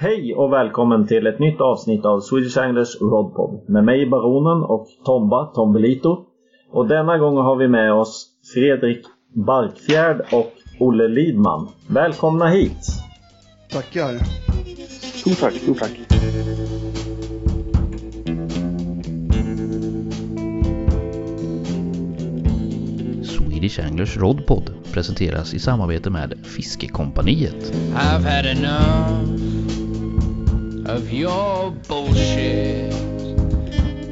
Hej och välkommen till ett nytt avsnitt av Swedish Anglers Rodpod med mig Baronen och Tomba Tombelito. Och denna gång har vi med oss Fredrik Barkfjärd och Olle Lidman. Välkomna hit! Tackar. Stort tack, stort tack. Swedish Anglers Rodpod presenteras i samarbete med Fiskekompaniet. I've had enough of your bullshit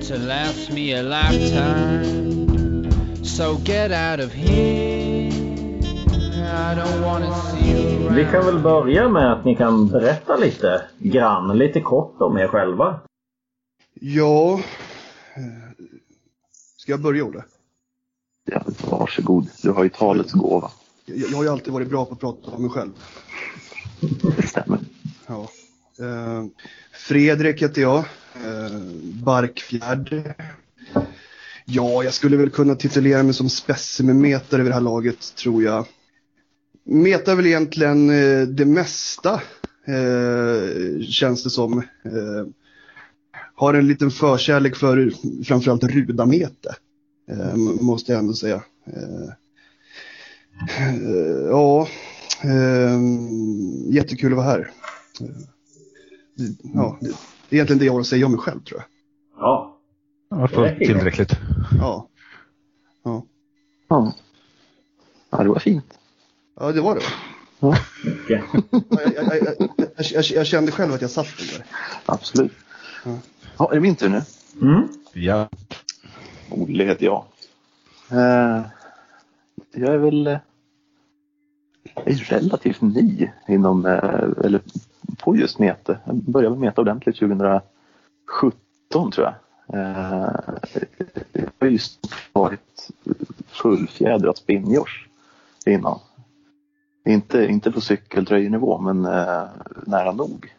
to last me a lifetime. So get out of here. I don't wanna see you Vi kan väl börja med att ni kan berätta lite grann, lite kort om er själva. Ja, ska jag börja Olle? Ja, varsågod. Du har ju talets gåva. Jag, jag har ju alltid varit bra på att prata om mig själv. Det stämmer. Ja. Eh, Fredrik heter jag. Eh, Barkfjärd. Ja, jag skulle väl kunna titulera mig som specimenmetare vid det här laget, tror jag. Metar väl egentligen eh, det mesta, eh, känns det som. Eh, har en liten förkärlek för framförallt rudamete, eh, måste jag ändå säga. Ja, jättekul att vara här. Ja, det, det är egentligen det jag har att säga om mig själv, tror jag. Ja, Ja, fullt tillräckligt. Ja, Ja. ja, det var fint. ja det var det. mycket. Ja, Jag, jag, jag, jag, jag, jag kände själv att jag satt där. Absolut. Ja. Ja, är det min tur nu? Mm. Ja. Olle heter jag. Eh, jag är väl eh, jag är relativt ny inom, eh, eller på just mete. Jag började med meta ordentligt 2017 tror jag. Eh, jag har just varit fullfjädrat spinnjors innan. Inte, inte på cykeltröjenivå men eh, nära nog.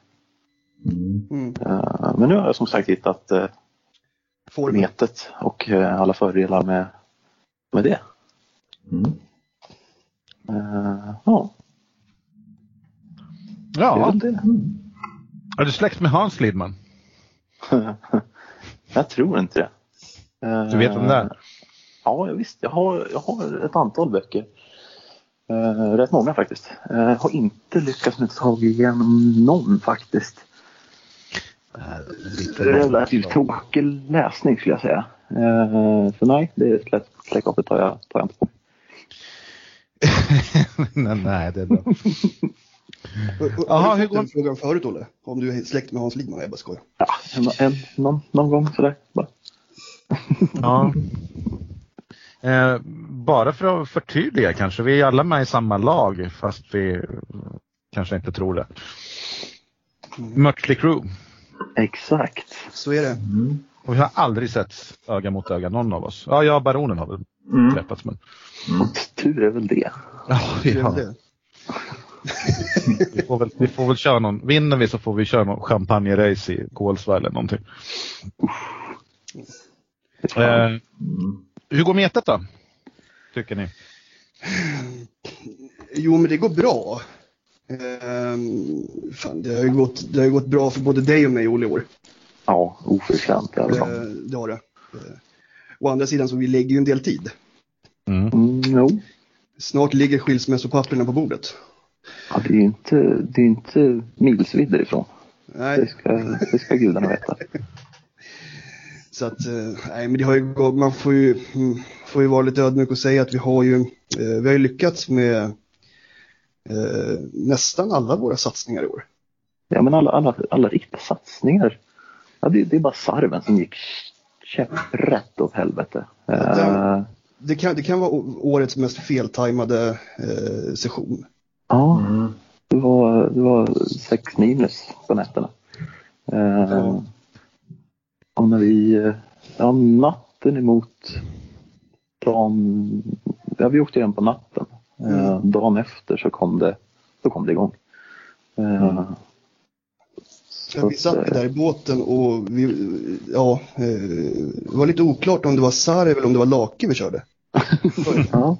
Mm. Eh, men nu har jag som sagt hittat eh, Formen. metet och eh, alla fördelar med, med det. Mm. Eh, ja, ja. det. Är du släkt med Hans Lidman? jag tror inte det. Eh, Du vet vem det är? Ja, visst. Jag har, jag har ett antal böcker. Eh, rätt många faktiskt. Eh, Jag har inte lyckats med att ta igenom någon faktiskt. Relativt tråkig läsning skulle jag säga. Eh, så nej, det släck- släckhoppet tar jag, tar jag inte på. nej, nej, det är bra. Jaha, hur går- den frågan förut Olle? Om du är släkt med Hans Lidman? Jag bara skojar. Ja, en, en, någon, någon gång sådär. Bara. Ja. Eh, bara för att förtydliga kanske, vi är alla med i samma lag fast vi kanske inte tror det. Mötley Crüe. Exakt. Så är det. Mm. Och vi har aldrig sett öga mot öga någon av oss. Ja, jag och Baronen har väl Mm. träffats men. Tur är väl det. Ja, Det vi, får väl, vi får väl köra någon, vinner vi så får vi köra någon champagne-race i Kolsva eller någonting. Eh, hur går metet då? Tycker ni? Jo, men det går bra. Ehm, fan, det har ju gått, det har ju gått bra för både dig och mig Olle i år. Ja, oförtjänt i alla fall. Ehm, det har det. Ehm, å andra sidan så vi lägger ju en del tid. Mm. Mm, jo. Snart ligger skilsmässopapperna på bordet. Ja, det är ju inte, det är inte milsvidd ifrån. Det Nej, ska, det ska gudarna veta. så att, eh, nej men det har ju gått, man får ju, mm, får ju vara lite ödmjuk och säga att vi har ju, eh, vi har ju lyckats med eh, nästan alla våra satsningar i år. Ja, men alla, alla, alla riktiga satsningar. Ja, det, det är bara sarven som gick käpprätt åt helvete. Eh, Det kan, det kan vara årets mest feltajmade eh, session. Ja, Mm. det var, det var sex minus på nätterna. Eh. Och när vi, ja, natten emot dagen, ja vi åkte igen på natten. Eh, Mm. Dagen efter så kom det, så kom det igång. Eh, Ja, så vi att, satt eh, där i båten och vi, ja, eh, det var lite oklart om det var Sarv eller om det var Lake vi körde. Ja,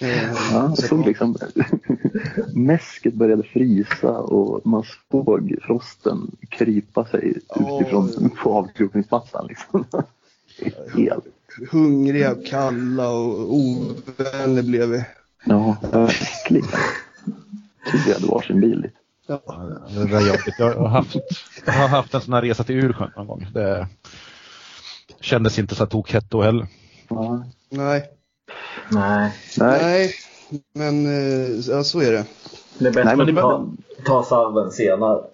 Eh, ja, såg liksom mäsket började frysa och man såg frosten krypa sig utifrån på avkrokningsplattan. Liksom. Helt. Hungriga och kalla och ovänner blev vi. Ja, verkligen. Typ vi hade varsin bil. Ja. Det där. Jag har haft, jag har haft en sån här resa till Ursjön någon gång. Det kändes inte så tokhett då heller. Ja. Nej, Nej. Nej, men eh, ja, så är det. Det är bättre Nej, men att ta, ta salven senare.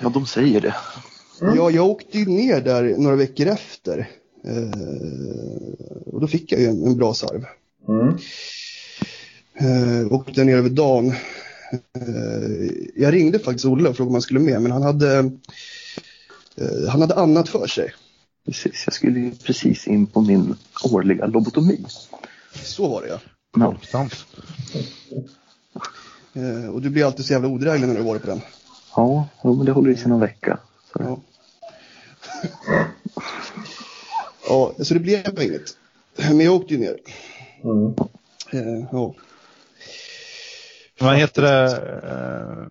ja, de säger det. Ja, jag åkte ju ner där några veckor efter. Eh, och då fick jag ju en, en bra sarv. Mm. Eh, åkte ner över dagen. Eh, jag ringde faktiskt Olle och frågade om han skulle med, men han hade, han hade annat för sig. Precis, jag skulle ju precis in på min årliga lobotomi. Så var det ja. Ja. Eh, och du blir alltid så jävla odräglig när du har varit på den. ja men det håller i sig någon vecka. Så. Ja. ja, så det blev inget. Men jag åkte ju ner. Mm. Eh, ja. Vad heter det? eh,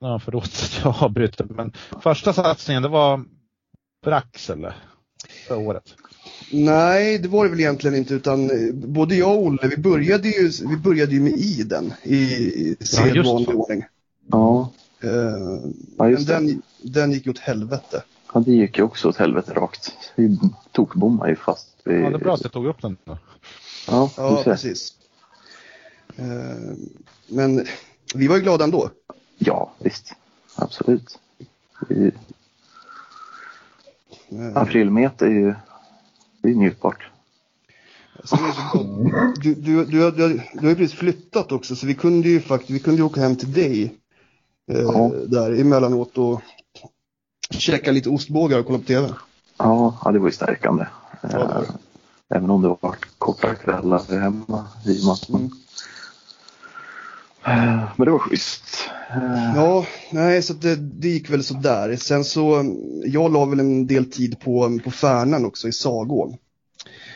Ja, förlåt att jag avbryter. Men första satsningen det var Brax eller? För året. Nej, det var det väl egentligen inte utan eh, både jag och Olle, vi började ju, vi började ju med Iden i, i sedvanlig det. ordning. Ja, Eh, ja men det. den, den gick åt helvete. Ja, det gick ju också åt helvete rakt. Vi tokbommade ju fast vi... Ja, det är bra att jag tog upp den. då. Ja, Ja, precis. Eh, men vi var ju glada ändå. ja visst. Absolut. Vi- Aprilmet är ju det är njutbart. du, du, du, har- du, har- ju precis flyttat också så vi kunde ju faktiskt, vi kunde ju åka hem till dig eh, Ja. där emellanåt och käka lite ostbågar och kolla på TV. Ja, ja det var ju stärkande. Ja. Eh, Även om det var korta kvällar hemma i och med att man... Mm. Eh, Men det var schysst. Eh, Ja, nej så det, det gick väl sådär. Sen så, jag la väl en del tid på, på Färnan också i Sagån.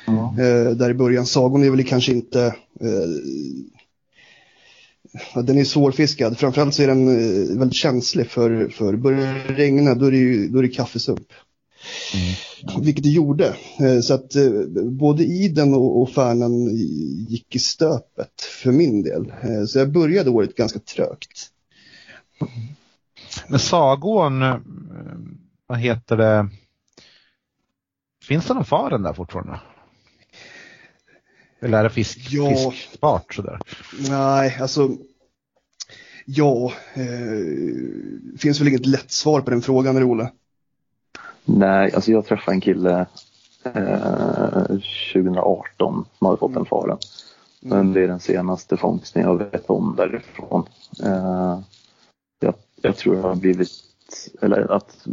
ja. Eh, där i början. Sagån är väl kanske inte, eh, den är svårfiskad. Framförallt så är den eh, väldigt känslig för, för börjar det regna då är det, ju, då är det kaffesump. Vilket det gjorde. Eh, så att eh, både Iden och, Färnan gick i stöpet för min del. Eh, så jag började året ganska trögt. Men Sagån, vad heter det? Finns det någon faren där fortfarande? Eller är det fisk, Ja. fiskbart sådär? Nej, alltså. Ja, eh, finns väl inget lätt svar på den frågan, Olle? Nej, alltså jag träffade en kille eh, 2018 som hade fått en faren. Men det är den senaste fångsten jag vet om därifrån. Eh, jag, jag tror det har blivit, eller att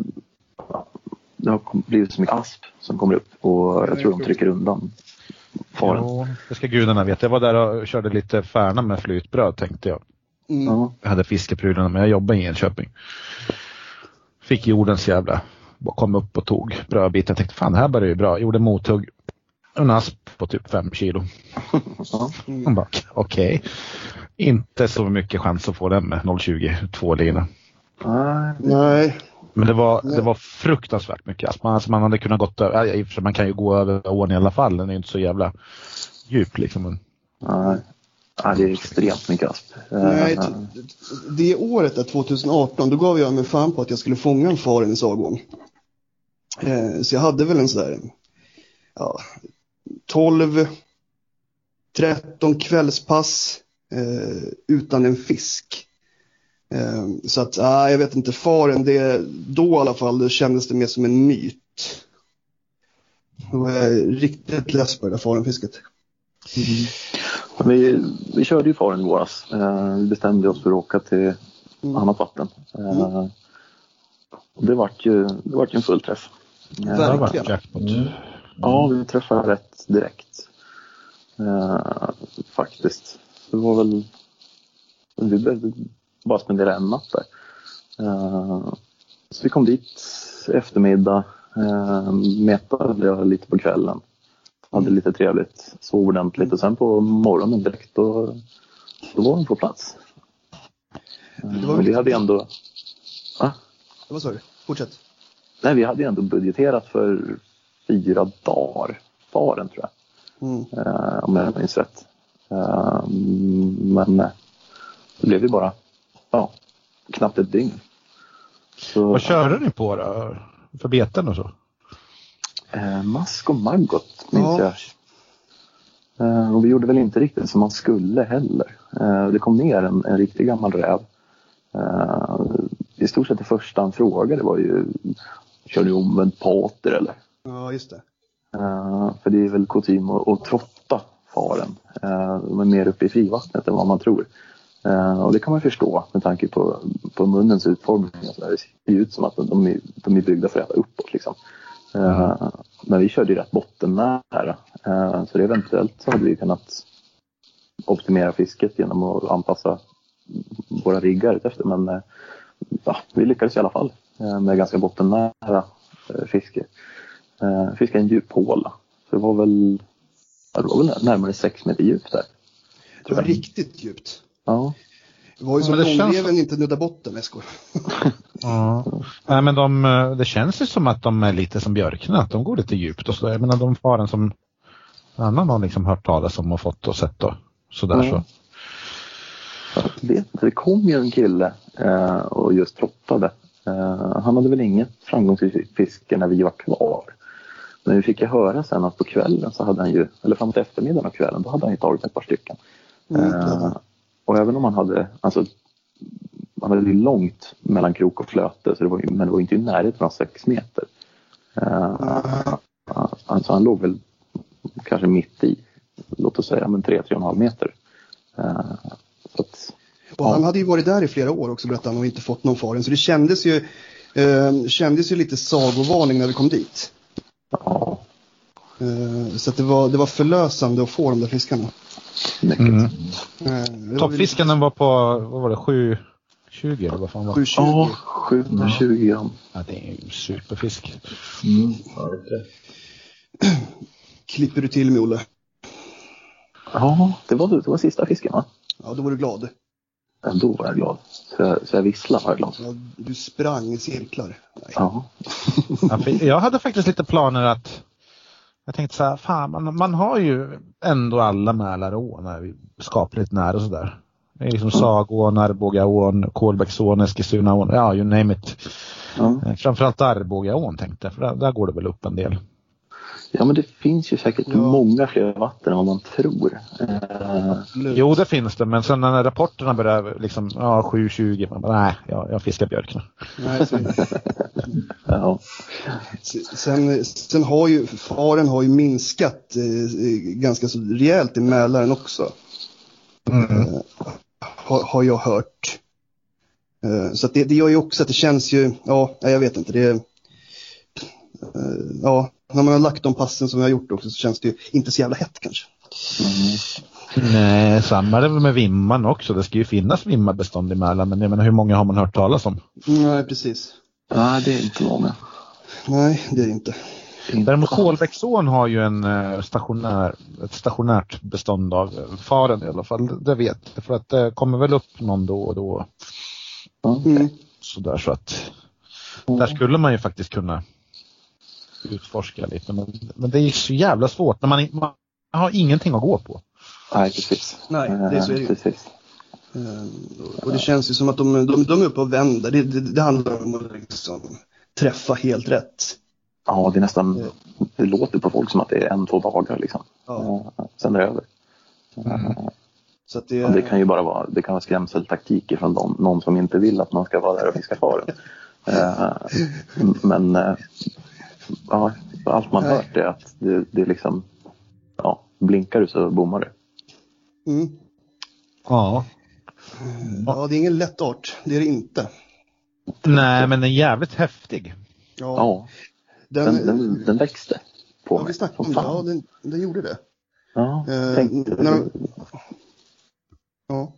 det har blivit så mycket asp som kommer upp och jag tror de trycker undan faren. Jo, det ska gudarna veta. Jag var där och körde lite färna med flytbröd tänkte jag. Mm. Ja, Jag hade fiskeprylarna men jag jobbade i Enköping. Fick jordens jävla, kom upp och tog brödbiten. Jag tänkte fan det här börjar ju bra. Gjorde mothugg. En asp på typ fem kilo. bara okej. Inte så mycket chans att få den med 0,20 två lina. Nej, Men det var, det var fruktansvärt mycket asp. Man, alltså man hade kunnat gått över, man kan ju gå över ån i alla fall. Den är ju inte så jävla djup liksom. Nej. Nej, det är extremt mycket asp. Nej det året, där, 2018, då gav jag mig fan på att jag skulle fånga en faren i Sagån. Eh, så jag hade väl en sådär, ja, 12, 13 kvällspass eh, utan en fisk. Eh, så att, ah, jag vet inte, faren, det, då i alla fall, det kändes det mer som en myt. Då var jag riktigt less på det där farenfisket. Vi, vi körde ju faren i våras. Eh, vi bestämde oss för att åka till Mm. annat vatten. Eh, och det vart ju, det vart ju en fullträff. Eh, det var Verkligen. jackpot. Ja, vi träffade rätt direkt. Eh, faktiskt. Det var väl... Vi behövde bara spendera en natt där. Eh, så vi kom dit eftermiddag. Eh, metade jag lite på kvällen. Hade lite trevligt, sov ordentligt och sen på morgonen direkt då, då var de på plats. var vi hade ändå, va? Vad sa du? Fortsätt. Nej, vi hade ändå budgeterat för fyra dagar, faren tror jag. Mm. eh, om jag minns rätt. Eh, men eh, det blev ju bara ja, knappt ett dygn. Så, Vad körde ni på då? För beten och så? Eh, mask och maggot minns Ja. jag. Eh, och vi gjorde väl inte riktigt som man skulle heller. Eh, det kom ner en, en riktig gammal räv. Eh, I stort sett det första han frågade var ju Kör du omvänd pater eller? Ja, just det. Eh, för det är väl kutym att, trotta faren. De är mer uppe i frivattnet än vad man tror. Eh, och det kan man förstå med tanke på, på munnens utformning. Det ser ut som att de är, de är byggda för att äta uppåt. Liksom. Eh, Men vi körde ju rätt bottennära. Uh, så det eventuellt så hade vi kunnat optimera fisket genom att anpassa våra riggar efter. Men eh, ja, vi lyckades i alla fall eh, med ganska bottennära eh, fiske. Fiskade en djuphåla. Så det var väl, det var väl närmare sex meter djupt där. Det var riktigt djupt. Ja. Det var ju Ja, som men det känns långreven inte nuddar botten, jag skojar. Ja. Nej, men de, eh, det känns ju som att de är lite som björkna, att de går lite djupt och så. Jag menar de faren som annan har liksom hört talas om och fått och sett och sådär Ja. så. Jag vet inte, det kom ju en kille eh, och just trottade. Eh, han hade väl inget framgångsrikt fiske när vi var kvar. Men vi fick ju höra sen att på kvällen så hade han ju, eller framåt eftermiddagen och kvällen, då hade han ju tagit ett par stycken. Mm, Eh, och även om han hade, alltså han hade långt mellan krok och flöte, så det var men det var inte i närheten av sex meter. Eh, alltså han låg väl kanske mitt i, låt oss säga, men tre, tre och en halv meter. Så att, Och han hade ju varit där i flera år också berättade han och inte fått någon faren. Så det kändes ju, eh, kändes ju lite sagovarning när vi kom dit. ja, så att det, var, det var förlösande att få de där fiskarna. Mm. Eh, det var Toppfisken den var på, vad var det, 720 eller vad fan var det? 720. Ja, 720 gram. Ja, det är ju superfisk. Mm. Klipper du till med Olle? Ja, det var, det var sista fisken va? Ja, då var du glad. Då var jag glad. Så jag, så jag visslade var jag glad. Ja, du sprang i cirklar. Nej. Ja. Ja, jag hade faktiskt lite planer att jag tänkte så här, fan man, man har ju ändå alla Mälarån är skapligt nära och sådär. Det är liksom Sagån, Arbogaån, Kolbäcksån, Eskilstunaån, ja you name it. Eh, Framförallt Arbogaån tänkte jag, för där, där går det väl upp en del. Ja, men det finns ju säkert Ja. många fler vatten än vad man tror. Eh. Jo det finns det, men sen när rapporterna börjar liksom, ja 720, man bara, nej jag, jag fiskar björk nu. Nej, så, ja. sen, sen har ju faren har ju minskat eh, ganska så rejält i Mälaren också. Eh, har, har jag hört. Eh, så att det, det gör ju också att det känns ju, ja, jag vet inte, det eh, ja, när man har lagt de passen som jag har gjort också så känns det ju inte så jävla hett kanske. Nej, samma är det med vimman också. Det ska ju finnas vimmarbestånd i Mälaren, men jag menar hur många har man hört talas om? Nej, precis. Nej, det är inte många. Nej, det är det inte. Däremot. Kolbäcksån har ju en eh, stationär, ett stationärt bestånd av eh, faren i alla fall. Det vet jag. För att det kommer väl upp någon då och då. Mm. Sådär så att där skulle man ju faktiskt kunna utforska lite. Men, men det är så jävla svårt när man, man har ingenting att gå på. Nej, precis. Nej, det är så är det ju. Eh, Precis. Eh, Och det känns ju som att de, de, de är uppe och vänder. Det, det, det handlar om att liksom träffa helt rätt. Ja, det är nästan, det låter på folk som att det är en, två dagar liksom. Ja, Eh, Sen är det över. så att det, Och det kan ju bara vara, det kan vara skrämseltaktiker från dem, någon som inte vill att man ska vara där och fiska faren. Eh, men eh, ja, allt man Nej. hört är att det, det är liksom, ja, blinkar du så bommar du. mm. Ja. ja, det är ingen lätt art. Det är det inte. Nej, men den är jävligt häftig. Ja, Ja, den, den, den, den växte på ja, vi mig. snackade om det. Ja, den, den gjorde det. Ja, Eh, tänkte, när de- Ja.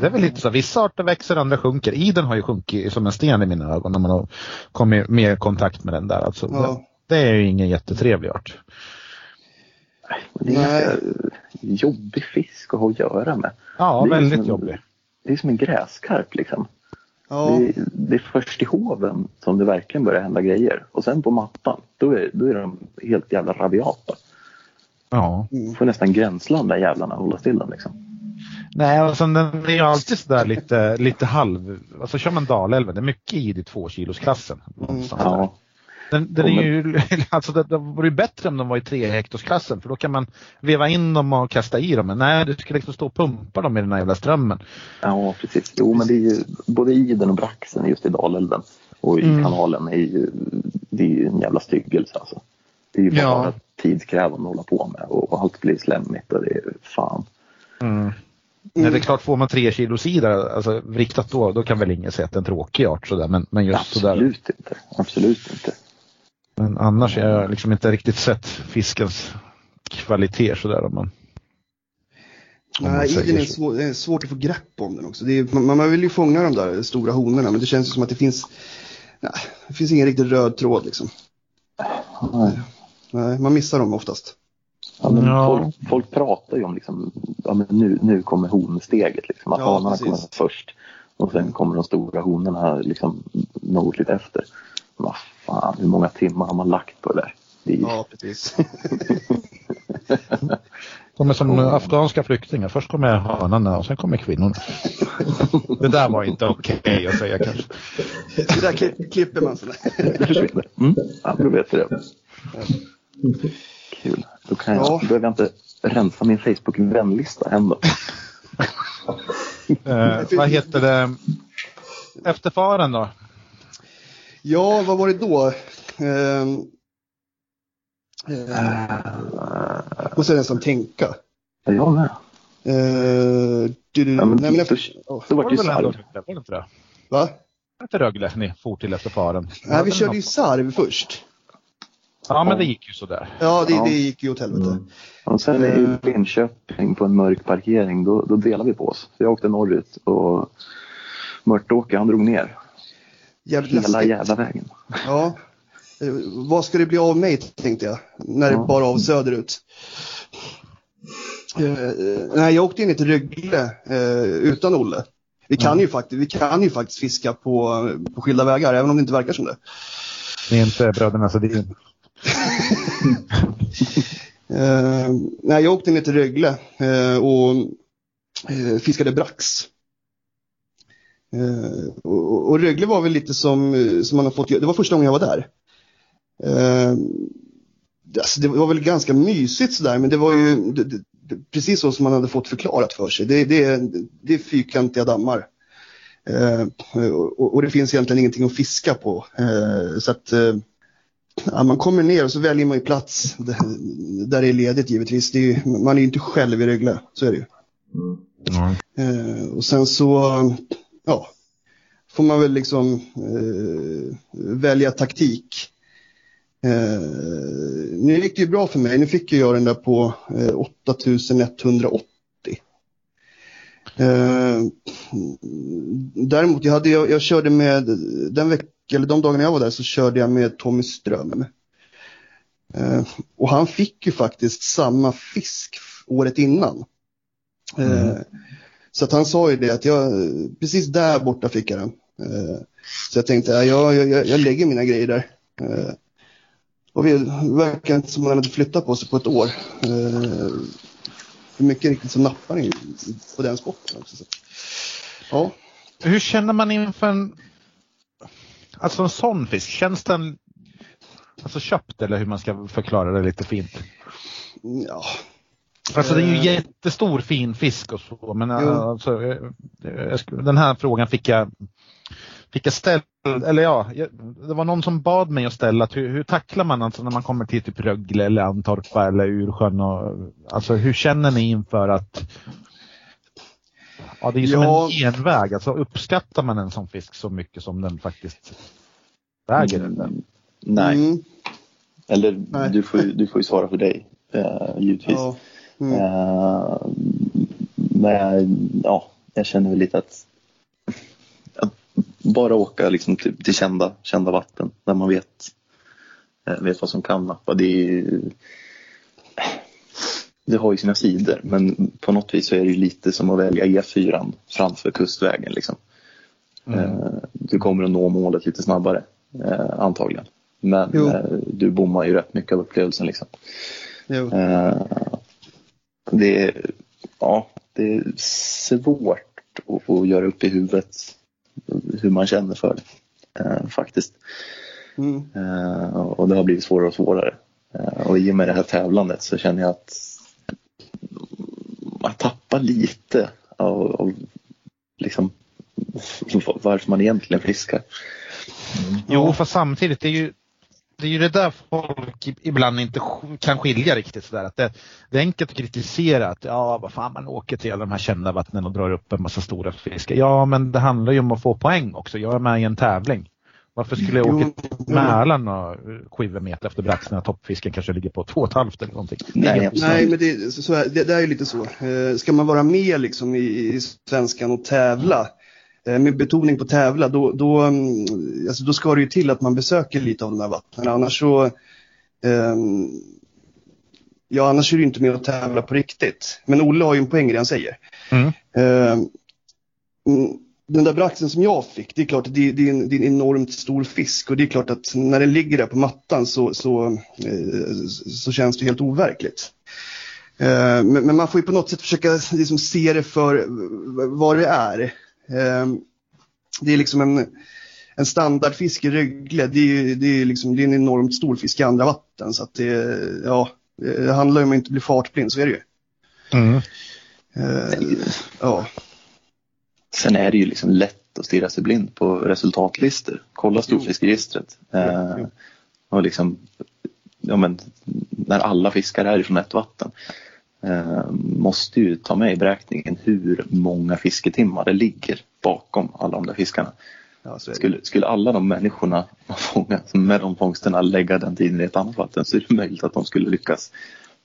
Det är väl lite så, vissa arter växer, andra sjunker. Iden har ju sjunkit som en sten i mina ögon när man har kommit mer i kontakt med den där. Alltså, Ja. det, det är ju ingen jättetrevlig art. Det är Nej. ganska jobbig fisk att ha att göra med. Ja, väldigt en- jobbig. Det är som en gräskarp liksom. Ja, Det, är, det är först i hoven som det verkligen börjar hända grejer. Och sen på mattan, då är, då är de helt jävla rabiata. Ja. Får nästan gränslanda jävlarna och hålla still dem liksom. Nej, och sen den är ju alltid sådär lite, lite halv... Alltså kör man Dalälven, det är mycket i i tvåkilosklassen. någonstans där. Ja, Den, den är ju, alltså det, det vore ju bättre om de var i tre hektorsklassen för då kan man veva in dem och kasta i dem. Men nej, du ska liksom stå och pumpa dem i den här jävla strömmen. ja precis. Jo men det är ju både iden och braxen just i Dalälven och i Mm. kanalen är ju, det är ju en jävla styggelse alltså. Det är ju bara Ja. tidskrävande att hålla på med och allt blir slemmigt och det är fan. Nej, det är klart, får man tre kilo sidor, alltså riktat då, då kan väl ingen säga att det är en tråkig art sådär. Men, men just sådär. Absolut inte. Absolut inte. Men annars har jag liksom inte riktigt sett fiskens kvalitet sådär. Om man, om man Nej, iden är, svår, det är svårt att få grepp om den också. Det är, man, man vill ju fånga de där stora honorna men det känns ju som att det finns, nej, det finns ingen riktigt röd tråd liksom. Nej. Nej, man missar dem oftast. Ja, men Ja. folk, folk pratar ju om liksom, ja, men nu, nu kommer honsteget. Liksom, att Ja, hanarna precis. kommer först. Och sen kommer de stora honorna liksom, något lite efter. Vad fan, hur många timmar har man lagt på det där? Det är, Ja, precis. De är som afghanska flyktingar. Först kommer hanarna och sen kommer kvinnorna. Det där var inte okej att säga kanske. Det där kli- klipper man sådär. Det försvinner. Mm. Ja, då vet du det. Kul. Då kan jag, Ja. då behöver jag inte rensa min Facebook-vänlista än då. Eh, vad heter det? Efterfaren då? Ja, vad var det då? Ehm, eh, måste jag nästan tänka. Ja, jag med. Eh, du, du, Ja, men nej, men då, efter, då var det ju ändå. Rögle? Var det inte det? va? Inte Rögle ni for till efterfaren? Nej, vi körde ju sarv först. Ja, men det gick ju sådär. Ja, det, Ja. det gick ju åt helvete. Och sen i Linköping på en mörk parkering, då, då delade vi på oss. Så jag åkte norrut och Mörtåke han drog ner Jävligt hela läskigt. jävla vägen. Ja. Vad ska det bli av mig, tänkte jag. När det Ja. bara av söderut. Eh, nej, jag åkte in till Rögle eh, utan Olle. Vi kan, ju faktiskt, vi kan ju faktiskt fiska på, på skilda vägar, även om det inte verkar som det. Ni är inte bröderna Sedin uh, nej, jag åkte ner till Rögle uh, och uh, fiskade brax. Och, och Rögle var väl lite som, som man har fått, det var första gången jag var där. Alltså, det var väl ganska mysigt sådär, men det var ju det, det, det, precis så som man hade fått förklarat för sig. Det, det, det är fyrkantiga dammar. Eh, och, och det finns egentligen ingenting att fiska på. Eh, så att eh, Ja, man kommer ner och så väljer man ju plats där det är ledigt givetvis. Är ju, man är ju inte själv i Rögle, så är det ju. Eh, och sen så, ja, får man väl liksom eh, välja taktik. Eh, nu gick det ju bra för mig. Nu fick jag den där på eh, 8180. Eh, däremot, jag, hade, jag, jag körde med, den veck, eller de dagarna jag var där så körde jag med Tommy Ström. Eh, och han fick ju faktiskt samma fisk året innan. Eh, så att han sa ju det att jag, precis där borta fick jag den. Eh, så jag tänkte, ja, jag, jag, jag lägger mina grejer där. Och vi verkar inte som att han hade flyttat på sig på ett år. För mycket riktigt så nappar han ju på den också. Så. Ja. Hur känner man inför en, alltså en sån fisk? Känns den alltså köpt eller hur man ska förklara det lite fint? ja. Alltså det är ju Eh. jättestor fin fisk och så men Jo. alltså, eh, den här frågan fick jag Fick jag ställa, eller ja, det var någon som bad mig att ställa hur, hur tacklar man alltså när man kommer till typ Rögle eller Antorpa eller Ursjön och alltså hur känner ni inför att Ja det är ju som Ja. en genväg, alltså uppskattar man en sån fisk så mycket som den faktiskt väger eller? Mm, nej, Mm, eller Nej. Du, får, ju- du får ju svara för dig, eh, givetvis. ja. Mm. Eh, men ja, jag känner väl lite att, att bara åka liksom till, till kända, kända vatten där man vet, eh, vet vad som kan nappa. Det är ju, det har ju sina sidor men på något vis så är det ju lite som att välja E4 framför kustvägen. Liksom. Mm. Eh, Du kommer att nå målet lite snabbare eh, antagligen. Men Jo. eh, du bommar ju rätt mycket av upplevelsen. Liksom. Det, är, ja, det är svårt att, göra upp i huvudet hur man känner för det. Faktiskt. Mm. Och det har blivit svårare och svårare. Och i och med det här tävlandet så känner jag att man lite av, av liksom, varför man egentligen fiskar. Mm. Jo, för samtidigt, det är ju det är ju det där folk ibland inte kan skilja riktigt sådär. Att det, det är enkelt att kritisera att ja, vad fan man åker till alla de här kända vattnen och drar upp en massa stora fiskar. Ja, men det handlar ju om att få poäng också. Jag är med i en tävling. Varför skulle jag åka till Mälaren och skiva meter efter brax när toppfisken kanske ligger på två och ett halvt eller någonting? Nej, Nej, men det, så, så är, det, det är ju lite så. Eh, ska man vara med liksom i, i svenskan och tävla, eh, med betoning på tävla, då, då, mm, alltså, då ska det ju till att man besöker lite av de här vattnen. Annars så, ehm, ja annars är det ju inte med att tävla på riktigt. Men Olle har ju en poäng i det han säger. Mm. Den där braxen som jag fick, det är klart att det, det, är en, det är en enormt stor fisk och det är klart att när den ligger där på mattan så, så, eh, så känns det helt overkligt. Eh, Men, men man får ju på något sätt försöka liksom se det för vad det är. Eh, Det är liksom en, en standardfisk i Rögle, det är, det, är liksom, det är en enormt stor fisk i andra vatten. Så att det, ja, det handlar ju om att inte bli fartblind, så är det ju. Mm. Eh, Ja, Sen är det ju liksom lätt att stirra sig blind på resultatlistor. Kolla storfiskregistret. Eh, och liksom, ja, men, när alla fiskar är ifrån ett vatten eh, måste ju ta med i beräkningen hur många fisketimmar det ligger bakom alla de där fiskarna. ja. Skulle, skulle alla de människorna man med de fångsterna lägga den tiden i ett annat vatten så är det möjligt att de skulle lyckas.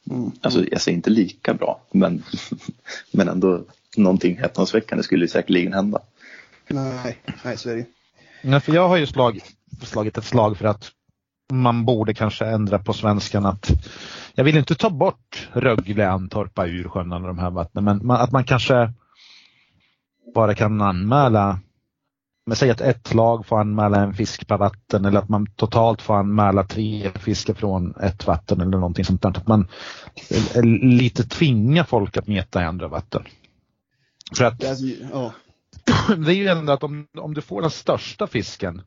Mm. Alltså jag säger inte lika bra men, men ändå någonting häpnadsväckande skulle säkerligen hända. Nej, nej, så är det. Nej, för jag har ju slag, slagit ett slag för att man borde kanske ändra på svenskan att jag vill inte ta bort Rögle, Antorpa, Ursjön och de här vattnen men man, att man kanske bara kan anmäla men säg att ett lag får anmäla en fisk per vatten eller att man totalt får anmäla tre fiskar från ett vatten eller någonting sånt där. Att man eh, lite tvingar folk att meta i andra vatten. För att Det är Alltså, det är ju ändå att om, om du får den största fisken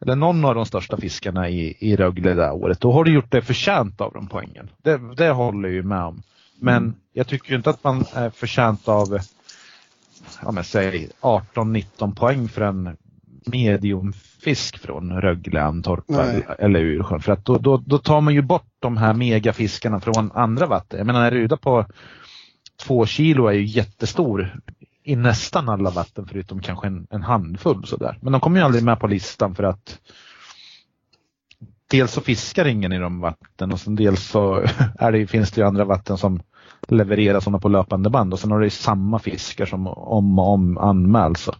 eller någon av de största fiskarna i, i Rögle det här året, då har du gjort det förtjänt av de poängen. Det, det håller jag ju med om. Men jag tycker ju inte att man är förtjänt av ja, men säg 18-19 poäng för en mediumfisk från Rögle, eller, eller Ursjön. För att då, då, då tar man ju bort de här megafiskarna från andra vatten. Jag menar en ruda på två kilo är ju jättestor i nästan alla vatten förutom kanske en, en handfull sådär. Men de kommer ju aldrig med på listan för att dels så fiskar ingen i de vatten och sen dels så är det, finns det ju andra vatten som levererar sådana på löpande band och sen har det samma fiskar som om och om anmäls. Så.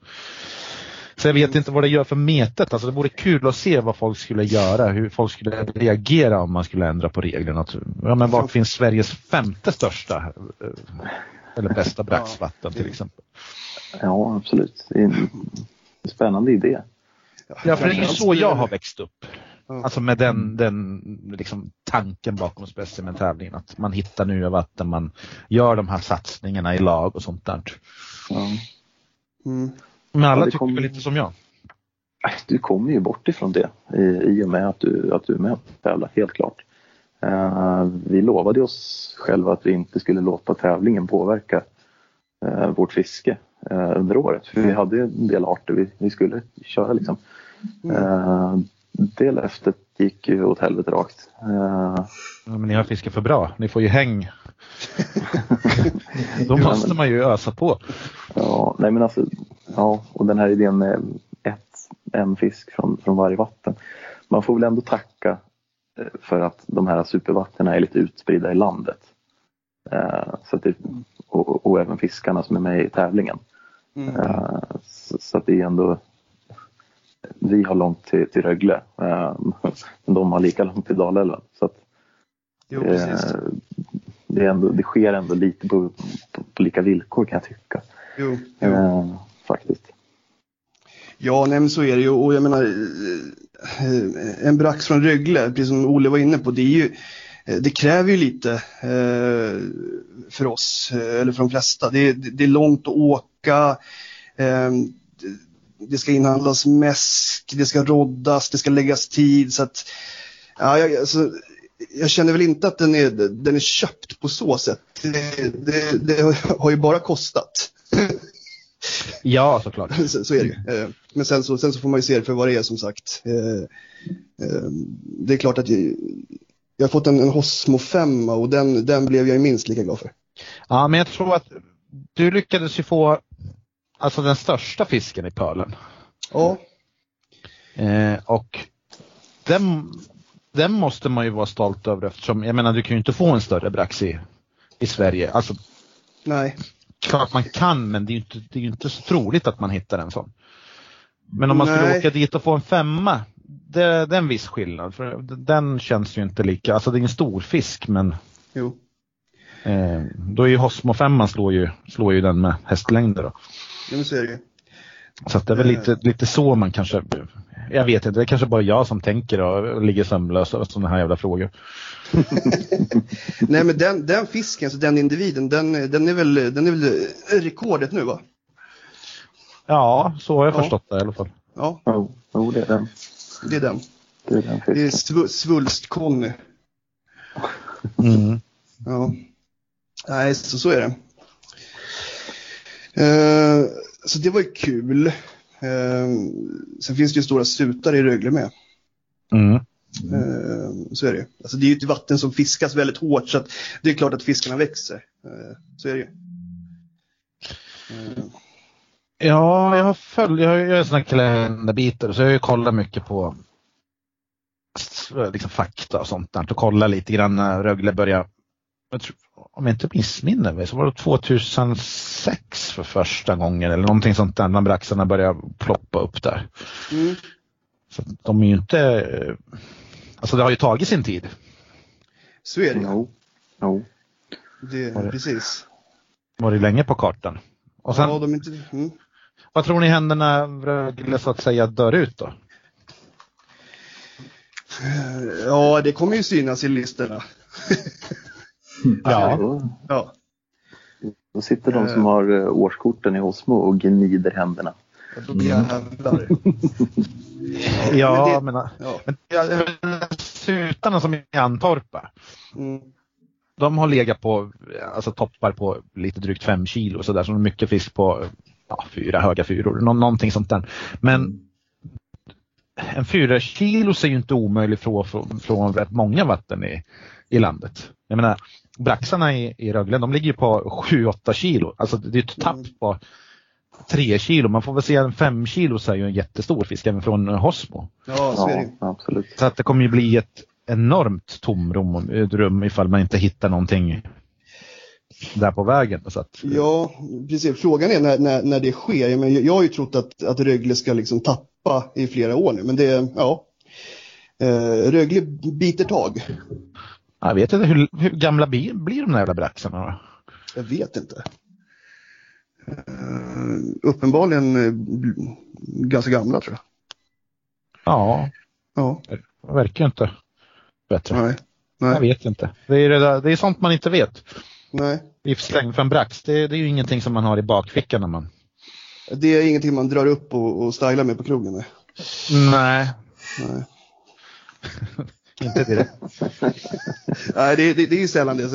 så jag vet inte vad det gör för metet. Alltså det vore kul att se vad folk skulle göra, hur folk skulle reagera om man skulle ändra på reglerna. Ja, men vart finns Sveriges femte största eh, eller bästa braxvatten till exempel? Ja, absolut. Det är en spännande idé. Ja, för det är ju så jag har växt upp. Ja. Alltså med den, den liksom, tanken bakom specimentävlingen. Att man hittar nya vatten, man gör de här satsningarna i lag och sånt där. Ja. Mm. Men alla Ja, det tycker lite som jag. Du kommer ju bort ifrån det i, i och med att du, att du är med och tävlar, helt klart. Eh, vi lovade oss själva att vi inte skulle låta tävlingen påverka eh, vårt fiske eh, under året. För vi hade ju en del arter vi, vi skulle köra liksom. Eh, det löftet gick ju åt helvete rakt. Eh, Ja, men ni har fiskat för bra. Ni får ju häng. Då måste man ju ösa på. Ja, nej men alltså, ja, och den här idén med ett, en fisk från, från varje vatten. Man får väl ändå tacka eh, för att de här supervattnen är lite utspridda i landet. Eh, så att det, och, och även fiskarna som är med i tävlingen. Mm. Så, så att det är ändå vi har långt till, till Rögle, eh, men de har lika långt till Dalälven. Så att, Jo, eh, det är ändå, det sker ändå lite på, på, på lika villkor kan jag tycka. Jo, jo. Eh, faktiskt. Ja, nej, så är det ju. Och jag menar, eh, en brax från Rögle, precis som Olle var inne på, det, är ju, eh, det kräver ju lite för oss, eller för de flesta. Det, det, det är långt att åka, eh, det- ska inhandlas mäsk, det ska roddas, det ska läggas tid. Så att, ja, jag, alltså, jag känner väl inte att den är, den är köpt på så sätt. Det, det, det har ju bara kostat. Ja, såklart. så, så är det ju. Eh, Men sen så, sen så får man ju se det för vad det är som sagt. Eh, eh, Det är klart att jag, jag har fått en, en Hosmo 5 och den, den blev jag ju minst lika glad för. Ja, men jag tror att du lyckades ju få alltså den största fisken i pölen. Ja, Eh, och den, den måste man ju vara stolt över eftersom, jag menar du kan ju inte få en större brax i, i Sverige. Alltså nej. klart man kan men det är ju inte, det är inte så troligt att man hittar en sån. Men om man skulle Nej. åka dit och få en femma, det, det är en viss skillnad. För den känns ju inte lika, alltså det är en stor fisk men Jo. eh, då är ju Hosmo 5 slår ju, slår ju den med hästlängder. Då. Ja, men så är det ju. Så att det är väl lite, lite så man kanske, jag vet inte, det är kanske bara jag som tänker och ligger sömnlös och sådana här jävla frågor. Nej men den, den fisken, så den individen, den, den, är väl, den är väl rekordet nu va? Ja, så har jag Ja. förstått det i alla fall. Ja, Jo, jo, det är den. det är den. Det är den Det är fisken. sv, Svulst-Conny. Mm. Ja. Nej, så, så är det. Eh, så det var ju kul. Eh, sen finns det ju stora sutar i Rögle med. Mm. Eh, så är det ju. Alltså det är ju ett vatten som fiskas väldigt hårt så att det är klart att fiskarna växer. Så är det ju. Ja, jag har följt, jag är en sån här kalenderbitare så jag har ju kollat mycket på liksom fakta och sånt där och kollat lite grann när Rögle började, tror, om jag inte missminner mig så var det 2006 för första gången eller någonting sånt där när braxarna började ploppa upp där. mm, Så de är ju inte, alltså det har ju tagit sin tid. så är det. Jo, jo. Det, Var det- precis. Varit länge på kartan. Och sen, Ja, de inte, mm. vad tror ni händer när Rögle så att säga dör ut då? Ja, det kommer ju synas i listorna. Ja. Då, Ja, då sitter de som har eh, årskorten i Osmo och gnider händerna. jag jävlar. Ja, men men, Ja. men ja, sutarna som i Antorpa, Mm. de har legat på alltså toppar på lite drygt fem kilo så där som mycket fisk på ja, fyra höga fyror, nå, någonting sånt där. Men en fyra kilo är ju inte omöjlig från, från, från rätt många vatten i, i landet. Jag menar, braxarna i, i Rögle, de ligger ju på 7-8 kilo. Alltså det är ett tapp på tre kilo. Man får väl säga en fem kilo så är ju en jättestor fisk även från Hosmo. Ja, så är det. Ja, absolut. Så att det kommer ju bli ett enormt tomrum rum ifall man inte hittar någonting där på vägen. Så att, Ja, precis. Frågan är när, när, när det sker. Jag, menar, jag har ju trott att, att Rögle ska liksom tappa i flera år nu, men det, ja. Eh, Rögle biter tag. Jag vet inte, hur, hur gamla blir, blir de där jävla braxarna? Jag vet inte. Eh, uppenbarligen bl- ganska gamla tror jag. Ja, Ja, det verkar inte bättre. nej. Jag Nej, vet inte. Det är, det, där, det är sånt man inte vet. nej. Livslängd för en brax, det, det är ju ingenting som man har i bakfickan när man... Det är ingenting man drar upp och, och stylar med på krogen. Nej. Nej, Nej. inte direkt. Nej, det, det, det är ju sällan det,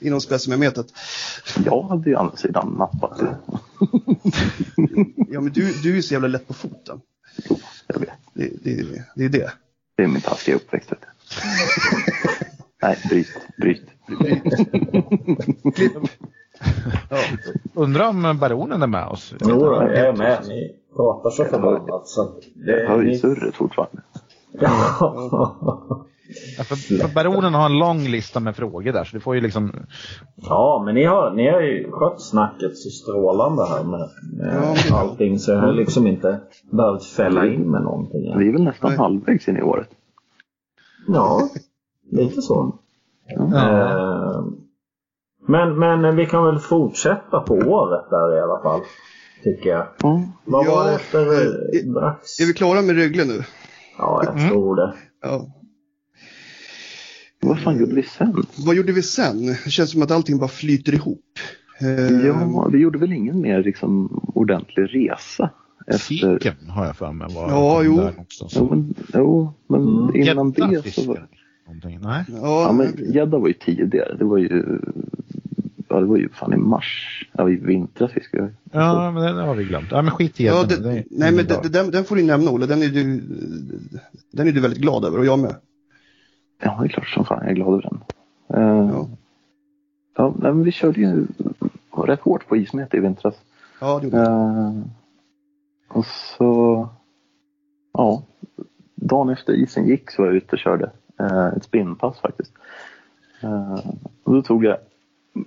inom specimenmetet. Jag hade ju å andra sidan nappat det. Ja, men du, du är ju så jävla lätt på foten. Jag vet. Det, det, det är det. Det är min taskiga uppväxt. Nej, bryt, bryt. Klipp. Ja. Undrar om baronen är med oss? Jo, jag är med. Ni pratar så förbannat. Så att det, Jag hör ju ni- surret fortfarande. Ja, för, för baronen har en lång lista med frågor där så du får ju liksom... Ja, men ni har, ni har ju skött snacket så strålande här med, med Ja, allting så jag har liksom inte behövt fälla in med någonting. Vi är väl nästan Nej. halvvägs in i året. Ja, lite så. Ja. Eh, Men, men vi kan väl fortsätta på året där i alla fall. Tycker jag. Mm. Vad var det Ja, efter eh, eh, Brax? Är vi klara med Rögle nu? Ja, jag Mm. tror det. Ja. Vad fan gjorde vi sen? Vad gjorde vi sen? Det känns som att allting bara flyter ihop. Eh, Ja, vi gjorde väl ingen mer liksom, ordentlig resa efter... Fiken har jag för mig var Ja, jo. där också. Jo, men, jo, men Mm. innan det så var... Någonting. Nej. Ja, Ja, men gädda var ju tidigare. Det var ju... Ja, det var ju fan i mars. Ja, i vintras fiskade vi. Ja, men det har vi glömt. Ja, men skit i ja, det, Det nej, men det, den, den får du nämna Olle. Den är, du, den är du väldigt glad över och jag med. Ja, det är klart som fan jag är glad över den. Uh, Ja. ja. nej, men vi körde ju rätt hårt på ismete i vintras. Ja, det gjorde. Eh, och så, ja, dagen efter isen gick så var jag ute och körde eh, ett spinnpass faktiskt. Eh, och då tog jag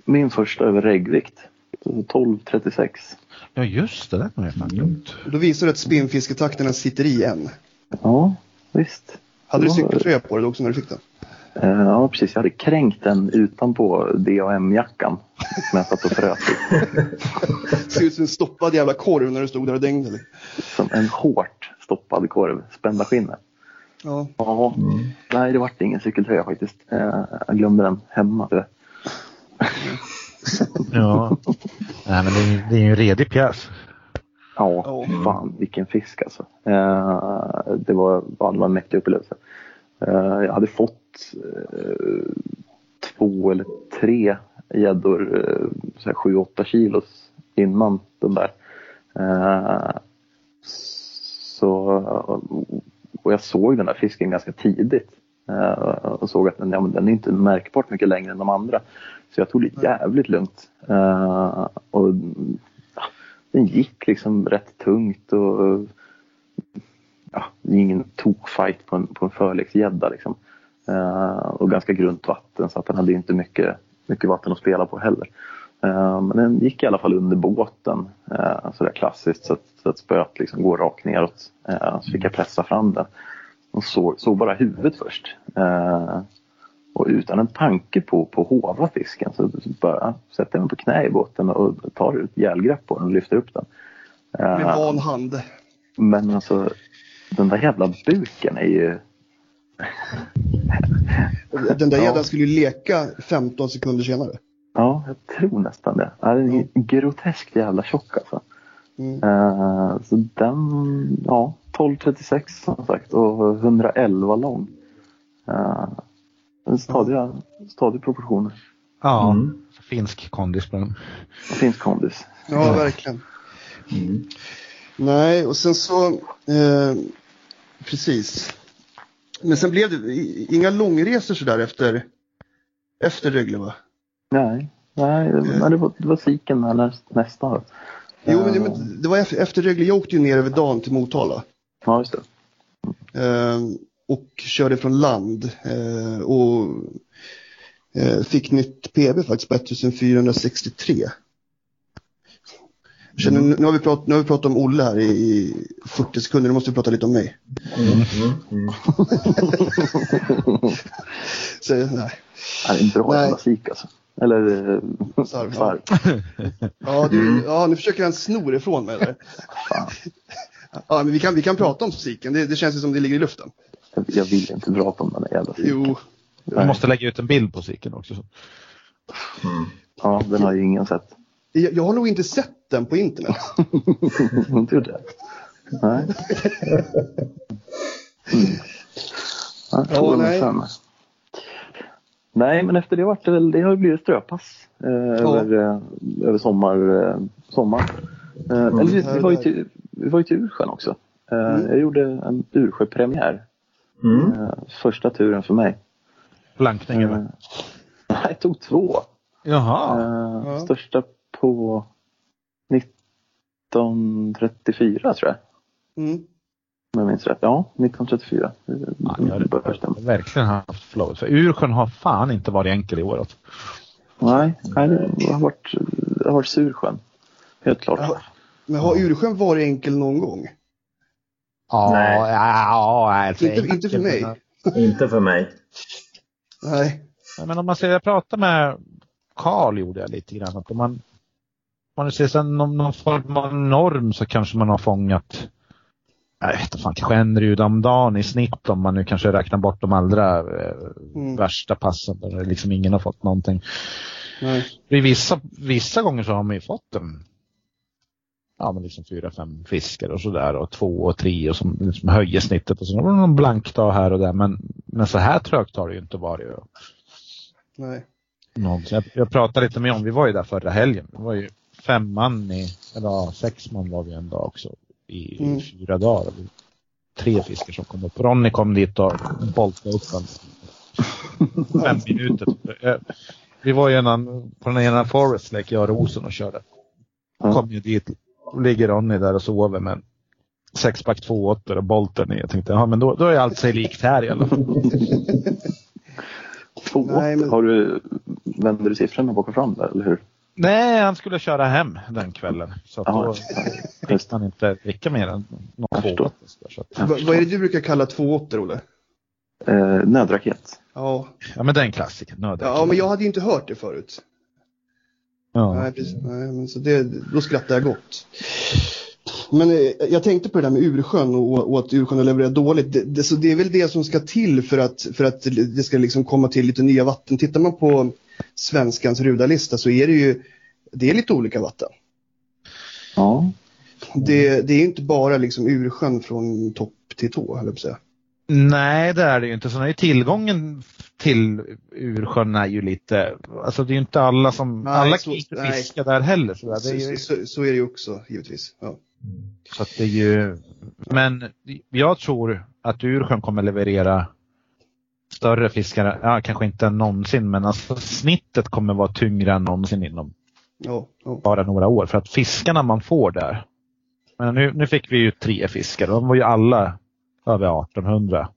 min första över reggvikt, 12.36. Ja, just det. Det har jag fan glömt. Då visar det att spinnfisketakterna sitter i än. Ja, visst. Hade du Ja. cykeltröja på dig också när du fick den? Eh, ja, precis. Jag hade kränkt den utanpå DAM-jackan som jag satt och frös i. Ser ut som en stoppad jävla korv när du stod där och dängde dig. Som en hårt stoppad korv, spända skinnet. Ja. Ja, nej det vart ingen cykeltröja faktiskt. Eh, jag glömde den hemma. Ja. Nej, men det är, det är ju en redig pjäs. Ja, Ja. fan vilken fisk alltså. Eh, det, var, ja, det var en mäktig upplevelse. Eh, jag hade fått eh, två eller tre gäddor, eh, så här 7-8 kilos innan den där. Eh, så, och jag såg den där fisken ganska tidigt. Eh, och såg att den, ja, den är inte märkbart mycket längre än de andra. Så jag tog det jävligt lugnt. Eh, och ja, den gick liksom rätt tungt och ja, det är ingen tokfight på en, på en förleksgädda liksom. Eh, och ganska grunt vatten så att den hade inte mycket, mycket vatten att spela på heller. Men den gick i alla fall under båten sådär klassiskt så att, så att spöet liksom går rakt neråt. Så fick jag pressa fram den och såg, såg bara huvudet först. Eh, och utan en tanke på att hova fisken så bara sätter jag mig på knä i båten och tar ett järlgrepp på den och lyfter upp den. Eh, Med van hand. men alltså den där jävla buken är ju... Den där Ja. gäddan skulle ju leka 15 sekunder senare. Ja, jag tror nästan det. Ja, Den är groteskt jävla tjock alltså. Mm. Eh, så den, ja, 12.36 som sagt och 111 lång. Uh, en stadiga, stadig proportioner. Ja, Mm. finsk kondis på den. Finns kondis. Ja, verkligen. Mm. Nej, och sen så... Eh, precis. Men sen blev det inga långresor sådär efter, efter Rögle va? Nej, nej men det var, det var Siken här näst, nästa. Jo, men, men det var efter, efter Rögle. Jag åkte ju ner över dagen till Motala. Ja, just det. Eh, och körde från land. Eh, och eh, fick nytt PB faktiskt på 1463. Känner, nu, har vi pratat, nu har vi pratat om Olle här i, i 40 sekunder, nu måste vi prata lite om mig. Mm. Mm. Mm. Så, nej. Ja, det är en bra Nej. jävla sik alltså. Eller eh, Sarv, ja. sarv. Ja, du, ja, nu försöker han sno ifrån mig. Fan, Ja, men vi kan, vi kan prata om musiken, det, det känns som det ligger i luften. jag, jag vill inte prata om den där jävla siken. Jo, Vi måste lägga ut en bild på Siken också. Mm. Ja, den har ju ingen sett. Jag, jag har nog inte sett den på internet. inte det? Nej. Mm. Ja, ja, nej. nej. men efter det vart det väl, det har blivit ströpass eh, över, eh, över sommar. Eh, sommar. Eh, eller vi, vi, var ju till, vi var ju till Ursjön också. Eh, Mm. Jag gjorde en Ursjöpremiär. Mm. Eh, första turen för mig. Blankning Eh, eller? nej, jag tog två. Jaha. Eh, Ja. Största på 1934 tror jag. Mm. Om jag minns rätt. Ja, 1934. Ja, Det jag har verkligen haft flowet. För Ursjön har fan inte varit enkel i år. Alltså. Nej, nej, det har varit, det har varit Sursjön. Helt klart. Ja. Men har Ursjön varit enkel någon gång? Ja, Nej. ja, alltså, Inte- inte för mig. Inte för mig. Nej. Men om man säger, jag pratade med lokal gjorde jag lite grann. Att om man, man ser sen någon, någon form av norm så kanske man har fångat jag vet inte fan, kanske en ruda om dagen i snitt om man nu kanske räknar bort de allra eh, Mm. värsta passen där liksom ingen har fått någonting. Nej. I vissa, vissa gånger så har man ju fått en ja, men liksom fyra, fem fiskar och sådär och två och tre och som liksom höjer snittet och så var det någon blank dag här och där men, men så här trögt har det ju inte varit. Nej. Jag, jag pratade lite med om, vi var ju där förra helgen. Det var ju fem man i, eller ja, sex man var vi en dag också. I, Mm. i fyra dagar. Tre fiskar som kom upp. Ronny kom dit och boltade upp en fem minuter. Eh, Vi var ju en på den ena Forest Lake, jag och Rosen och körde. Kom ju dit, ligger Ronny där och sover med en sexpack två åttor och bolten i. Jag tänkte, ja men då, då är allt sig likt här i alla fall. Två. Nej, men- Har du, vänder du siffrorna bak och fram där, eller hur? Nej, han skulle köra hem den kvällen. Så att Ja, då fick han inte dricka mer än någon två vad är det du brukar kalla två åttor, Olle? Eh, nödraket. Ja. Ja men det är en klassiker. Nödvändigt. ja, men jag hade ju inte hört det förut. ja. Nej, precis. Nej, men så det, då skrattar jag gott. Men eh, jag tänkte på det där med Ursjön och, och att Ursjön har levererat dåligt. Det, det, så det är väl det som ska till för att, för att det ska liksom komma till lite nya vatten. Tittar man på svenskans rudarlista så är det ju det är lite olika vatten. Ja. Det, det är ju inte bara liksom Ursjön från topp till tå, höll jag på säga. Nej det är det ju inte. Sen är ju tillgången till Ursjön är ju lite, alltså det är ju inte alla som, Nej, alla kan inte fiska där heller. Så, där. Det är ju, Så, så, så är det ju också, givetvis. Ja. så att det är ju, men jag tror att Ursjön kommer leverera större fiskar, ja kanske inte någonsin men alltså snittet kommer vara tyngre än någonsin inom Ja, ja. bara några år. För att fiskarna man får där. Men nu, nu fick vi ju tre fiskar. De var ju alla över 1800.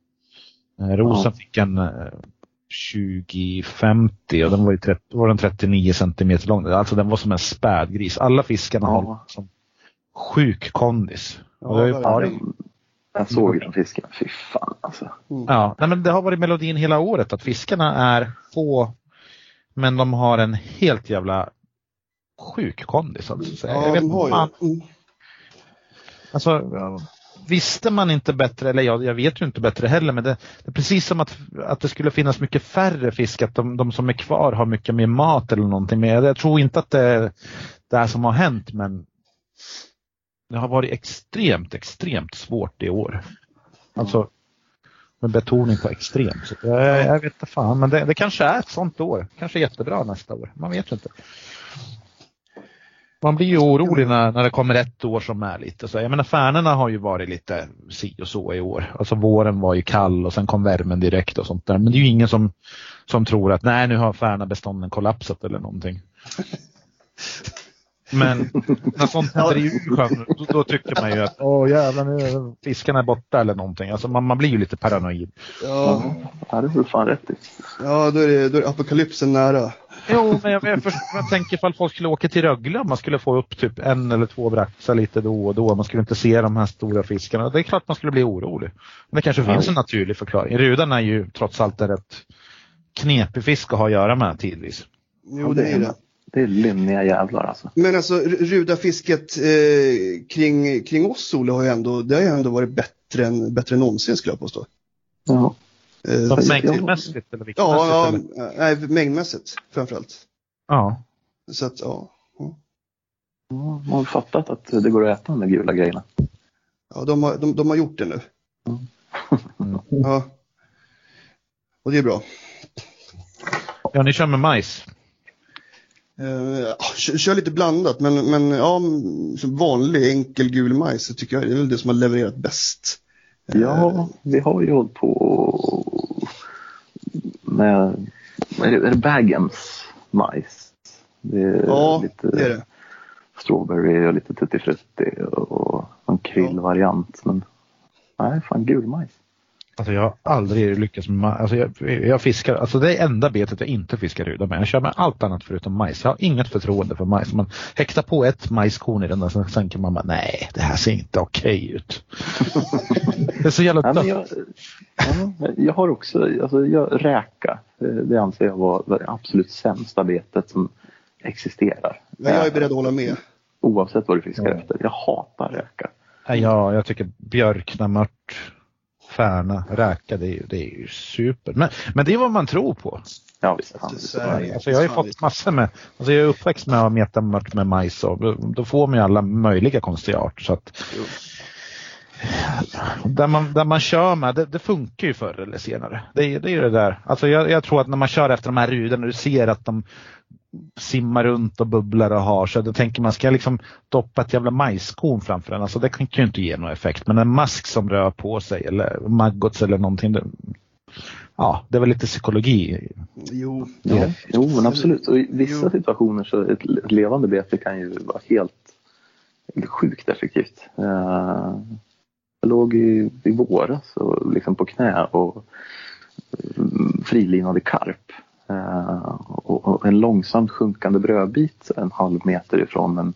Eh, Rosen Ja. fick en eh, 2050 och den var ju 30, var den 39 centimeter lång. Alltså den var som en spädgris. Alla fiskarna har som sjuk kondis. Ja, Ju Jag såg den fisken. Fy fan alltså. ja, nej, men det har varit melodin hela året att fiskarna är få men de har en helt jävla sjuk kondis. Alltså. Så jag ja vet de har fan- ju. Mm. Alltså, ja, visste man inte bättre, eller jag, jag vet ju inte bättre heller, men det, det är precis som att, att det skulle finnas mycket färre fisk, att de, de som är kvar har mycket mer mat eller någonting. Men jag, jag tror inte att det är det här som har hänt, men det har varit extremt, extremt svårt i år. Alltså, med betoning på extremt. Så jag, jag vet inte fan, men det, det kanske är ett sånt år. Kanske jättebra nästa år. Man vet inte. Man blir ju orolig när, när det kommer ett år som är lite så. Jag menar Färnerna har ju varit lite si och så i år. Alltså våren var ju kall och sen kom värmen direkt och sånt där. Men det är ju ingen som, som tror att nej nu har Färnabestånden kollapsat eller någonting. Men när sånt händer i Ursjön då, då tycker man ju att åh jävlar nu är fiskarna är borta eller någonting. Alltså man, man blir ju lite paranoid. Ja, Ja, det har du fan rätt i. ja då, är det, då är apokalypsen nära. Jo, men jag, jag, först, jag tänker ifall folk skulle åka till Rögle om man skulle få upp typ en eller två braxar lite då och då. Man skulle inte se de här stora fiskarna. Det är klart man skulle bli orolig. Men det kanske Ja. finns en naturlig förklaring. Rudan är ju trots allt en rätt knepig fisk att ha att göra med tidvis. Jo, det är det. Det är lynniga jävlar alltså. Men alltså r- rudafisket eh, kring, kring oss, Olle, har ju ändå, det har ju ändå varit bättre än, bättre än någonsin skulle jag påstå. Ja. Eh, mängdmässigt eller ja, viktmässigt? ja, eller? nej, mängdmässigt framförallt. ja. Så att, ja. ja. Ja, Man har fattat att det går att äta de där gula grejerna. Ja, de har, de, de har gjort det nu. Mm. Ja. Och det är bra. Ja, ni kör med majs. Ja, kör, lite blandat, men, men ja, som vanlig enkel gul majs så tycker jag det är väl det som har levererat bäst. Eh, Ja, vi har ju hållit på med, är det, är det Baggins majs? Det Ja, lite det är det. strawberry och lite tutti frutti och en krillvariant. Men nej, fan gul majs. Alltså jag har aldrig lyckats med. Alltså jag, jag fiskar, alltså det är enda betet jag inte fiskar ruda med. Jag kör med allt annat förutom majs. Jag har inget förtroende för majs. Man häktar på ett majskorn i den där, sen tänker man bara nej, det här ser inte okej ut. det är så jävla dött. jag, Ja, jag har också, alltså jag, räka, eh, det anser jag vara det absolut sämsta betet som existerar. Men jag är beredd att hålla med. Oavsett vad du fiskar Ja. efter. Jag hatar räka. Ja, jag tycker björknamört, färna, räka, det är, ju- det är ju super. Men, men det är vad man tror på. Ja, visst. Alltså jag har ju fått massor med, alltså jag är uppväxt med att meta mört med majs och då- då får man ju alla möjliga konstiga arter. Så att, där, man, där man kör med, det, det funkar ju förr eller senare. Det, är- det är ju det där. Alltså jag, jag tror att när man kör efter de här rudarna, du ser att de simmar runt och bubblar och har så då tänker man, ska jag liksom doppa ett jävla majskorn framför den? Alltså det kan ju inte ge någon effekt. Men en mask som rör på sig eller maggots eller någonting. Det, ja, det väl lite psykologi. Jo, Ja, jo, men absolut. Och I vissa Jo. situationer så ett, ett levande bete kan ju vara helt sjukt effektivt. Eh, jag låg i, i våras och liksom på knä och mm, frilinade karp. Eh, och, en långsamt sjunkande brödbit en halv meter ifrån en,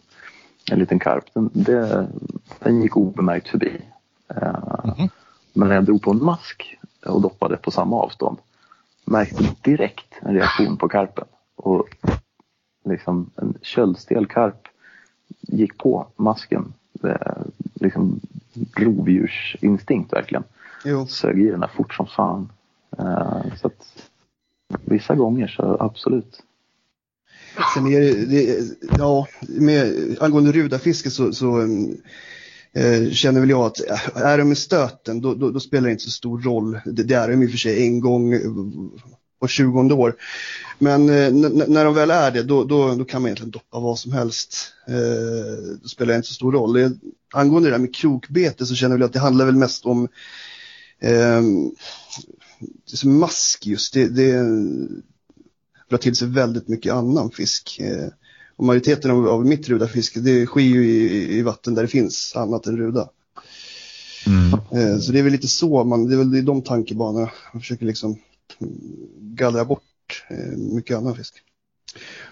en liten karp. Den, det, den gick obemärkt förbi. Mhm. Men när jag drog på en mask och doppade på samma avstånd märkte direkt en reaktion på karpen. Och liksom en köldstel karp gick på masken. Liksom rovdjursinstinkt verkligen. jo. Sög i den där fort som fan. Eh, så att vissa gånger så absolut. Sen är det, det ja, med, angående rudafiske så, så mm, eh, känner väl jag att eh, är de i stöten då, då, då spelar det inte så stor roll. Det, det är de i och för sig en gång eh, på 20 år. Men eh, när de väl är det då, då, då kan man egentligen doppa vad som helst. Eh, då spelar det inte så stor roll. Det, angående det där med krokbete så känner jag att det handlar väl mest om eh, det är som mask just. Det, det drar till sig väldigt mycket annan fisk. Eh, och majoriteten av, av mitt rudafiske det sker ju i, i vatten där det finns annat än ruda. Mm. Eh, så det är väl lite så, man, det är väl i de tankebanorna man försöker liksom gallra bort eh, mycket annan fisk.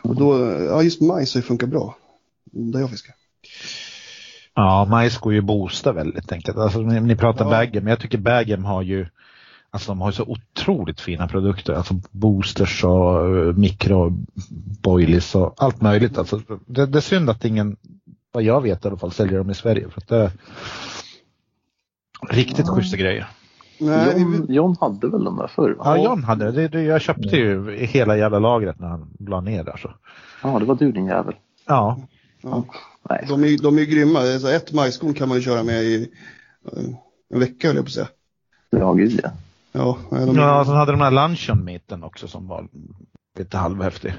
Och då, ja just majs har ju funkat bra. Där jag fiskar. Ja, majs går ju att boosta väldigt enkelt. Alltså, ni, ni pratar Ja. Bagem, men jag tycker Bagem har ju Alltså de har så otroligt fina produkter. Alltså boosters och uh, mikroboilies och allt möjligt. Alltså, det, det är synd att ingen, vad jag vet i alla fall, säljer dem i Sverige. För att det är riktigt schyssta grejer. Nej, John, John hade väl de där förr? va? Ja, John hade det. det. Jag köpte ju hela jävla lagret när han la ner där. Så. Ja, det var du din jävel. Ja, ja, Nej, de, är, ju- de är ju grymma. Ett majskorn kan man ju köra med i eh, en vecka höll jag på att säga. ja gud ja. Ja, de ja sen hade de den här luncheon meeten också som var lite halvhäftig.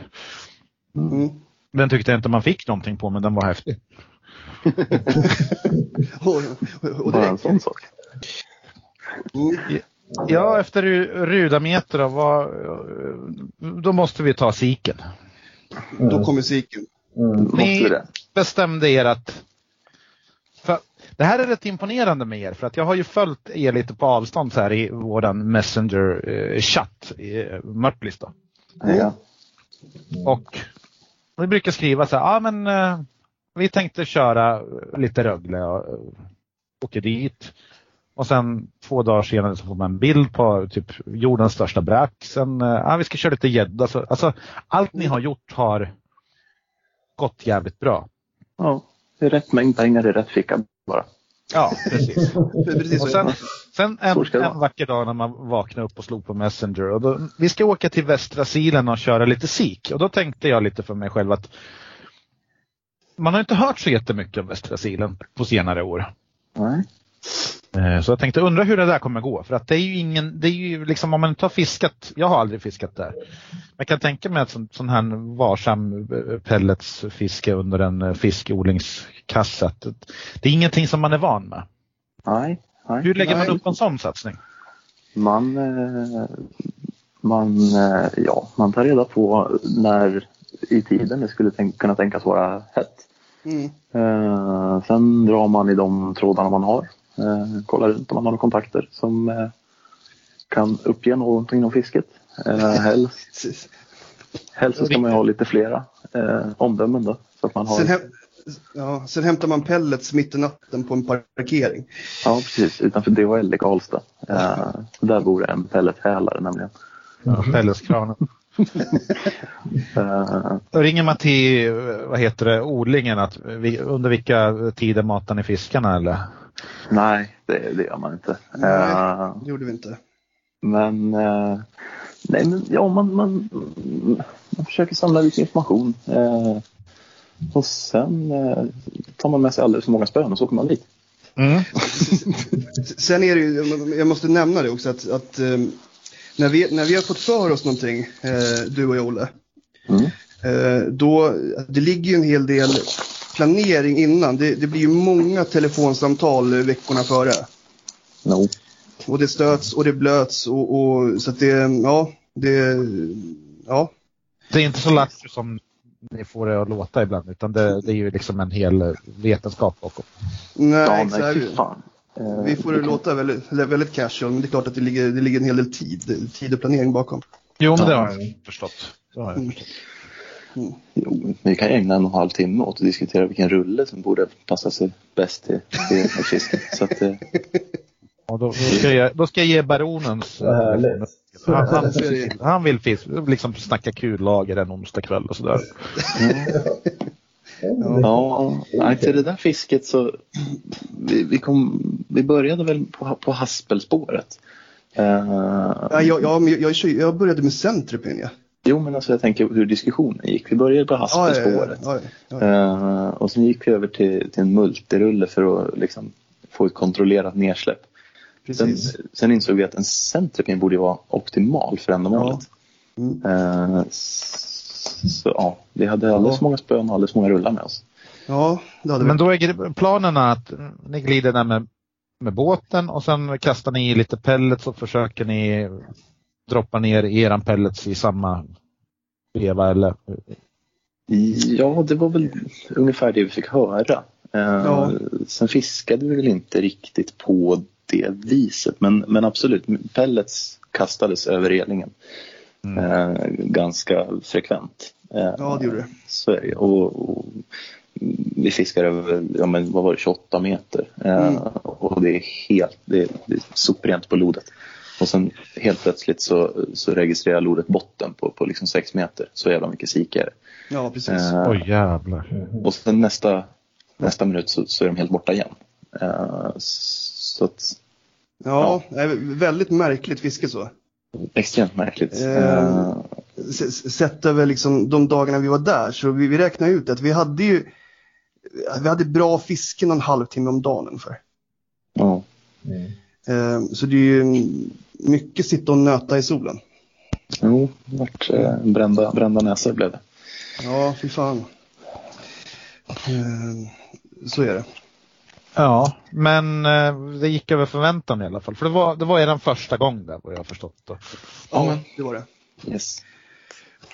mm. Den tyckte jag inte man fick någonting på men den var häftig. och, och, och det Bara en sån sak. Mm. Ja, efter ru- rudameter då, vad, då måste vi ta siken. Då kommer siken. Mm. Det? bestämde er att det här är rätt imponerande med er för att jag har ju följt er lite på avstånd så här i våran Messenger-chatt i eh, Mörtlis då. Ja. Och vi brukar skriva så här, ja men eh, vi tänkte köra lite Rögle och eh, åker dit. Och sen två dagar senare så får man en bild på typ jordens största bräck. Sen, eh, ja vi ska köra lite gädda. Så, Alltså allt ni har gjort har gått jävligt bra. ja. Det är rätt mängd pengar i rätt ficka bara. Ja, precis. Precis Och sen, sen en, en vacker dag när man vaknade upp och slog på Messenger. Och då, vi ska åka till västra silen och köra lite sik. Och då tänkte jag lite för mig själv att man har inte hört så jättemycket om västra silen på senare år. Nej. Eh, Så jag tänkte undra hur det där kommer gå. För att det är ju ingen, det är ju liksom om man inte har fiskat, jag har aldrig fiskat där. Jag kan tänka mig att sån, sån här varsam eh, pelletsfiske under en eh, fiskodlingskassa. att Det är ingenting som man är van med. Nej. Nej. Hur lägger Nej. man upp en sån satsning? Man, man, ja, man tar reda på när i tiden det skulle tänk, kunna tänkas vara hett. Mm. Sen drar man i de trådarna man har. Eh, kollar runt om man har några kontakter som eh, kan uppge någonting om fisket. Eh, helst, helst så ska man ju ha lite flera eh, omdömen då. Så att man har Sen, häm, ja, sen hämtar man pellets mitt i natten på en parkering. Ja, precis. Utanför DHL i Karlstad. Eh, där bor en pellethälare nämligen. Ja, Pelletskranen. Eh, Då ringer man till, vad heter det, odlingen att vi, under vilka tider matar ni fiskarna eller? Nej, det, det gör man inte. Nej. Eh, Det gjorde vi inte. Men, eh, nej, men ja, man, man, man försöker samla lite information. Eh, och sen tar man med sig alldeles för många spön och så åker man dit. Mm. Sen är det ju, jag måste nämna det också att, att när, vi, när vi har fått för oss någonting, du och jag Olle, Mm. då, det ligger ju en hel del planering innan. Det, det blir ju många telefonsamtal veckorna före. No. Och det stöts och det blöts och, och så att det, ja, det, ja. Det är inte så lätt som ni får det att låta ibland utan det, det är ju liksom en hel vetenskap bakom. Nej, Ja, exakt. Eh, Vi får det låta väldigt, väldigt casual, men det är klart att det ligger, det ligger en hel del tid, tid och planering bakom. Jo men det har jag förstått. Det har jag Mm. Jo, vi kan ägna en och en halv timme åt att diskutera vilken rulle som borde passa sig bäst till, till fisken. Så att, eh, då, då, ska jag, då ska jag ge baronens telefon. han, han, han vill fisk, liksom snacka kullager en onsdag kväll och sådär. ja, nej, till det där fisket så vi, vi, kom, vi började väl på, på haspelspåret. Eh, Ja, jag, jag, jag, jag, började med Centripin, ja. Jo, men alltså jag tänker hur diskussionen gick. Vi började på Ja, ja, ja, haspelspåret. ja, ja, ja. Eh, och sen gick vi över till, till en multirulle för att liksom, få ett kontrollerat nedsläpp. Sen, sen insåg vi att en centerpin borde vara optimal för ändamålet. Mm. Eh, så ja, vi hade alldeles för många spön och alldeles för många rullar med oss. Ja, det hade vi. Men då är planen att ni glider där med, med båten och sen kastar ni i lite pellets och försöker ni droppa ner eran pellets i samma veva eller? Ja, det var väl ungefär det vi fick höra. Eh, Ja. Sen fiskade vi väl inte riktigt på det viset. Men, men absolut, pellets kastades över relingen. Mm. Eh, ganska frekvent. Eh, Ja, det gjorde det. Så är det. Och, och vi fiskar över, ja men vad var det, 28 meter. Mm. Och det är helt, det är, det är soprent på lodet. Och sen helt plötsligt så, så registrerar lodet botten på, på liksom 6 meter. Så jävla mycket sik är det. Ja, precis. Eh, Oj jävlar. och sen nästa, nästa minut så, så är de helt borta igen. Eh, så att, Ja, nej, väldigt märkligt fiske så. extremt märkligt. Eh, Eh, Sett över liksom de dagarna vi var där så vi, vi räknade ut att vi hade ju vi hade bra fiske någon halvtimme om dagen ungefär. ja. Eh, Så det är ju mycket sitta och nöta i solen. Jo, det vart eh, brända, brända näsor blev det. Ja, fy fan. Eh, Så är det. Ja, men eh, det gick över förväntan i alla fall. För det var, det var er första gång där vad jag har förstått. Då. Ja, det var det. Yes.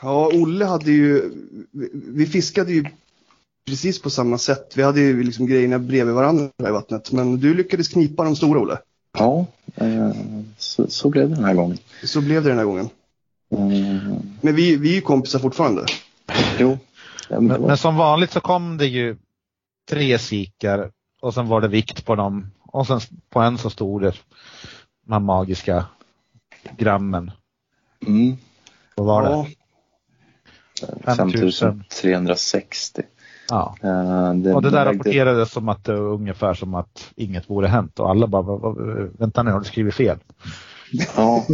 Ja, Olle hade ju, vi- vi fiskade ju precis på samma sätt. Vi hade ju liksom grejerna bredvid varandra i vattnet. Men du lyckades knipa de stora Olle. Ja, eh, så, så blev det den här gången. Så blev det den här gången. Eh, Men vi, vi är ju kompisar fortfarande. jo, men det Men, som vanligt så kom det ju tre sikar och sen var det vikt på dem. Och sen på en så stod det de här magiska grammen. mm, Vad var det? Ja, 5360. Ja. Eh, det, Och det där rapporterades som att det var ungefär som att inget vore hänt och alla bara, "Vad- vad- vänta nu, har du skrivit fel? Ja,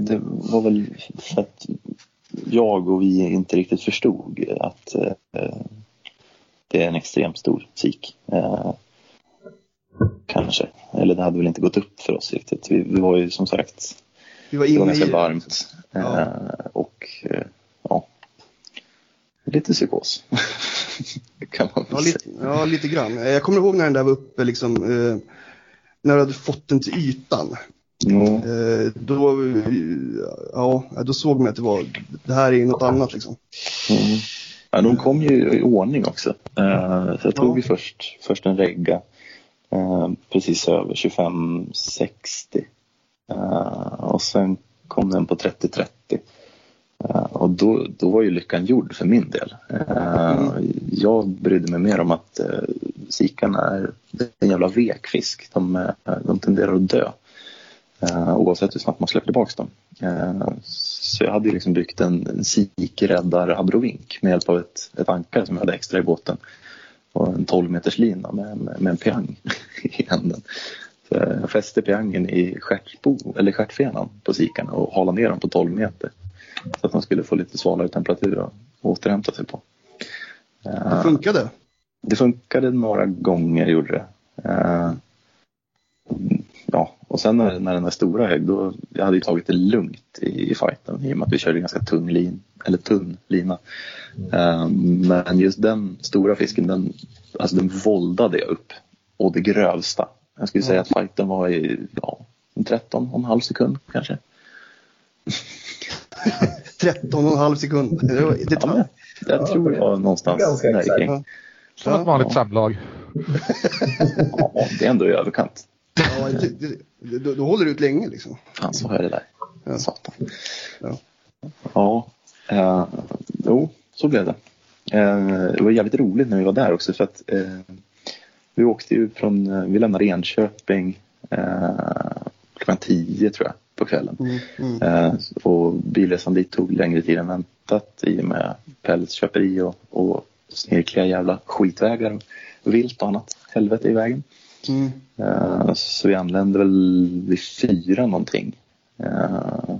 det var väl för att jag och vi inte riktigt förstod att eh, det är en extremt stor sik. Eh, kanske. Eller det hade väl inte gått upp för oss riktigt. Vi, vi var ju som sagt, vi var det var ganska i varmt. Ja. Och ja, lite psykos. kan man väl Ja säga. lite, ja, lite grann. Jag kommer ihåg när den där var uppe, liksom, eh, när du hade fått den till ytan. Jo. Eh, då, ja, då såg man att det var, det här är något annat liksom. Mm. Ja, de kom ju i ordning också. Eh, så jag tog Ja. ju först, först en regga eh, precis över 25-60. Eh, och sen kom den på 30-30. Eh, och då, då var ju lyckan gjord för min del. Eh, Jag brydde mig mer om att eh, sikarna är en jävla vekfisk. De, de tenderar att dö. Eh, oavsett hur snabbt man släpper tillbaka dem. Så jag hade liksom byggt en, en sikräddar-abrovink med hjälp av ett, ett ankare som jag hade extra i båten. Och en 12 meters lina med, med, en piang i änden. Så jag fäste piangen i stjärtbo, eller stjärtfenan på sikarna och halade ner dem på 12 meter. Så att de skulle få lite svalare temperatur och återhämta sig på. Det Eh, funkade. det funkade några gånger gjorde det. Eh, ja, och sen när, när den där stora högg, då jag hade ju tagit det lugnt i, i fighten i och med att vi körde ganska tung lin, eller tunn lina. Eh, men just den stora fisken, den, alltså den våldade jag upp. Och det grövsta. Jag skulle säga att fighten var i ja, en 13 och en halv sekund kanske. 13 och en halv sekund. Det var, det Ja, jag tror det var någonstans Ganska där kring. Som ett vanligt sabblag. Ja, det är ändå i överkant. ja, det, det, då, då håller du ut länge liksom. Fan, så är det där. Ja. Satan. Ja. Ja, eh, jo, så blev det. Eh, det var jävligt roligt när vi var där också för att eh, vi åkte ju från, eh, vi lämnade Enköping eh, klockan 10 tror jag på kvällen. Mm, mm. Eh, och bilresan dit tog längre tid än väntat i och med pälsköperi och, och snirkliga jävla skitvägar och vilt och annat helvete i vägen. Mm. Eh, Så vi anlände väl vid fyra någonting. Eh,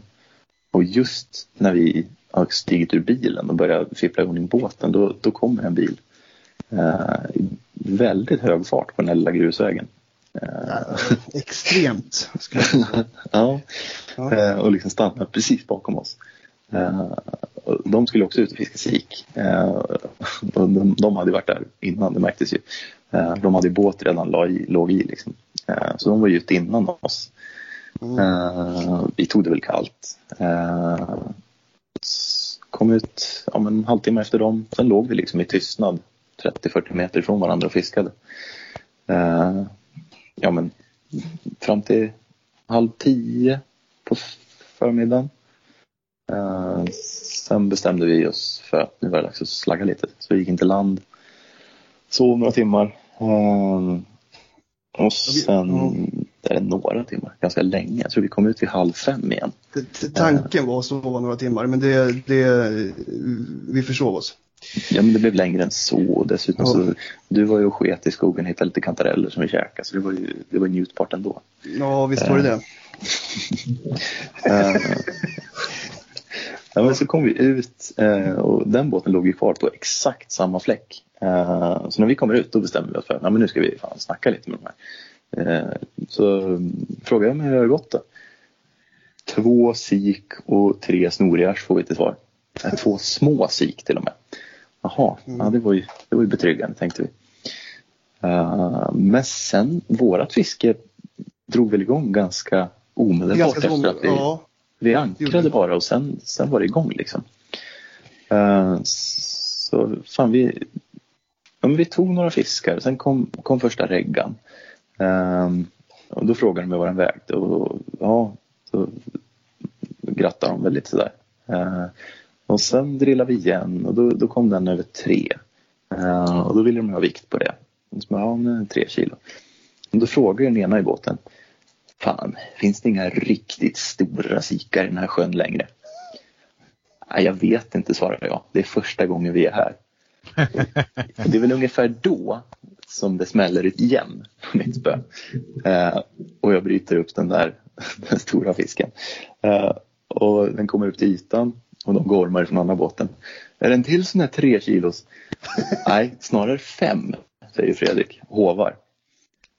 Och just när vi har stigit ur bilen och börjat fippla i ordning båten då, då kommer en bil. väldigt hög fart på den här lilla grusvägen. Eh, Extremt. ja. Ja. Eh, Och liksom stannar precis bakom oss. Eh, De skulle också ut och fiska sik. De, de hade varit där innan, det märktes ju. De hade båt redan låg i, liksom. Så de var ju ute innan oss. Mm. Vi tog det väl kallt. Kom ut ja, en halvtimme efter dem. Sen låg vi liksom i tystnad 30-40 meter ifrån varandra och fiskade. Eh, Ja men fram till halv tio på förmiddagen. Eh, sen bestämde vi oss för att nu var det dags att slagga lite. Så vi gick in till land. Sov några timmar. Eh, och sen är det några timmar, ganska länge. Jag tror vi kom ut vid halv fem igen. Tanken var att sova några timmar men det, det, vi försov oss. Ja men det blev längre än så. Dessutom Ja. så, du var ju och sket i skogen och hittade lite kantareller som vi käkade. Så det var ju det var njutbart ändå. Ja visst var det det. Eh, ja, men så kom vi ut eh, och den båten låg ju kvar på exakt samma fläck. Eh, så när vi kommer ut då bestämmer vi oss för att nu ska vi fan snacka lite med de här. Så mm, frågade jag mig hur det har gått då. Två sik och tre snoriars får vi till svar. Två små sik till och med. Jaha, ja, det, var ju, det var ju betryggande tänkte vi. Eh, men sen vårat fiske drog väl igång ganska omedelbart Ganska efter att vi, ja, vi ankrade bara och sen, sen var det igång liksom. Eh, så fan vi, ja, vi tog några fiskar, sen kom, kom första reggan. Eh, och då frågade de mig vad den vägde och ja, så grattade de väl lite sådär. Och sen drillade vi igen och då, då kom den över tre. Uh, och då ville de ha vikt på det. Och så ja, nu är tre kilo. Och då frågade den ena i båten Fan, finns det inga riktigt stora sikar i den här sjön längre? Nej, jag vet inte, svarade jag. Det är första gången vi är här. Det är väl ungefär då som det smäller igen på mitt spö. Uh, och jag bryter upp den där den stora fisken. Uh, och den kommer upp till ytan och de gormar från andra båten. Är det en till sån här tre kilos? Nej, snarare fem, säger Fredrik. Hovar.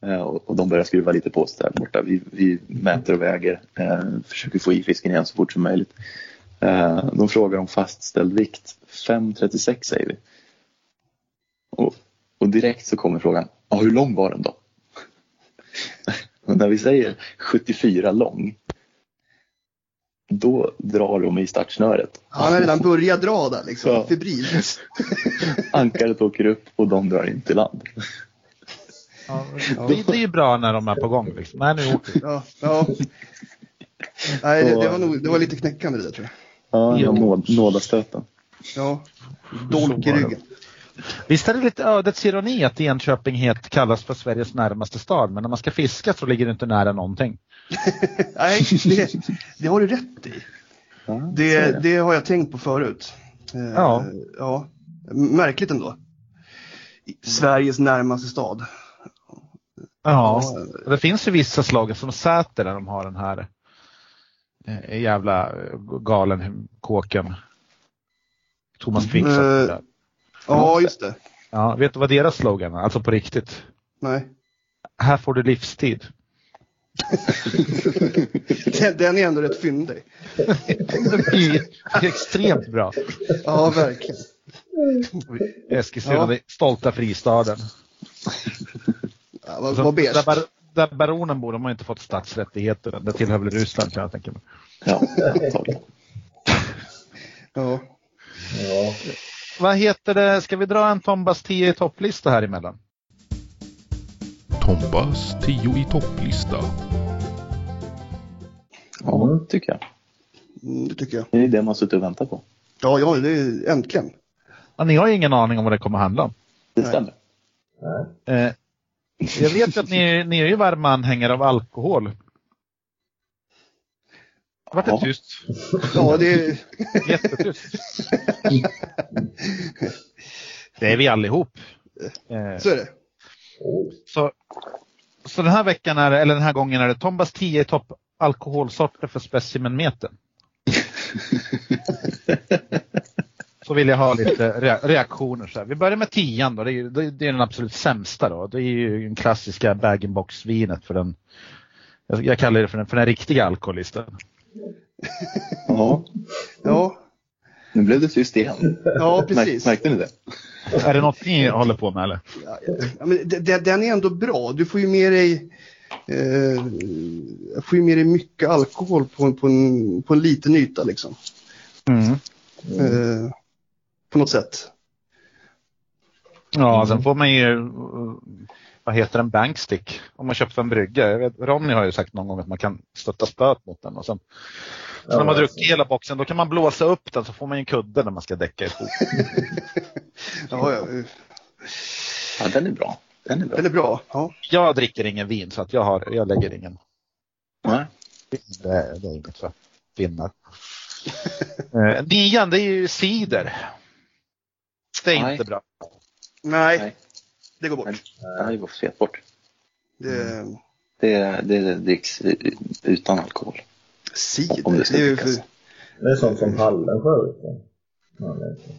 Eh, Och och de börjar skruva lite på sig där borta. Vi, vi mäter och väger. Eh, försöker få i fisken igen så fort som möjligt. Eh, de frågar om fastställd vikt. 5,36 säger vi. Och, och direkt så kommer frågan. Ja, hur lång var den då? och när vi säger 74 lång. Då drar de i startsnöret. Han har redan börjat dra där liksom, Ja. febrilt. Ankaret åker upp och de drar in till land. Det, det är ju bra när de är på gång. Liksom. Nej, nu åker. Ja, ja. Nej, det, det, var nog, det var lite knäckande det där tror jag. Ja, ja nåd, nådastöten. Ja. Dolk i ryggen. Visst är det lite ödets ironi att Enköping het kallas för Sveriges närmaste stad, men när man ska fiska så ligger det inte nära någonting. Nej, det, det har du rätt i. Ja, Det, det har jag tänkt på förut. Eh, Ja. ja. Märkligt ändå. Sveriges närmaste stad. Ja, det finns ju vissa slag som Säter där de har den här eh, jävla galen kåken. Thomas Quick där. Ja, just det. Ja, vet du vad deras slogan är? Alltså på riktigt. Nej. Här får du livstid. Den, den är ändå rätt fyndig. Det är extremt bra. Ja, verkligen. Eskilstuna, Ja. stolta fristaden. Ja, vad, Så, vad där, bar, där baronen bor, de har inte fått statsrättigheter. Det tillhör väl Ryssland kan jag tänka mig. Ja, antagligen. Ja. Ja. Vad heter det, ska vi dra en Tombas 10 i topplista här emellan? Tombas 10 i topplista. Ja, tycker jag. Mm, det tycker jag. Det är det man suttit och väntat på. Ja, ja, det är äntligen. Ja, ni har ju ingen aning om vad det kommer handla om. Det Nej. stämmer. Eh, jag vet ju att ni, ni är ju varma anhängare av alkohol. Vart det Ja. tyst? Ja, det är... Jättetyst. Det är vi allihop. Eh, Så är det. så, så den här veckan är eller den här gången är det Tombas 10 i topp alkoholsorter för specimenmetern. Så vill jag ha lite rea- reaktioner. Så här. Vi börjar med tian då. Det är, ju- det är den absolut sämsta då. Det är ju den klassiska bag-in-box-vinet för den. Jag, jag kallar det för den, för den riktiga alkoholisten. Ja, Ja, nu blev det tyst igen. ja precis. märkte ni det? Är det något ni håller på med eller? Ja, men de- de- den är ändå bra. Du får ju med dig eh, får ju med dig mycket alkohol på, en- på, en, på en liten yta liksom. Mm. Eh, på något sätt. Ja, sen får man ju, uh, vad heter den, bankstick om man köper en brygga. Jag vet, Ronny har ju sagt någon gång att man kan stötta spöet mot den och sen så när man druckit hela boxen då kan man blåsa upp den så får man ju en kudde när man ska däcka i skog. Ja, ja, Ja, den är bra. Den är bra. den är bra. Ja. Jag dricker ingen vin så att jag, har, jag lägger ingen. Nej. Det, är- det är inget för finnar. Eh, Nian det är ju cider. Det är Nej. inte bra. Nej, Nej. Det går bort. Nej. Ju gått fet bort. Det, Det, det dricks utan alkohol. cider, Om det ska det är ju för, Det är sånt som Hallensjö dricker. Ja, det så.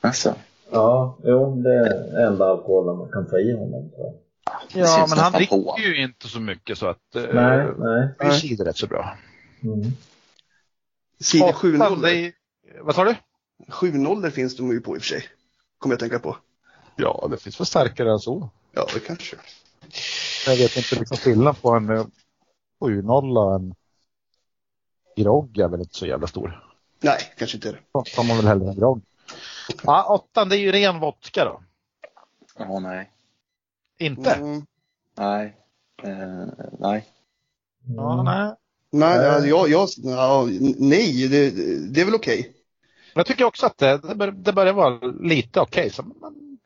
Alltså, Ja, jo, det är enda alkoholen man kan få i honom. det Ja, men han dricker på. ju inte så mycket så att eh, Nej, nej. det är cider rätt så bra. Mm. cider Åttan, det 7-0. är, vad sa du? 7-0 finns de ju på i och för sig. Kommer jag att tänka på. Ja, det finns väl starkare än så. Ja, det kanske. Jag vet inte liksom skillnad på en eh, 7-0 och en grogg är väl inte så jävla stor. Nej, kanske inte är det. Då tar man väl hellre en grogg. Ja, åttan det är ju ren vodka då. Ja, nej. Inte? Mm. Nej. Eh, nej. Ja, nej. Nej, Nej. jag, jag, ja, nej, det, det är väl okej. Jag tycker också att det, det, bör, det börjar vara lite okej. Så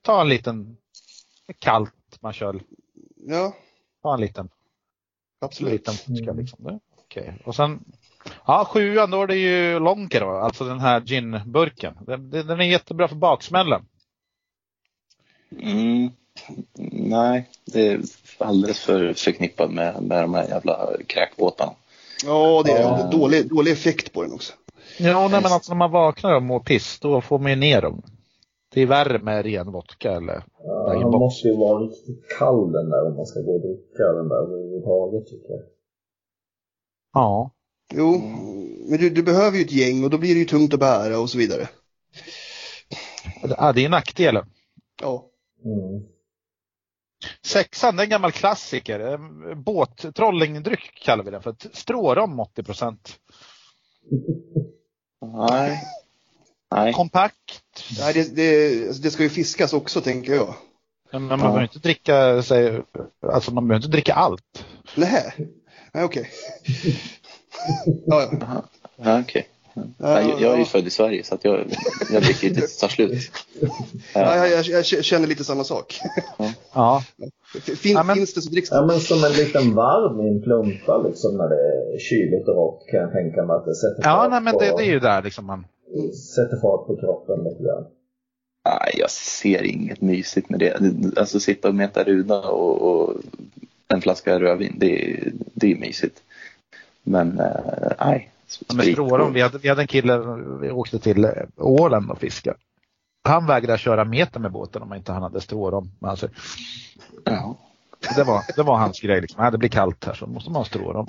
tar en liten kallt, man kör, Ja, tar en liten, en absolut. liten vodka liksom. Det är Okej. Och sen, ja sjuan då är det ju Lonker då, alltså den här ginburken. Den, den den är jättebra för baksmällen. Mm, nej, det är alldeles för förknippat med, med de här jävla kräkbåtarna. Ja, det är Ja. dålig, dålig effekt på den också. Ja, nej, men alltså när man vaknar och mår piss, då får man ju ner dem. Det är värre med ren vodka eller Ja, han måste ju vara riktigt kall den där om man ska gå och dricka den där överhuvudtaget tycker jag. Ja. Jo, men du, du behöver ju ett gäng och då blir det ju tungt att bära och så vidare. Ja, det är nackdelen. Ja, Mm. Sexan, det är en gammal klassiker. Eh, Båt, trollingdryck kallar vi den för. Strårom 80 procent. Nej. Nej. Kompakt. Nej, det, det, alltså, det ska ju fiskas också tänker jag. Men man behöver inte dricka, sig, alltså man behöver inte dricka allt. Nej, nej okej. Ja, ja. Ja, okej. Ja, jag, jag är ju född i Sverige så att jag, jag dricker tills det tar slut. Ja, jag, jag, jag känner lite samma sak. Ja, Fin, Ja, men- Finns det så dricks Ja det. men som en liten varm i en plumpa liksom när det är kyligt och rått kan jag tänka mig att det sätter ja nej, men det, det är ju där liksom man... sätter fart på kroppen lite grann. Nej, jag ser inget mysigt med det. Alltså sitta och meta ruda och, och en flaska rödvin, det, är- det är mysigt. Men eh, nej. Ja, Med strårom, vi hade, vi hade en kille, vi åkte till Åland och fiskade. Han vägrade köra meter med båten om inte han hade strårom sig. Ja. Det var, det var hans grej. Liksom. Det blir kallt här så måste man ha strårom.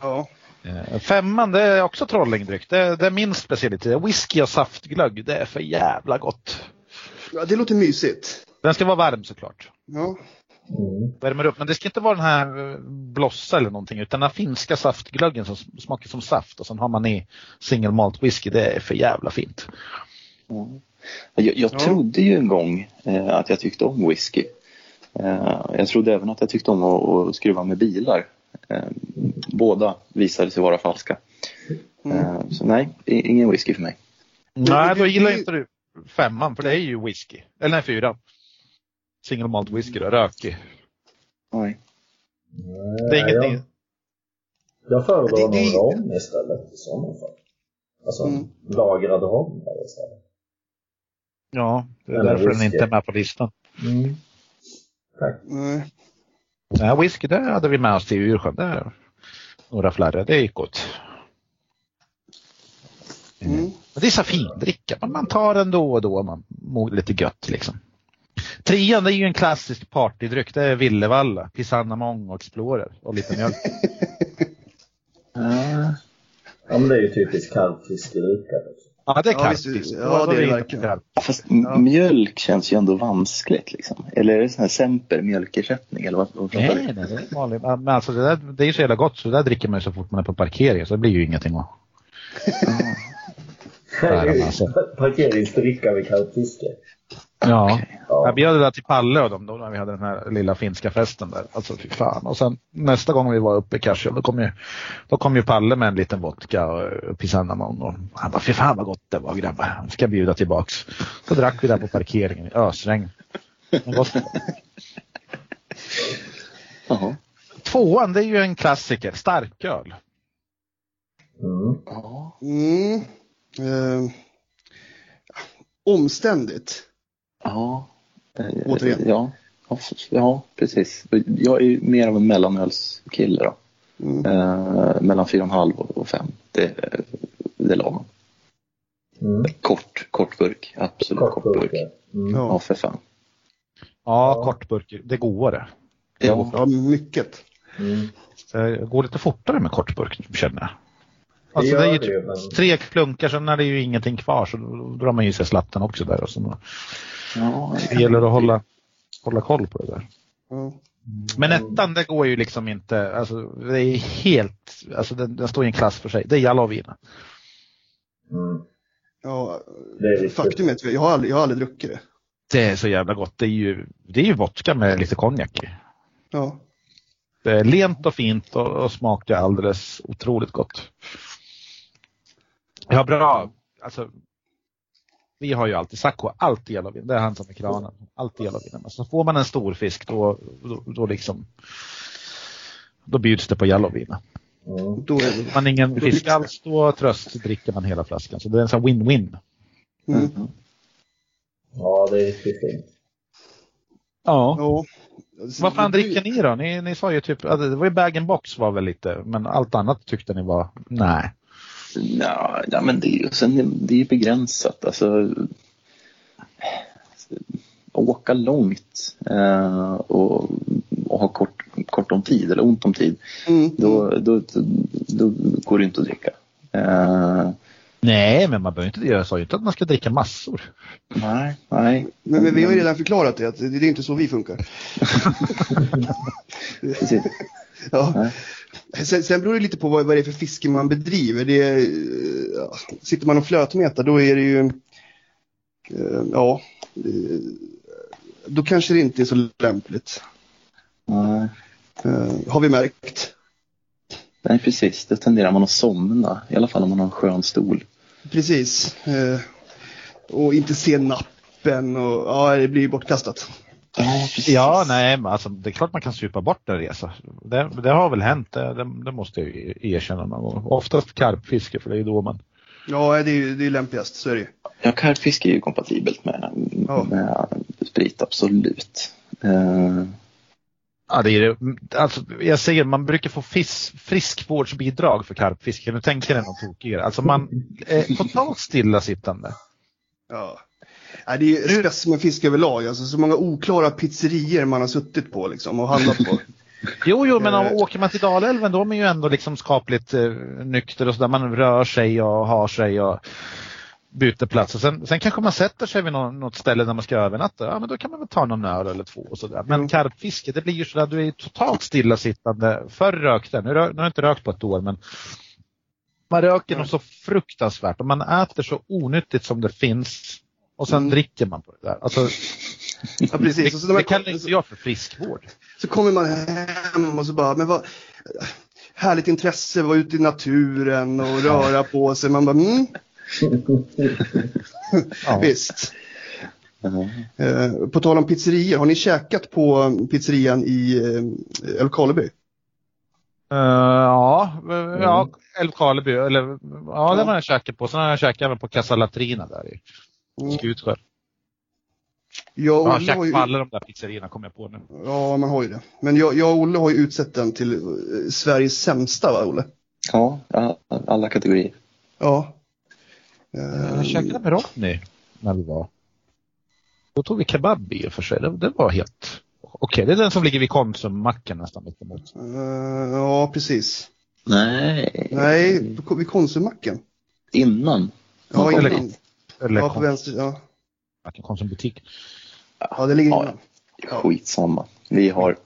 Ja. Eh, Femman, det är också trollingdryck. Det, det är min specialitet. Whisky och saftglögg, det är för jävla gott. ja, det låter mysigt. Den ska vara varm såklart. Ja. Mm. Värmer upp. Men det ska inte vara den här eh, blossa eller någonting utan den finska saftglöggen som smakar som saft och sen har man i single malt whisky. Det är för jävla fint. Ja. Jag, jag Ja. trodde ju en gång eh, att jag tyckte om whisky. Eh, jag trodde även att jag tyckte om att, att skruva med bilar. Eh, båda visade sig vara falska. Eh, så nej, ingen whisky för mig. Nej, då gillar inte du femman för det är ju whisky. Eller nej, fyran. Single malt whisky då, rökig. Nej. Det är ingenting. Jag, jag föredrar Det- det- någon rom istället i sådana fall. Alltså Mm. lagrad rom istället. Ja, det är Eller därför den whisky. inte är med på listan. Mm. Tack. Nej. Nej, whisky det hade vi med oss till Ursjön. Är några flarre, det gick gott. Mm. Men det är så findricka, men man tar den då och då. Man mår lite gött liksom. Trean det är ju en klassisk partydryck. Det är Villevalla, Pisanna Mong och Explorer och lite mjölk. Ja men det är ju typiskt kalvfiskerdricka. Liksom. Ja, det är Ja, kallt. visst. ja, Då det är det verkligen. fast m- mjölk känns ju ändå vanskligt liksom. Eller är det sån här Semper mjölkersättning eller vad, vad Nej, nej, det är vanligt. Men alltså det, där, det är ju så jävla gott så det där dricker man ju så fort man är på parkering så det blir ju ingenting att... Där, alltså. Parkeringsdricka vid kalvfiske. Ja. Ja. Jag bjöd det där till Palle och dem då när vi hade den här lilla finska festen där. Alltså fy fan. Och sen nästa gång vi var uppe i Kassel då kom ju, då kom ju Palle med en liten vodka och Pisannamon och han bara fy fan vad gott det var grabbar. Ska bjuda tillbaks. Så drack vi där på parkeringen i ösregn. Tvåan det är ju en klassiker, starköl. Mm. Ja. Mm. Eh, omständigt. Ja. Eh, Återigen. Ja. Ja, precis. Jag är ju mer av en mellanölskille då. Mm. Eh, mellan 4,5 och 5. Det, det är lagom. Mm. Kort, kort burk. Absolut kort, Kort burk. burk. Mm. Ja, för fan. Ja, Ja. kortburk. Det går det. Ja, ja, mycket. Mm. Det går lite fortare med kortburk känner jag. Alltså det det är ju det typ ju, men... tre klunkar, sen är det ju ingenting kvar så då drar man i sig slatten också där. Och så ja, det gäller att hålla, hålla koll på det där. Ja. Men ettan det går ju liksom inte, alltså det är helt, alltså den, den står i en klass för sig. Det är Jalovina. Mm. Ja, Det är faktum är att jag har aldrig, jag har aldrig druckit det. Det är så jävla gott. Det är ju, det är ju vodka med lite konjak i. Ja. Det är lent och fint och, och smakar alldeles otroligt gott. Ja, bra. Alltså, vi har ju alltid, Sacco alltid Jalovina. Det är han som är kranen. Alltid. Men så får man en stor fisk då, då, då liksom då bjuds det på Jalovina. Mm. Då är man ingen fisk alls då tröst dricker man hela flaskan. Så det är en sån win-win. Mm. Ja, det är riktigt fint. Ja. Ja. Vad fan dricker ni då? Ni, ni sa ju typ, ja, det var ju bag-in-box var väl lite, men allt annat tyckte ni var, nej. Ja, ja men det är ju sen, det är ju begränsat. Alltså, åka långt eh, och, och ha kort, kort om tid eller ont om tid. Mm. Då, då, då, då går det inte att dricka. Eh, Nej, men man behöver inte, jag sa ju inte att man ska dricka massor. nej, nej. Men, men vi har ju redan förklarat det, att det, är inte så vi funkar. Ja. Nej. Sen, sen beror det lite på vad, vad det är för fiske man bedriver. Det är, eh, ja, sitter man och flötmetar då är det ju, eh, ja, eh, då kanske det inte är så lämpligt. Nej. Har vi märkt. Nej, precis. Då tenderar man att somna. I alla fall om man har en skön stol. Precis. Och inte se nappen och ja, det blir bortkastat. Ja, precis. Ja, nej, alltså, det är klart man kan supa bort en resa. Det, det har väl hänt, det, det, det måste jag ju erkänna någon gång. Oftast karpfiske, för det är då man... Ja, det är ju det är lämpligast, så är det ju. Ja, karpfiske är ju kompatibelt med, Ja. med sprit, absolut. Eh, Ja, det är det. Alltså, jag säger, man brukar få fis, friskvårdsbidrag för karpfiske. Nu tänker jag något tokigare. Alltså man är totalt stillasittande. Ja. Nej, det är ju specimenfisk överlag. Alltså, så många oklara pizzerier man har suttit på liksom, och handlat på. Jo, jo, men om, Eh. åker man till Dalälven då är man ju ändå liksom skapligt eh, nykter och så där man rör sig och har sig och byter plats. Och sen, sen kanske man sätter sig vid någon, något ställe där man ska övernatta. Ja, men då kan man väl ta någon öl eller två och sådär. Men Jo. karpfiske, det blir ju sådär, du är totalt stillasittande. Förr rökte jag, nu, rö- nu har jag inte rökt på ett år, men man röker Nej. något så fruktansvärt och man äter så onyttigt som det finns och sen Mm. dricker man på det där. Alltså, Ja, precis. Och så, det man, kallar inte jag för friskvård. så kommer man hem och så bara, men vad härligt intresse, vara ute i naturen och röra på sig. Man bara, mm, Ja. visst. ja. Eh, på tal om pizzerior, har ni käkat på pizzerian i eh, Älvkarleby? Eh, ja, uh, ja, Älvkarleby, eller ja, den har jag käkat på. Sen har jag käkat även på Casa Latrina där i Mm. Skutskär. Jag och har Olle har ju, alla de där pizzerierna kommer jag på nu. ja, man har ju det. Men jag, jag och Olle har ju utsett den till eh, Sveriges sämsta, va Olle? ja, ja, alla kategorier. Ja. Eh, Jag käkade med Ronny när vi var. Då tog vi kebab i och för sig. Det, det var helt okej. Det är den som ligger vid Konsummacken nästan mittemot. eh, ja, precis. Nej. Nej, vid Konsummacken. Innan. Ja, Eller- innan. Eller Ja, på vänster. Ja, Konsum, Konsumbutik. ja det ligger Ja. Skitsamma. Vi har,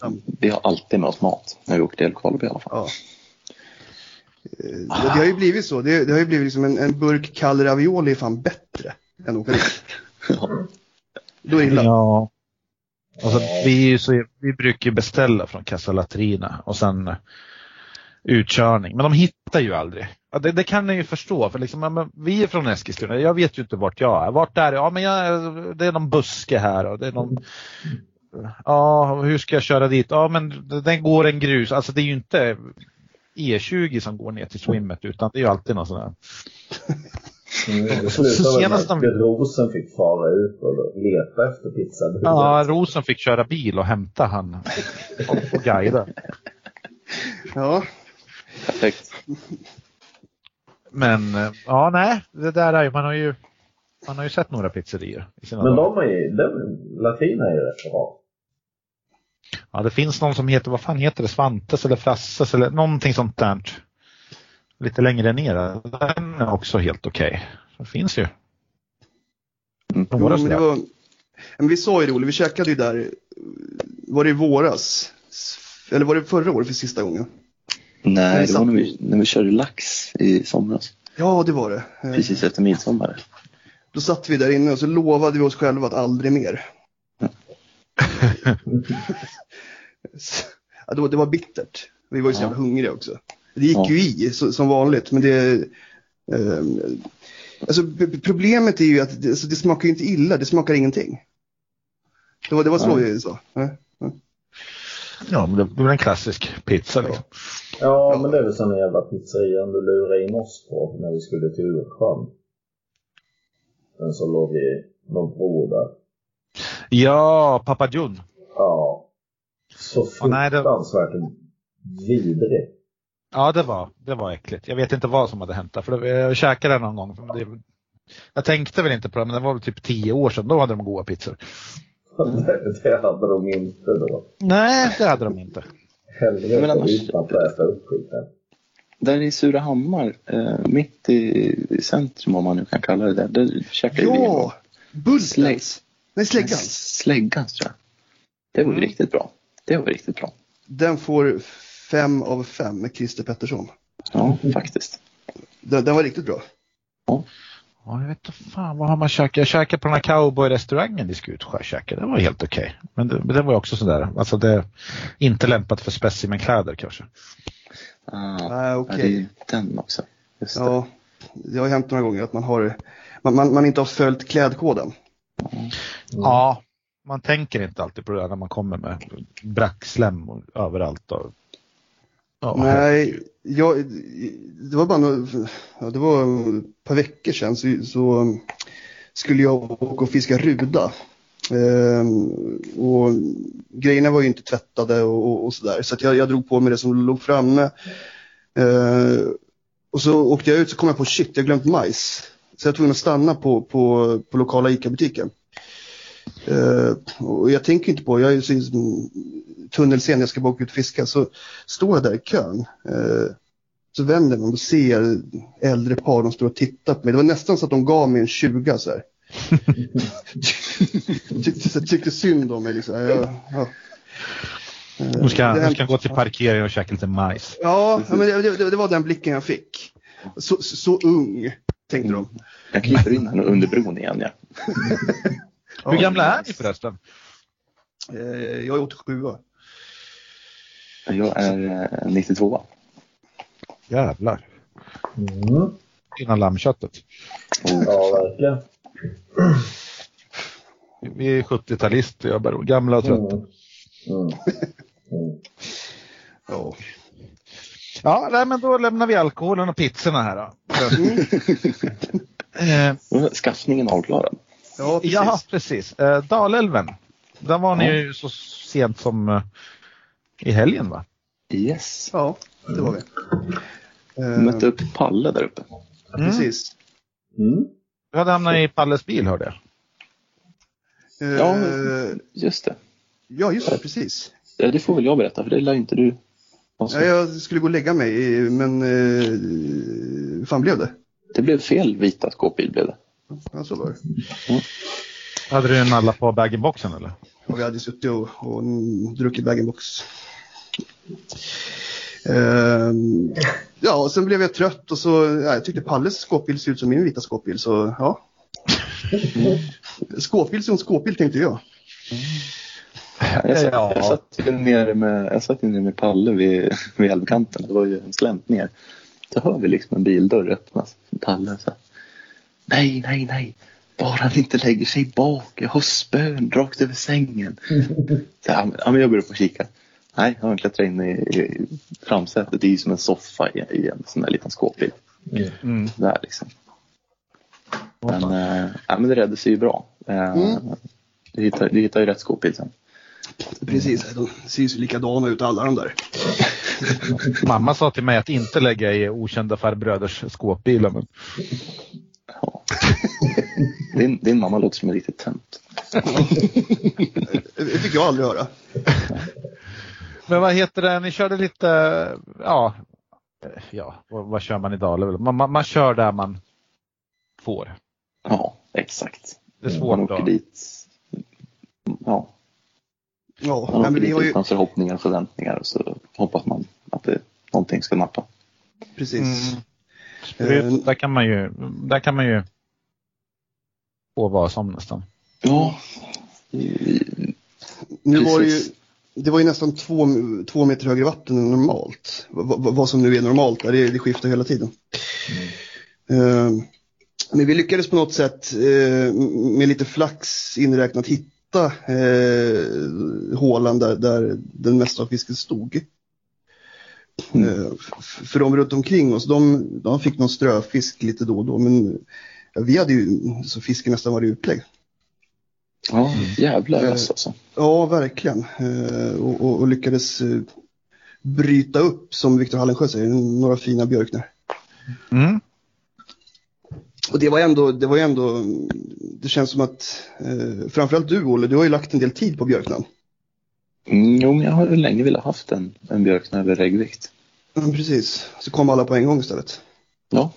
vi har alltid med oss mat när vi åker till Älvkarleby i alla fall. Ja. Eh, Det, det har ju blivit så. Det, det har ju blivit liksom en, en burk kall ravioli är fan bättre än att åka dit. Då är det illa. Ja. Alltså, vi, så, vi brukar beställa från Casa Latrina och sen utkörning. Men de hittar ju aldrig. Det, det kan ni ju förstå. För liksom, ja, men vi är från Eskilstuna. Jag vet ju inte vart jag är. Vart är det? Ja, men jag, det är någon buske här och det är någon Ja, hur ska jag köra dit? Ja, men den går en grus. Alltså det är ju inte E20 som går ner till swimmet utan det är ju alltid någon sån här. Mm, Så senast de- Rosen fick fara ut och leta efter pizza. Ja, Rosen fick köra bil och hämta han och, och guida. Ja, Perfekt. Men eh, ja, nej, det där är ju, man har ju, man har ju sett några pizzerior i sina Men dagar. de är ju, den, latina är ju rätt bra. Ja, det finns någon som heter, vad fan heter det, Svantes eller Frasses eller någonting sånt där. Lite längre ner. Den är också helt okej. Det finns ju. Mm. Några var, men vi sa ju det Olle, vi käkade ju där, var det i våras? Eller var det förra året för sista gången? Nej, det var när vi, när vi körde lax i somras. Ja, det var det. Eh, Precis efter midsommar. Då satt vi där inne och så lovade vi oss själva att aldrig mer. Ja, det, var, det var bittert. Vi var ju så Ja. jävla hungriga också. Det gick Ja. ju i så, som vanligt, men det... Eh, alltså, problemet är ju att det, alltså, det smakar ju inte illa, det smakar ingenting. Det var, det var så Ja. vi sa. Ja. Men det är en klassisk pizza liksom. Ja, men det är väl sån jävla pizzerian du lurade in oss på när vi skulle till Ursjön. Men så låg vi någon bro där. Ja, Papa Jun. Ja. Så fruktansvärt vidrig. Ja, det var, det var äckligt. Jag vet inte vad som hade hänt där. För jag käkade den någon gång. Det, jag tänkte väl inte på det, men det var väl typ tio år sedan. Då hade de goda pizzor. Det, det hade de inte då. Nej, det hade de inte. Helvete Men annars- utan att upp skiten. Där i Surahammar, eh, mitt i, i centrum om man nu kan kalla det där, där käkade vi en gång. Ja! Bultens! Slägg- Nej, släggan. Släggans tror jag. Det var ju Mm. riktigt bra. Det var riktigt bra. Den får fem av fem med Christer Pettersson. Ja, faktiskt. Den, den var riktigt bra. Ja, jag vet inte fan vad har man käkat. Jag käkade på den här cowboy-restaurangen i Skutskär. käkade. Det var helt okej. Men det, men det var också sådär. Alltså det är inte lämpat för specimenkläder kanske. Ah, Ah, ja, okej. det är ju den också. Just det. Ja, det har hänt några gånger att man har man, man, man inte har följt klädkoden. Ja, man tänker inte alltid på det där när man kommer med brackslem överallt. Och, ja, Nej, jag, det var bara några, ja, det var ett par veckor sedan så, så skulle jag åka och fiska ruda. Ehm, och grejerna var ju inte tvättade och, och, och sådär så att jag, jag drog på mig det som låg framme. Ehm, och så åkte jag ut så kom jag på shit, jag har glömt majs. Så jag var tvungen att stanna på, på, på lokala ICA-butiken. Ehm, och jag tänker inte på, jag är så tunnelsen, jag ska bara åka ut och fiska, så står jag där i kön. Eh, så vänder jag mig och ser äldre par, de står och tittar på mig. Det var nästan så att de gav mig en 20 så här. tyckte, så- tyckte synd om mig liksom. Ja, ja. Eh, Nu ska, hänt- ska gå till parkeringen och käka lite majs. Ja, ja, men det, det, det var den blicken jag fick. Så, så, så ung, tänkte de. Jag kryper in under bron igen. Ja. Hur gamla är ni förresten? Eh, jag är 87 Jag är eh, 92. Jävlar. Mm. Innan lammköttet. Ja, verkligen. Vi är 70-talister, jag är bara gamla och trötta. Mm. Mm. Mm. Ja. Nej, men då lämnar vi alkoholen och pizzorna här då. eh, Skaffningen avklarad. Ja, precis. ja, precis. Eh, Dalälven. Där var ni ju så sent som eh, i helgen va? Yes. Ja, det var vi. Vi Eh, mötte upp Palle där uppe. Precis. Mm. Du hade hamnat i Palles bil hörde jag. Eh, Ja, just det. ja, just det, precis. Ja, Det får väl jag berätta, för det lär inte du. Ja, jag skulle gå och lägga mig, men eh, hur fan blev det? Det blev fel vita skåpbil blev det. Ja, så var det. Hade du en alla på bag-in-boxen eller? Och vi hade suttit och, och mm, druckit bag-in-box. Ehm, ja, och sen blev jag trött och så, ja, jag tyckte Palles skåpbil ser ut som min vita skåpbil, så ja. Skåpbil som skåpbil tänkte jag. Jag satt, Ja. jag satt ju nere med, jag satt nere med Palle vid, vid älvkanten. Det var ju en slänt ner. Så hör vi liksom en bildörr öppnas. Palle så här, Nej, nej, nej. Bara han inte lägger sig bak. Jag har spön rakt över sängen. Så, ja, men jag går upp och kikar. Nej, han klättrar in i, i framsätet. Det är ju som en soffa i, i en sån där liten skåpbil. Mm. Där liksom. Men, äh, ja, men det räddade sig ju bra. Äh, Mm. Du hittar, du hittar ju rätt skåpbil sen. Precis, de ser ju likadana ut alla de där. Mamma sa till mig att inte lägga i okända farbröders skåpbilar. Men... Ja. Din, din mamma låter som en riktigt tönt. Det fick jag aldrig höra. men vad heter det, ni körde lite, ja, ja vad, vad kör man i Dalälven? Man, man, man kör där man får. Ja, exakt. Det är Man svårt åker då. dit. Ja, Ja, man åker men dit har ju, utan förhoppningar och förväntningar och så hoppas man att det, någonting ska nappa. precis. Mm. Eh, Där kan man ju, där kan man ju få vad som nästan. Ja, Nu var det ju, Precis. det var ju nästan två, två meter högre vatten än normalt. Va- vad som nu är normalt, det, det skiftar hela tiden. Eh, men vi lyckades på något sätt eh, med lite flax inräknat hitta eh, hålan där, där den mesta av fisken stod. Mm. Eh, för de runt omkring oss, de, de fick någon ströfisk lite då och då. Men vi hade ju så fisken nästan varit utlägg. ja jävla Eh, alltså. Ja, verkligen. Eh, och, och, och lyckades eh, bryta upp, som Viktor Hallensjö säger, några fina björknar. Mm. Och det var ändå, det var ändå, det känns som att, eh, framförallt du Olle, du har ju lagt en del tid på björknan. Mm, jo, men jag har ju länge velat haft en, en björkna över reggvikt. Ja, precis. Så kom alla på en gång istället. Ja,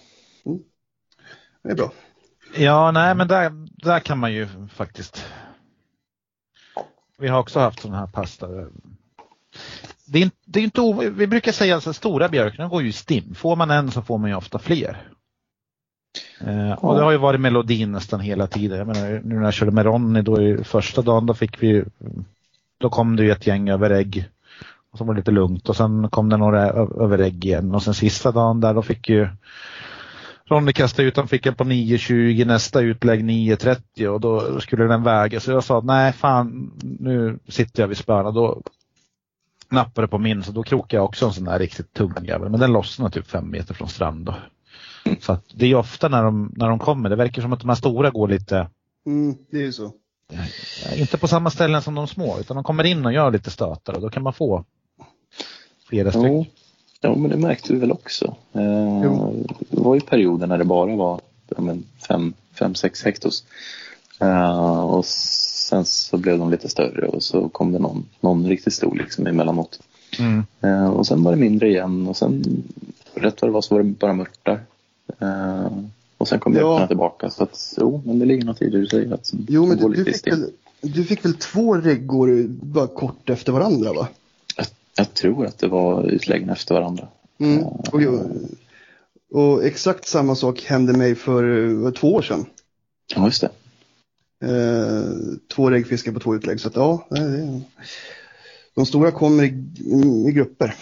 Det är bra. Ja, nej men där, där kan man ju faktiskt. Vi har också haft sådana här pass där. Det är, det är inte, vi brukar säga att stora björkar går ju i stim. Får man en så får man ju ofta fler. Eh, och det har ju varit melodin nästan hela tiden. Jag menar, nu när jag körde med Ronny då i första dagen då fick vi då kom det ju ett gäng över ägg. Och så var det lite lugnt och sen kom det några över ägg igen och sen sista dagen där då fick ju Ronny kastade ut, han fick en på 9.20, nästa utlägg 9.30 och då skulle den väga. Så jag sa nej fan nu sitter jag vid spöna. Då nappade på min så då krokade jag också en sån där riktigt tung jävel. Men den lossnade typ fem meter från strand. Då. Så det är ofta när de, när de kommer, det verkar som att de här stora går lite Mm, det är ju så. Ja, Inte på samma ställen som de små utan de kommer in och gör lite stötar och då kan man få flera stycken. Ja, men det märkte vi väl också. Eh, det var ju perioder när det bara var 5-6 hektos. Eh, och sen så blev de lite större och så kom det någon, någon riktigt stor liksom emellanåt. Mm. Eh, och sen var det mindre igen och sen rätt vad det var så var det bara mörtar. Eh, och sen kom Ja. björkarna tillbaka så att jo, men det ligger något i det du säger. Att Jo, men du, du, fick väl, du fick väl två reggor bara kort efter varandra va? Jag, tror att det var utläggen efter varandra. Mm. Och, och exakt samma sak hände mig för eh, två år sedan. Ja, just det. Eh, två reggfiskar på två utlägg. Så att, ja, det de stora kommer i, i grupper.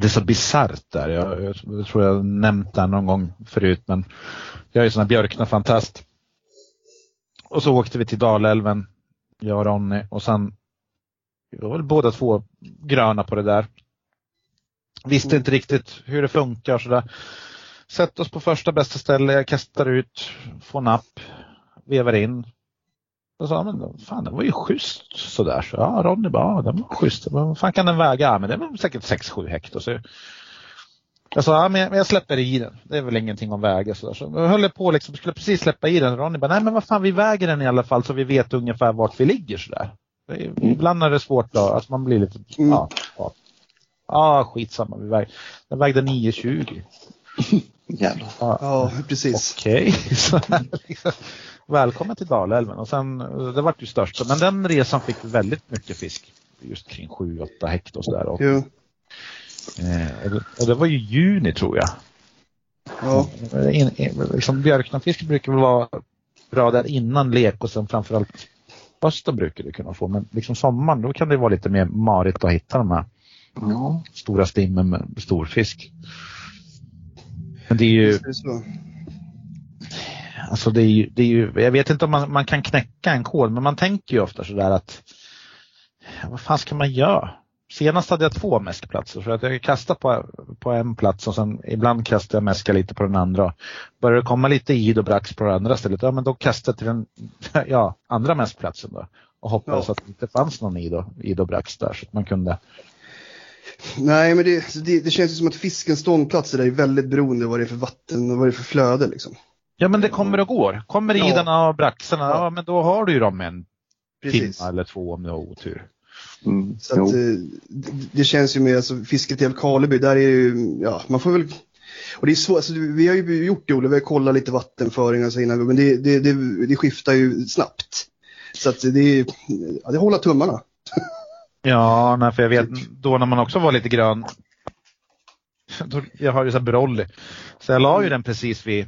Det är så bisarrt där. Jag, jag, tror jag nämnt det någon gång förut men jag är sån här björkna-fantast. Och så åkte vi till Dalälven, jag och Ronny och sen vi var väl båda två gröna på det där. Visste inte riktigt hur det funkar sådär. Sätt oss på första bästa ställe, jag kastar ut, får napp, vevar in. Och sa, men fan den var ju schysst sådär. Så, ja, Ronny bara, ja, den var schysst. Men Vad fan kan den väga? Ja, men det var säkert 6-7 hektar. Så jag sa, ja, men jag, släpper i den. Det är väl ingenting om väga. Så, där. så jag höll på liksom, skulle precis släppa i den. Ronny bara, nej men vad fan vi väger den i alla fall så vi vet ungefär vart vi ligger sådär. Är- Ibland är det svårt då, att man blir lite, Mm. ja, ja. Ja, skitsamma. Vi väg, den vägde 9,20. Jävlar. Ja, Ja, precis. Okej, här, liksom. välkommen till Dalälven och sen, det vart ju störst. Men den resan fick vi väldigt mycket fisk. Just kring 7-8 hektar och sådär. Och, eh, och, det, var ju juni tror jag. ja. In, in, liksom björknafisk brukar väl vara bra där innan lek och sen framförallt hösten brukar det kunna få. Men liksom sommaren då kan det vara lite mer marigt att hitta de här Ja, stora stimmen med storfisk. Men det är ju, är så. Alltså det är ju, det är ju, jag vet inte om man, man kan knäcka en kod, men man tänker ju ofta sådär att vad fan ska man göra? Senast hade jag två mäskplatser så att jag kastade på, på en plats och sen ibland kastade jag mäska lite på den andra. Började det komma lite id och brax på det andra stället, ja men då kastade jag till den ja, andra mäskplatsen då och hoppades Ja. att det inte fanns någon id och, id och brax där så att man kunde Nej, men det, det, det känns ju som att fiskens ståndplatser är väldigt beroende av vad det är för vatten och vad det är för flöde liksom. Ja men det kommer och går. Kommer Ja. idarna och braxarna, Ja. ja men då har du ju dem en Precis. timme eller två om du har otur. Mm, Så att, eh, det, det känns ju med alltså, fisket i Älvkarleby, där är det ju, ja, man får väl och det är svårt, alltså, vi har ju gjort det Olle, vi har kollat lite vattenföring och så innan, men det, det, det, det skiftar ju snabbt. Så att det är, ja, det håller tummarna. Ja, nej, för jag vet då när man också var lite grön. Jag har ju så här brolly. Så jag la ju den precis vid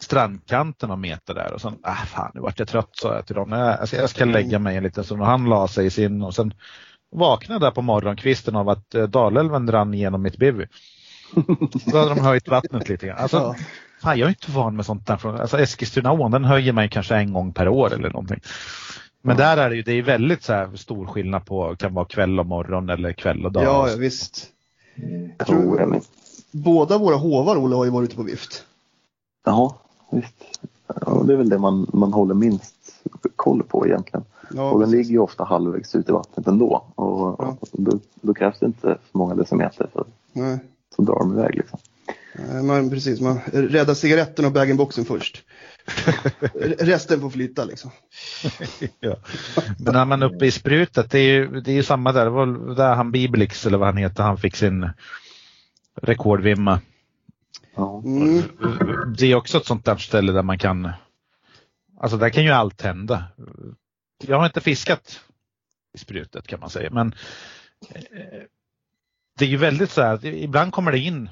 strandkanten och meter där och sen, äh, fan nu vart jag trött sa jag till. Jag, alltså, jag ska lägga mig en liten stund och han la sig i sin och sen vaknade jag där på morgonkvisten av att eh, Dalälven rann genom mitt bivy. Då hade de höjt vattnet lite grann. Alltså, Ja. fan, jag är inte van med sånt där. Från, alltså Eskilstunaån den höjer man kanske en gång per år eller någonting. Men där är det ju det är väldigt så här stor skillnad på kan vara kväll och morgon eller kväll och dag. Ja, ja, visst. Jag tror, jag men, båda våra hovar, Olle, har ju varit ute på vift. ja, visst. Ja, det är väl det man, man håller minst koll på egentligen. Ja, och den ligger ju ofta halvvägs ut i vattnet ändå. Och, Ja. och då, då krävs det inte så många decimeter så, Nej. så drar de iväg. Liksom. Man, precis, man räddar cigaretten och bag-in-boxen först. Resten får flyta liksom. Ja. Men när man är uppe i sprutet, det är ju, det är ju samma där. Det var där han Bibelix eller vad han heter, han fick sin rekordvimma. Ja. Mm. Det är också ett sånt där ställe där man kan, alltså där kan ju allt hända. Jag har inte fiskat i sprutet kan man säga, men eh, det är ju väldigt så här, ibland kommer det in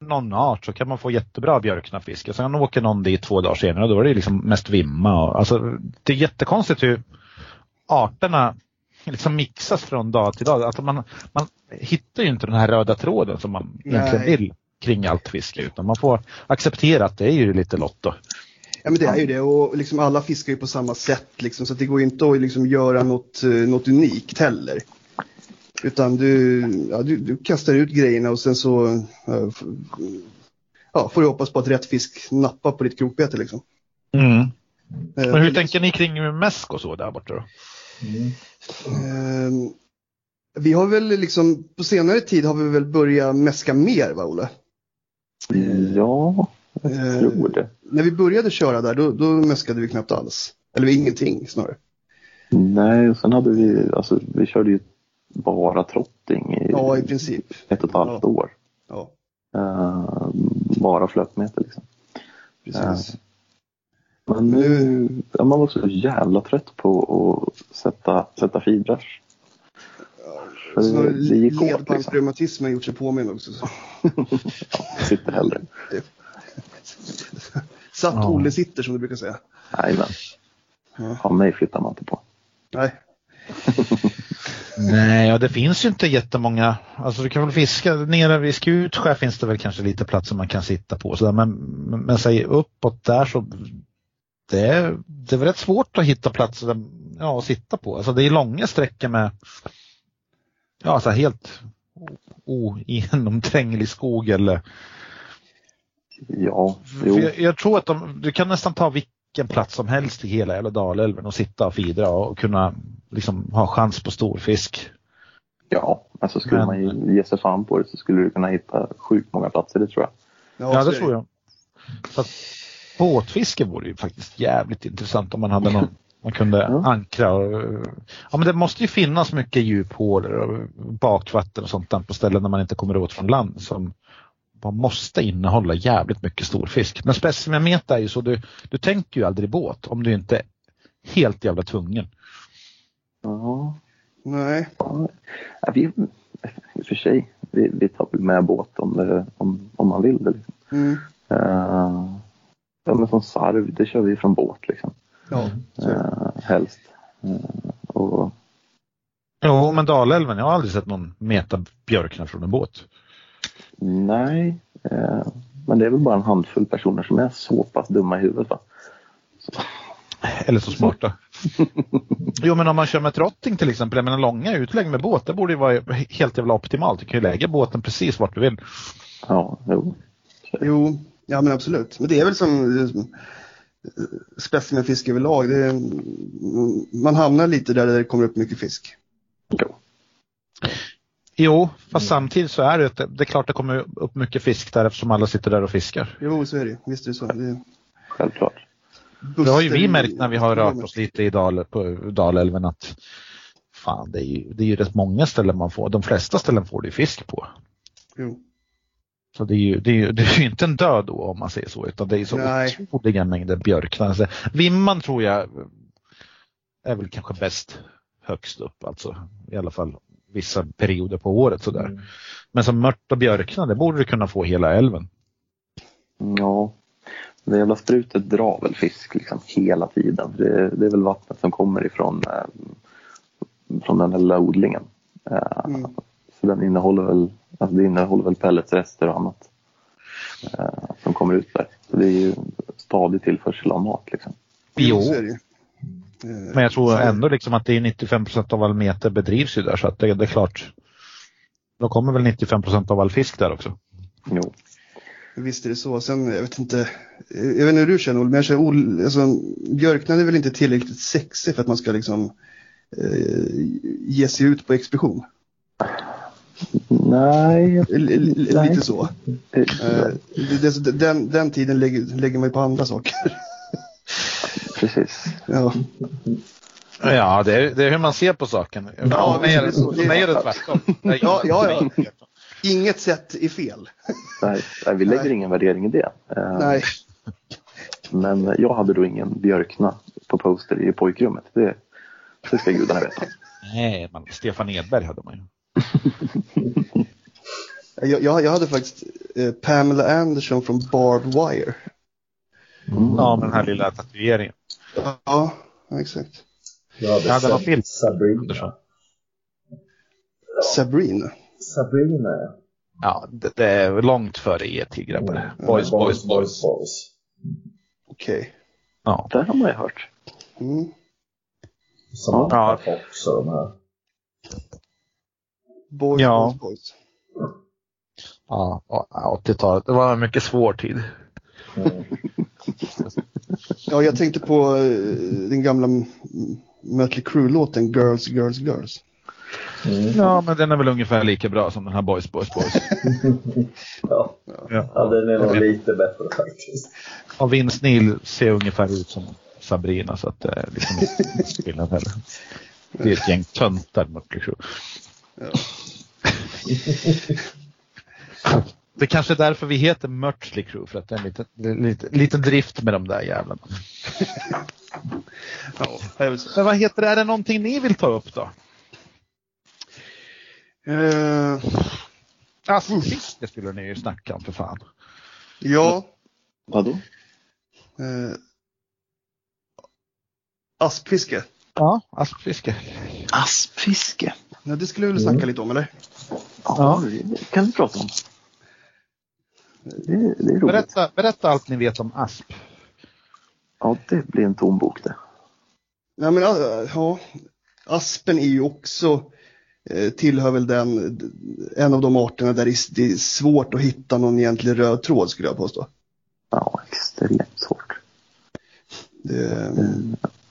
någon art så kan man få jättebra björknafisk och sen åker någon dit två dagar senare och då är det liksom mest vimma. Och, alltså, det är jättekonstigt hur arterna liksom mixas från dag till dag. Att man, man hittar ju inte den här röda tråden som man egentligen Nej. vill kring allt fiske utan man får acceptera att det är ju lite lotto. Ja men det är ju det och liksom alla fiskar ju på samma sätt liksom, så det går inte att liksom göra något, eh, något unikt heller. Utan du, ja, du, du kastar ut grejerna och sen så ja, får du hoppas på att rätt fisk nappar på ditt krokbete liksom. Mm. Eh, Men hur tänker ni kring mäsk och så där borta då? eh, vi har väl liksom, på senare tid har vi väl börjat mäska mer va Olle? Ja, jag Eh, tror det. När vi började köra där då, då mäskade vi knappt alls. Eller ingenting snarare. Nej, och sen hade vi, alltså vi körde ju bara trotting i Ja i princip. ett och ett halvt Ja. år. Ja, Eh, bara flötmeter liksom. precis. Men nu, man var så jävla trött på att sätta, sätta fibrer. Så det, det gick åt liksom. ledbandsreumatism har gjort sig påmind också. Sitter hellre. Satt Ja. Olle sitter som du brukar säga. Jajamän. Ja. Ja, mig flyttar man inte på. Nej. Nej, ja, det finns ju inte jättemånga. Alltså du kan väl fiska nere vid Skutskär finns det väl kanske lite plats som man kan sitta på. Så där. Men, men, men säg uppåt där så det är, det är väl rätt svårt att hitta platser där, ja, att sitta på. Alltså det är långa sträckor med ja, så helt ogenomtränglig skog eller Ja. Jag, jag tror att de, du kan nästan ta vilken plats som helst i hela jävla Dalälven och sitta och fidra och kunna liksom ha chans på storfisk. Ja, alltså skulle Men- man ju ge sig fan på det så skulle du kunna hitta sjukt många platser, det tror jag. Ja, så det tror jag. Så att, båtfiske vore ju faktiskt jävligt intressant om man hade någon man kunde Ja. ankra och, ja men det måste ju finnas mycket djuphålor och bakvatten och sånt där på ställen där man inte kommer åt från land som bara måste innehålla jävligt mycket storfisk. Men specimenmeta är ju så, du, du tänker ju aldrig båt om du inte är helt jävla tvungen. Ja, Nej. ja. vi, i och för sig, vi, vi tar väl med båt om, det, om, om man vill det. Liksom. Mm. Eh, ja, men som sarv, det kör vi från båt liksom. Ja, det. Uh, helst. Eh, och Jo, men Dalälven, jag har aldrig sett någon meta björknar från en båt. nej, eh, men det är väl bara en handfull personer som är så pass dumma i huvudet va? Eller så smarta. jo men om man kör med trotting till exempel, jag menar långa utlägg med båt, det borde ju vara helt jävla optimalt. Du kan ju lägga båten precis vart du vill. Ja, jo. Jo, ja men absolut. Men det är väl som specimenfiske överlag. Det är, man hamnar lite där det kommer upp mycket fisk. jo. Jo, fast samtidigt så är det, det är klart det kommer upp mycket fisk där eftersom alla sitter där och fiskar. Jo, så är det. Visst är det så. Det Självklart. Det har ju vi Buster- märkt när vi har rört oss lite i Dal, på Dalälven att fan, det är, ju, det är ju rätt många ställen man får. De flesta ställen får du fisk på. Jo. Så det är, ju, det, är ju, det är ju inte en död då om man säger så, utan det är så Nej. otroliga mängder björknar. Alltså, Vimman tror jag är väl kanske bäst högst upp, alltså i alla fall vissa perioder på året sådär. Mm. Men som mört och björknar, det borde du kunna få hela älven. Ja, det jävla sprutet drar väl fisk liksom hela tiden. Det, det är väl vattnet som kommer ifrån eh, från den lilla odlingen. Eh, Mm. Så den innehåller väl, alltså det innehåller väl pelletsrester och annat eh, som kommer ut där. Så det är ju stadig tillförsel av mat liksom. Jo. Eh, men jag tror ändå liksom att det är 95% av all meter bedrivs ju där så att det, det är klart. Då kommer väl 95% av all fisk där också. Jo. Visst är det så. Sen, jag vet inte, jag vet inte hur du känner Olle, men jag känner, Olle, alltså, björknad är väl inte tillräckligt sexig för att man ska liksom eh, ge sig ut på expedition. Nej, jag- L- l- Nej. Lite så. eh, Eh, det, det, den, den tiden lägger, lägger man ju på andra saker. precis. Ja, Ja, det är, det är hur man ser på saken. Ja, mig är det, det så. mig är det tvärtom. Ja, ja, ja. inget sätt är fel. Nej, nej, vi lägger Nej. ingen värdering i det. Eh, Nej, Men jag hade då ingen björkna på poster i pojkrummet. Det, det ska gudarna veta. Nej, men Stefan Edberg hade man ju. Jag, jag, jag hade faktiskt eh, Pamela Anderson från Barbed Wire. Mm. Ja, med den här lilla tatueringen. Ja, exakt. Jag hade Ja, det var sett film. Sabrina. Sabrina. Sabrina ja. Ja, det, det är långt före E.T. grabbar. Boys, boys, boys. boys. Okej. Ja. Där har man ju hört. Mm. Samantha Ja. Fox och de här. Boys, Ja. boys, boys. Ja, ja, 80-talet. Det var en mycket svår tid. Mm. Ja, jag tänkte på eh, den gamla Mötley Crüe-låten Girls, Girls, Girls. Mm. Ja, men den är väl ungefär lika bra som den här Boys, Boys, Boys. Ja. Ja. ja, den är nog lite bättre faktiskt. Och Vince Neil ser ungefär ut som Sabrina så att det är liksom inte skillnad heller. Det är ett gäng töntar Mötley Crüe. Det är kanske är därför vi heter Mötley Crüe för att det är en liten, lite, liten drift med de där jävlarna. Ja. Men vad heter det? Är det någonting ni vill ta upp då? Eh, Askfiske skulle ni ju snacka om för fan. ja, Vadå? eh, aspfiske. Ja, askfiske. Aspfiske. Ja, det skulle vi vilja snacka lite om, eller? Ja, det kan vi prata om. Det, det är roligt. Berätta, berätta allt ni vet om asp. Ja, det blir en tom bok det. Ja, men äh, ja, aspen är ju också, eh, tillhör väl den, en av de arterna där det är, det är svårt att hitta någon egentlig röd tråd skulle jag påstå. Ja, extremt svårt. Det,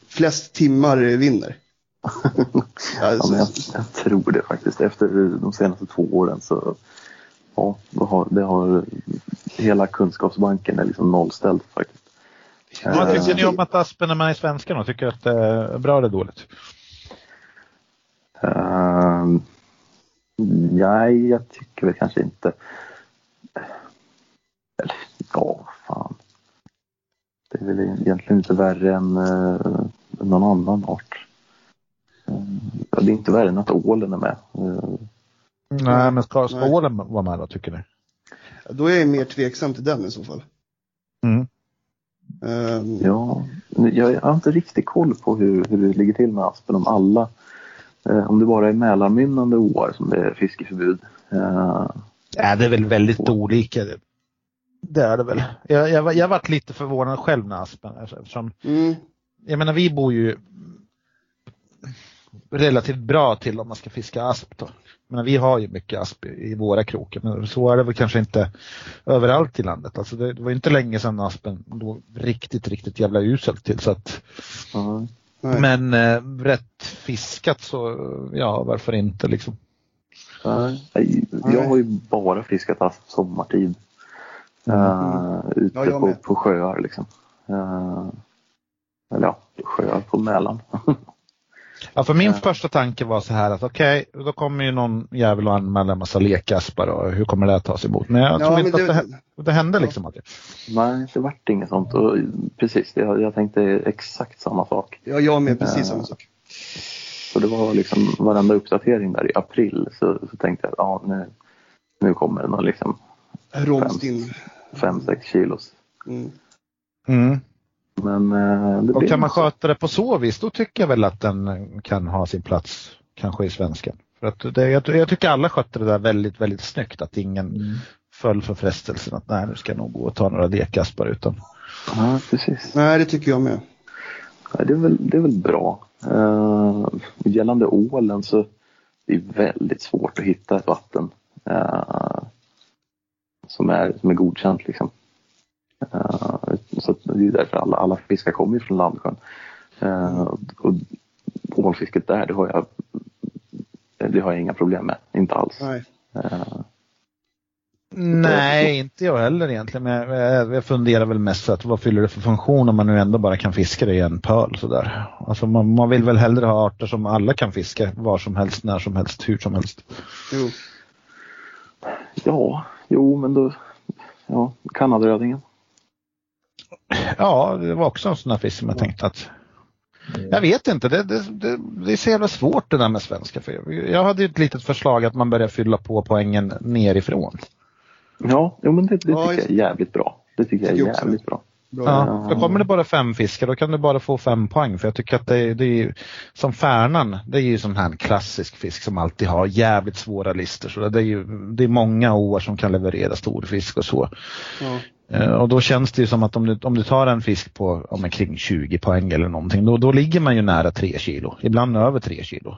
flest timmar vinner. Ja, Alltså, jag, jag tror det faktiskt. Efter de senaste två åren så ja, det har, det har hela kunskapsbanken är liksom nollställd faktiskt. Vad tycker Eh, ni om att aspen är med i svenskan och tycker att det är bra eller dåligt? Ehm, nej, jag tycker väl kanske inte. Eller ja, fan. Det är väl egentligen inte värre än eh, någon annan art. Ja, det är inte värre än att ålen är med. Nej, men ska, ska Nej. ålen vara med då tycker ni? Då är jag mer tveksam till den i så fall. Mm. Ehm, ja, jag har inte riktigt koll på hur, hur det ligger till med aspen. Om alla, eh, om det bara är Mälarmynnande åar som det är fiskeförbud. Eh, Ja, det är väl väldigt olika. Det- Det är det väl. Jag, jag, jag varit lite förvånad själv när aspen, eftersom, mm, jag menar vi bor ju relativt bra till om man ska fiska asp då. Men vi har ju mycket asp i, våra krokar, men så är det väl kanske inte överallt i landet. Alltså det, det var inte länge sedan aspen låg riktigt, riktigt jävla uselt till så att nej. Men eh, rätt fiskat så, ja varför inte liksom. Nej, Jag har ju bara fiskat asp sommartid. Eh, ute Ja, på, på sjöar liksom. Eh, eller ja, sjöar på Mälaren. Ja, för min Ja. första tanke var så här att okej, då kommer ju någon jävel och anmäla en massa lekaspar och hur kommer det att tas emot? Men jag Ja, tror men inte det- att det, hände- det hände Ja. liksom. Att det, Nej, det vart inget sånt. Och, precis, jag, jag tänkte exakt samma sak. Ja, jag med precis Ja. samma sak. Så det var liksom varenda uppdatering där i april så, så tänkte jag att ja, nu, nu kommer det någon liksom Romst in. 5-6 kilos. Mm. mm. Men eh, Och kan man sköta det på så vis, då tycker jag väl att den kan ha sin plats kanske i svenskan. För att det, jag, jag tycker alla skötte det där väldigt, väldigt snyggt. Att ingen föll för frestelsen att nej, nu ska jag nog gå och ta några lekaspar utan. Ja, precis. Nej, det tycker jag med. Ja, det, är väl, det är väl bra. Uh, gällande ålen så det är väldigt svårt att hitta ett vatten eh, som, är, som är godkänt. Liksom. Eh, så det är därför alla, alla fiskar kommer från Landsjön. Eh, och ålfisket där, det har, jag, det har jag inga problem med. Inte alls. Nej. Eh, Nej, inte jag heller egentligen. Men jag, jag, jag funderar väl mest så att vad fyller det för funktion om man nu ändå bara kan fiska det i en pöl sådär. Alltså man, man vill väl hellre ha arter som alla kan fiska var som helst, när som helst, hur som helst. Jo. ja, jo men då, ja, Kanadrödingen. Ja, det var också en sån här fisk som jag tänkte att jag vet inte, det, det, det, det är så jävla svårt det där med svenska. För jag, hade ju ett litet förslag att man börjar fylla på poängen nerifrån. Ja, jo, men det, det tycker jag är jävligt bra. Det tycker jag är jävligt bra. Ja, då kommer det bara fem fiskar, då kan du bara få fem poäng. För jag tycker att det, är- det är som färnan, det är ju sån här klassisk fisk som alltid har jävligt svåra listor. Så det är ju, det är många år som kan leverera stor fisk och så. Ja. Eh, Och då känns det ju som att om du, om du tar en fisk på om kring 20 poäng eller någonting, då, då ligger man ju nära 3 kilo. Ibland över 3 kilo.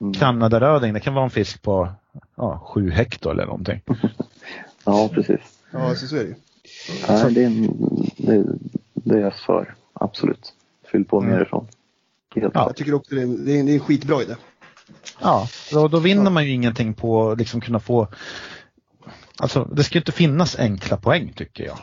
Mm. Kanadaröding, det kan vara en fisk på ja, 7 hektar eller någonting. Ja, precis. ja, så, är det ju. Nej, det, är en, det, det är jag för. Absolut. Fyll på Mm. nerifrån. Helt Ja. Jag tycker också det är, det är, en, det är en skitbra idé. Ja, då, då vinner man ju ingenting på att liksom kunna få Alltså det ska ju inte finnas enkla poäng tycker jag.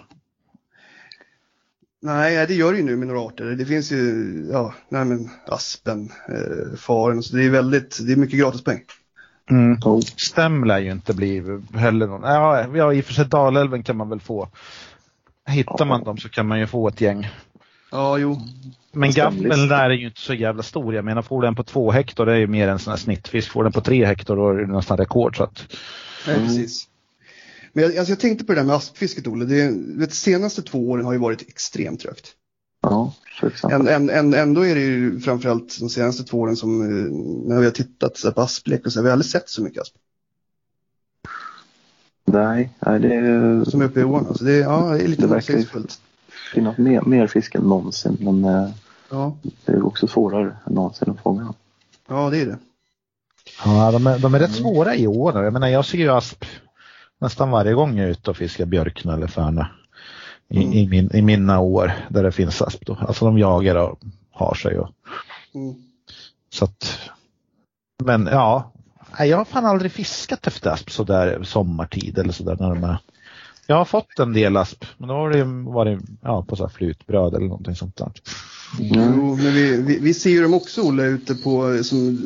Nej, det gör det ju nu med några arter. Det finns ju, ja, nej men aspen, eh, faren, så det är väldigt, det är mycket gratispoäng. Mm. Oh, Stäm lär ju inte bli heller någon. Ja, ja, i och för sig Dalälven kan man väl få. Hittar man dem så kan man ju få ett gäng. Ja, jo. Men gabben där är ju inte så jävla stor. Jag menar får du den på två hektar det är ju mer en sån här snittfisk. Får du den på tre hektar då är det nästan rekord. Så att, Nej, precis. Men jag, alltså jag tänkte på det där med aspfisket, Olle. Det, vet, senaste två åren har ju varit extremt trögt. ja. En, en, en, ändå är det ju framförallt de senaste två åren som, eh, när vi har tittat så här, på asplek och så här, vi har aldrig sett så mycket asp. Nej, nej, det är, Som är uppe i ån. Alltså det, är- ja, det är lite Det verkar ju- motsägelsefullt. finnas mer, mer fisk än någonsin. Men eh, Ja, det är också svårare än någonsin att fånga dem. ja, det är det. ja, de, är, de är rätt svåra i år. Jag menar jag ser ju asp nästan varje gång jag är ute och fiskar björkna eller färna. I, Mm. i, min, I mina år där det finns asp. Då. Alltså de jagar och har sig. Och, Mm. så att, men ja, jag har fan aldrig fiskat efter asp sådär sommartid eller sådär när de är jag har fått en del asp, men då har det varit ja, på så här flytbröd eller någonting sånt där. Jo, men vi, vi, vi ser ju dem också, Olle, ute på, som,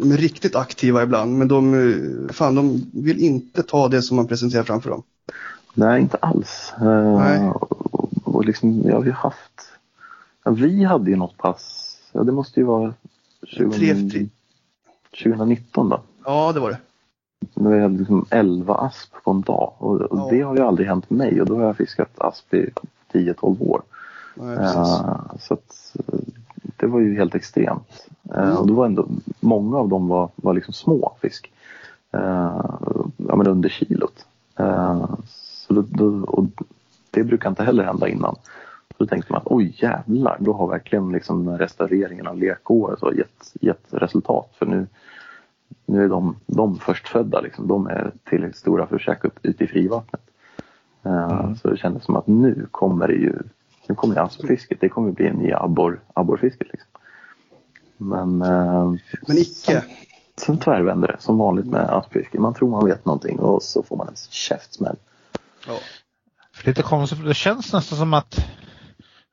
de är riktigt aktiva ibland. Men de, fan, de vill inte ta det som man presenterar framför dem. Nej, inte alls. Eh, Nej. Och, och liksom, ja, vi har haft... Ja, vi hade ju något pass. Ja, det måste ju vara 20, Tre- 2019 då. Ja, det var det. När vi hade liksom 11 asp på en dag. Och, och Ja. det har ju aldrig hänt mig och då har jag fiskat asp i 10-12 år. Precis. Eh, så att, eh, det var ju helt extremt. Eh, Mm. och det var ändå, många av dem var, var liksom små fisk. Ja, men under kilot. Så då, då, och det brukar inte heller hända innan. Så då tänkte man att oj jävlar, då har verkligen liksom restaureringen av lekår så gett, gett resultat. För nu, nu är de, de förstfödda, liksom, de är tillräckligt stora för käka upp ute i frivattnet. Eh, Mm. Så det kändes som att nu kommer det ju nu kommer ju aspfisket, det kommer bli en ny abborr, abborrfisket. Liksom. Men eh, Men icke. sen tvärvänder det som vanligt med aspfiske. Man tror man vet någonting och så får man en käftsmäll. Ja. För lite konstigt, för det känns nästan som att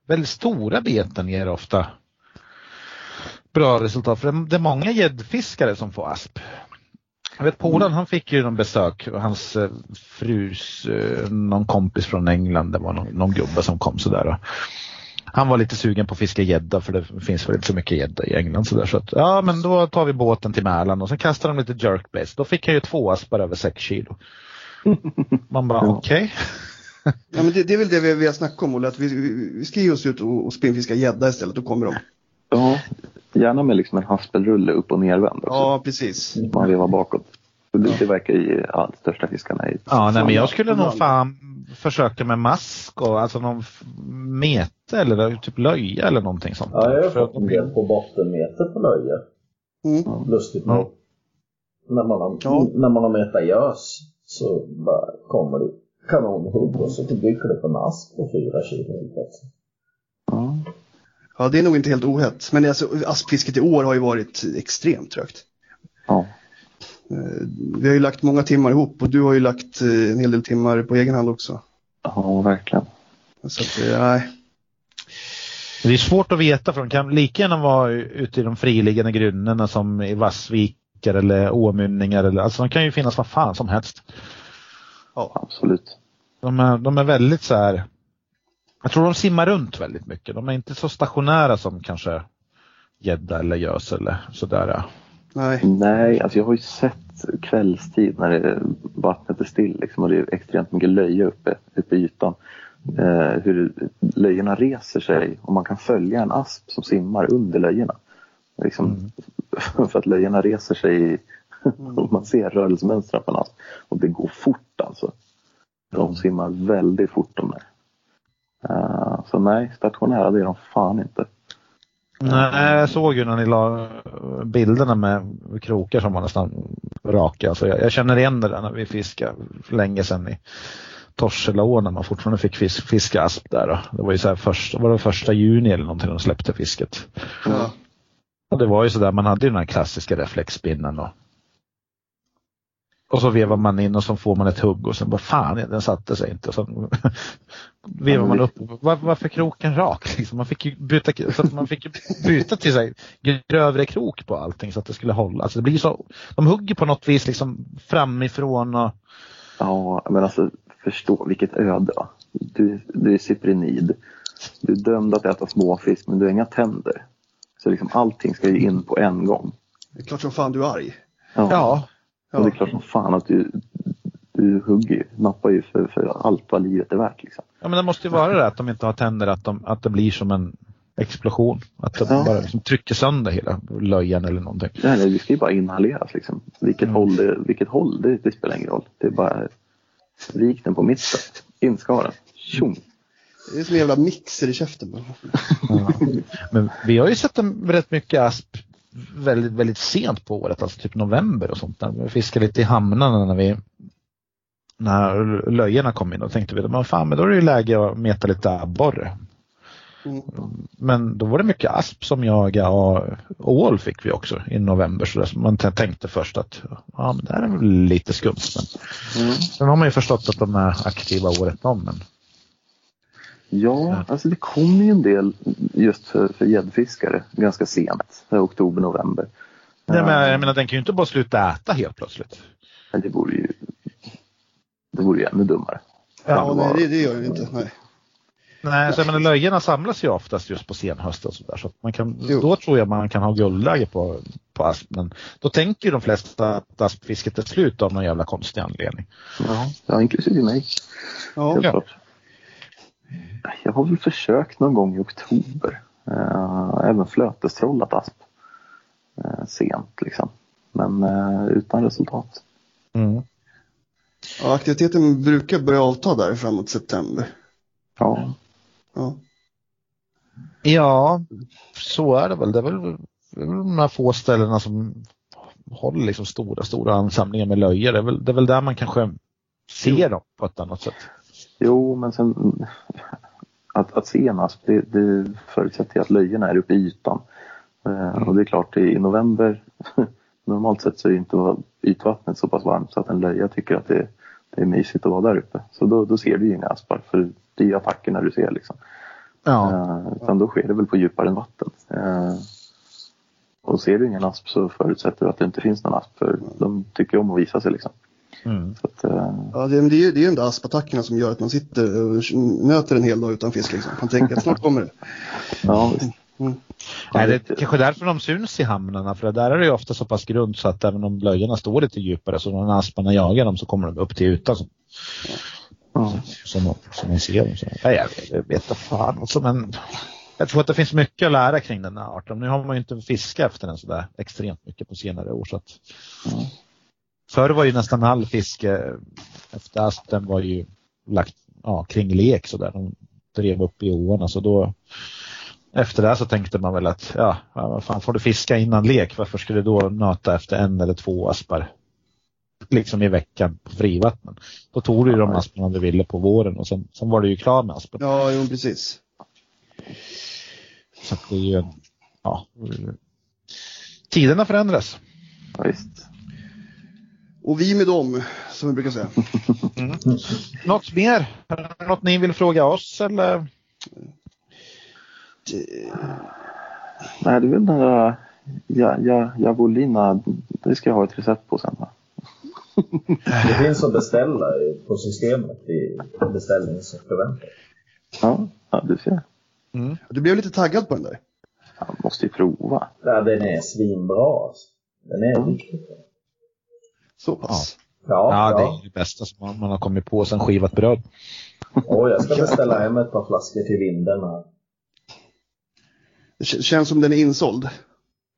väldigt stora beten ger ofta bra resultat. För det är många gäddfiskare som får asp. Jag vet Polen, han fick ju någon besök och hans eh, frus, eh, någon kompis från England, det var någon, någon gubbe som kom sådär. Och han var lite sugen på att fiska gädda för det finns väl inte så mycket gädda i England sådär. Så att, ja men då tar vi båten till Mälaren och sen kastar de lite jerkbaits. Då fick han ju två aspar över 6 kilo. Man bara Ja. okej. Ja, men det, det är väl det vi, vi har snackat om, Olle, att vi, vi, vi ska ge oss ut och, och spinnfiska gädda istället, då kommer de. Ja, gärna med liksom en haspelrulle upp och nervänd också. Ja, precis. Man vevar bakåt. För Det, det verkar ju allt största fiskarna i. Ja, nej, men jag skulle nog fan försöka med mask och alltså någon mete eller typ löja eller någonting sånt. Ja, jag har fått en del på bottenmeter på löje. Mm. Lustigt nog. När man har, Ja. när man har metat gös så bara kommer det kanonhugg och så dyker det på en ask på fyra kilo helt plötsligt. Ja. Ja, det är nog inte helt ohett. Men alltså, aspfisket i år har ju varit extremt trögt. ja. Eh, Vi har ju lagt många timmar ihop och du har ju lagt eh, en hel del timmar på egen hand också. Ja, verkligen. Så att, eh, nej. Det är svårt att veta för de kan lika gärna vara ute i de friliggande grunnorna som i vassvikar eller åmynningar eller alltså de kan ju finnas vad fan som helst. Absolut. De är, de är väldigt så här. Jag tror de simmar runt väldigt mycket. De är inte så stationära som kanske gädda eller gös eller sådär. nej. Nej, alltså jag har ju sett kvällstid när det, vattnet är still liksom, och det är extremt mycket löje uppe, uppe i ytan. eh, hur löjorna reser sig och man kan följa en asp som simmar under löjorna. Liksom, För att löjorna reser sig och man ser rörelsemönstren på en asp. Och det går fort alltså. De simmar väldigt fort de där. Eh, så nej, stationära det är de fan inte. Nej, jag såg ju när ni la bilderna med krokar som var nästan raka. Så jag, jag känner igen det där när vi fiskade för länge sedan i Torselaån när man fortfarande fick fisk, fiska asp där. Då. Det var ju så här första, var det första juni eller någonting de släppte fisket. Ja. Och det var ju sådär, man hade ju den här klassiska reflexspinnen och och så vevar man in och så får man ett hugg och sen bara fan den satte sig inte. Och så vevar man upp. Var, varför kroken rak? Liksom? Man fick ju byta, så att man fick byta till sig grövre krok på allting så att det skulle hålla. Alltså det blir så, de hugger på något vis liksom framifrån och Ja, men alltså förstå vilket öde. Du, du är cyprinid. Du är dömd att äta småfisk men du har inga tänder. Så liksom allting ska ju in på en gång. Det är klart som fan du är arg. ja, Och det är klart som fan att du, du hugger ju, nappar ju för, för allt vad livet är värt. Liksom. ja men det måste ju vara det att de inte har tänder, att, de, att det blir som en explosion. Att det Ja. bara liksom trycker sönder hela löjan eller någonting. Nej, nej, det ska ju bara inhaleras. Liksom. Vilket, Mm. håll, det, vilket håll, det, det spelar ingen roll. Det är bara vik den på mitten. Inskaren. Tjong. Det är som en jävla mixer i käften. Ja. Men vi har ju sett en, rätt mycket asp väldigt, väldigt sent på året, alltså typ november och sånt. När vi fiskade lite i hamnarna när vi när löjorna kom in och tänkte vi, men fan men då är det ju läge att meta lite abborre. Mm. Men då var det mycket asp som jagade och ål fick vi också i november. Så där. Man tänkte först att ja, men det här är väl lite skumt. Men Mm. sen har man ju förstått att de är aktiva året om. Men Ja, alltså det kommer ju en del just för, gäddfiskare ganska sent. Oktober, november. Nej, men jag menar, den kan ju inte bara sluta äta helt plötsligt. Men det vore ju det vore ju ännu dummare. Ja, nej, det, det gör det inte. Nej. Nej, så jag menar, löjorna samlas ju oftast just på senhösten och sådär. Så att man kan, Jo. då tror jag man kan ha guldläge på, på asp. Men då tänker ju de flesta att aspfisket är slut av någon jävla konstig anledning. Ja, ja inklusive mig. Ja. Helt Ja. Jag har väl försökt någon gång i oktober. Eh, även flötestrollat asp. Eh, sent liksom. Men eh, utan resultat. Mm. Ja, aktiviteten brukar börja avta där framåt september. Ja, Ja. Ja, så är det väl. Det är väl, det är väl de här få ställena som håller liksom stora, stora ansamlingar med löjor. Det är väl, det är väl där man kanske ser dem på ett annat sätt. Jo men sen att, att se en asp det, det förutsätter att löjorna är uppe i ytan. Eh, och det är klart i november normalt sett så är inte ytvattnet så pass varmt så att en löja tycker att det, det är mysigt att vara där uppe. Så då, då ser du ju inga aspar för det är ju attackerna du ser liksom. Ja. Eh, utan då sker det väl på djupare än vatten. Eh, och ser du ingen asp så förutsätter du att det inte finns någon asp för de tycker om att visa sig liksom. Mm. Så att, eh, Ja, det, men det är ju det är ju de där aspattackerna som gör att man sitter och nöter en hel dag utan fisk. Liksom. Man tänker att snart kommer det. ja, visst. Nej, det är kanske därför de syns i hamnarna. För där är det ju ofta så pass grunt så att även om löjorna står lite djupare så när asparna jagar dem så kommer de upp till ytan. Så, ja. som, som ni ser dem. Så, nej, jag vet, jag vet inte fan. Alltså, men jag tror att det finns mycket att lära kring den här arten. Nu har man ju inte fiskat efter den sådär extremt mycket på senare år. Så att, Mm. Förr var ju nästan all fiske efter asp den var ju lagt ja, kring lek sådär. De drev upp i åarna så då efter det så tänkte man väl att ja, vad fan får du fiska innan lek? Varför skulle du då nöta efter en eller två aspar? Liksom i veckan på frivattnen. Då tog du ju de asparna du ville på våren och sen, sen var du ju klar med aspen. Ja, jo, precis. Så det är ju ja. Tiderna förändras. ja, visst. Och vi med dem, som vi brukar säga. Något mer? Något ni vill fråga oss eller? Det- Nej, det är väl den där ja, ja, Javolina. Det ska jag ha ett recept på sen. Va? Det finns att beställa på systemet i beställningsförväntan. Ja, ja, du ser. Du blev lite taggad på den där. Jag måste ju prova. Ja, den är svinbra alltså. Den är riktigt bra. Så pass. Ja, Ja, det ja. är det bästa som man, man har kommit på sen skivat bröd. Åh, jag ska beställa hem ett par flaskor till vinden här. Det känns som den är insåld.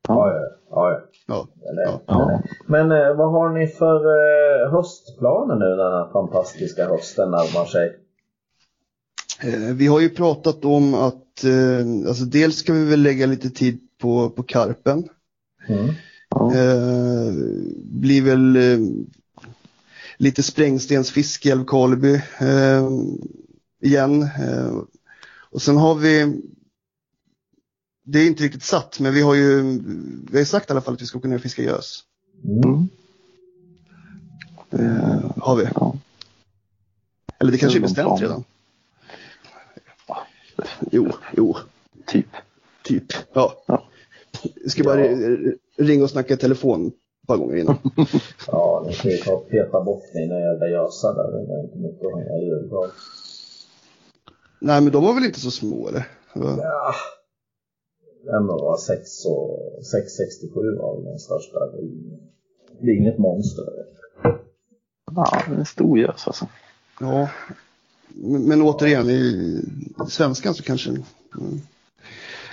Ja, ja, ja. Ja. Ja. Ja. Men eh, vad har ni för eh, höstplaner nu den här fantastiska hösten närmar sig? Eh, Vi har ju pratat om att eh, alltså dels ska vi väl lägga lite tid på, på karpen. Mm. Ja. Eh, blir väl eh, lite sprängstensfiske i Älvkarleby eh, igen. Eh, och sen har vi det är inte riktigt satt, men vi har ju vi har sagt i alla fall att vi ska kunna fiska gös. Mm. Eh, har vi. Ja. Eller det kanske är bestämt redan. Jo, jo, Typ. typ. Ja. Ja. Jag ska bara Ja. ri- ringa och snacka i telefon ett par gånger innan. Ja, ni ju ta och peta bort mina jävla gösar där. Det är inte mycket att hänga i julgrav. Nej, men de var väl inte så små eller? Ja. Den var 6 och 667 var den största. Det är ju- Det är inget monster. Ja, det är en stor gös alltså. Ja, men, men återigen i svenskan så kanske... Mm.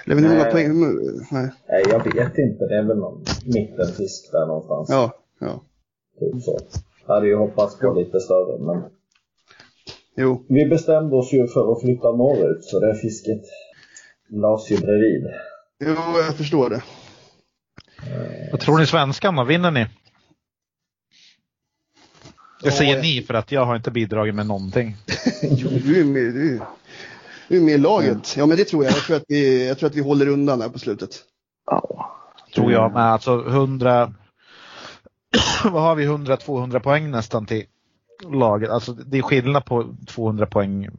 Jag vet inte hur många Nej. poäng... Nej. Nej, jag vet inte. Det är väl någon mittenfisk där någonstans. Ja, ja. Typ så. Jag hade ju hoppats på lite större, men Jo. vi bestämde oss ju för att flytta norrut, så det fisket lades ju bredvid. Jo, jag förstår det. Vad tror ni svenskan då? Vinner ni? Jag Ja, säger ni för att jag har inte bidragit med någonting. Jo, du är med, du, är med i laget. Ja, men det tror jag. Jag tror att vi, jag tror att vi håller undan här på slutet. Ja. Tror jag med. Alltså 100, vad har vi, 100-200 poäng nästan till laget. Alltså det är skillnad på 200 poäng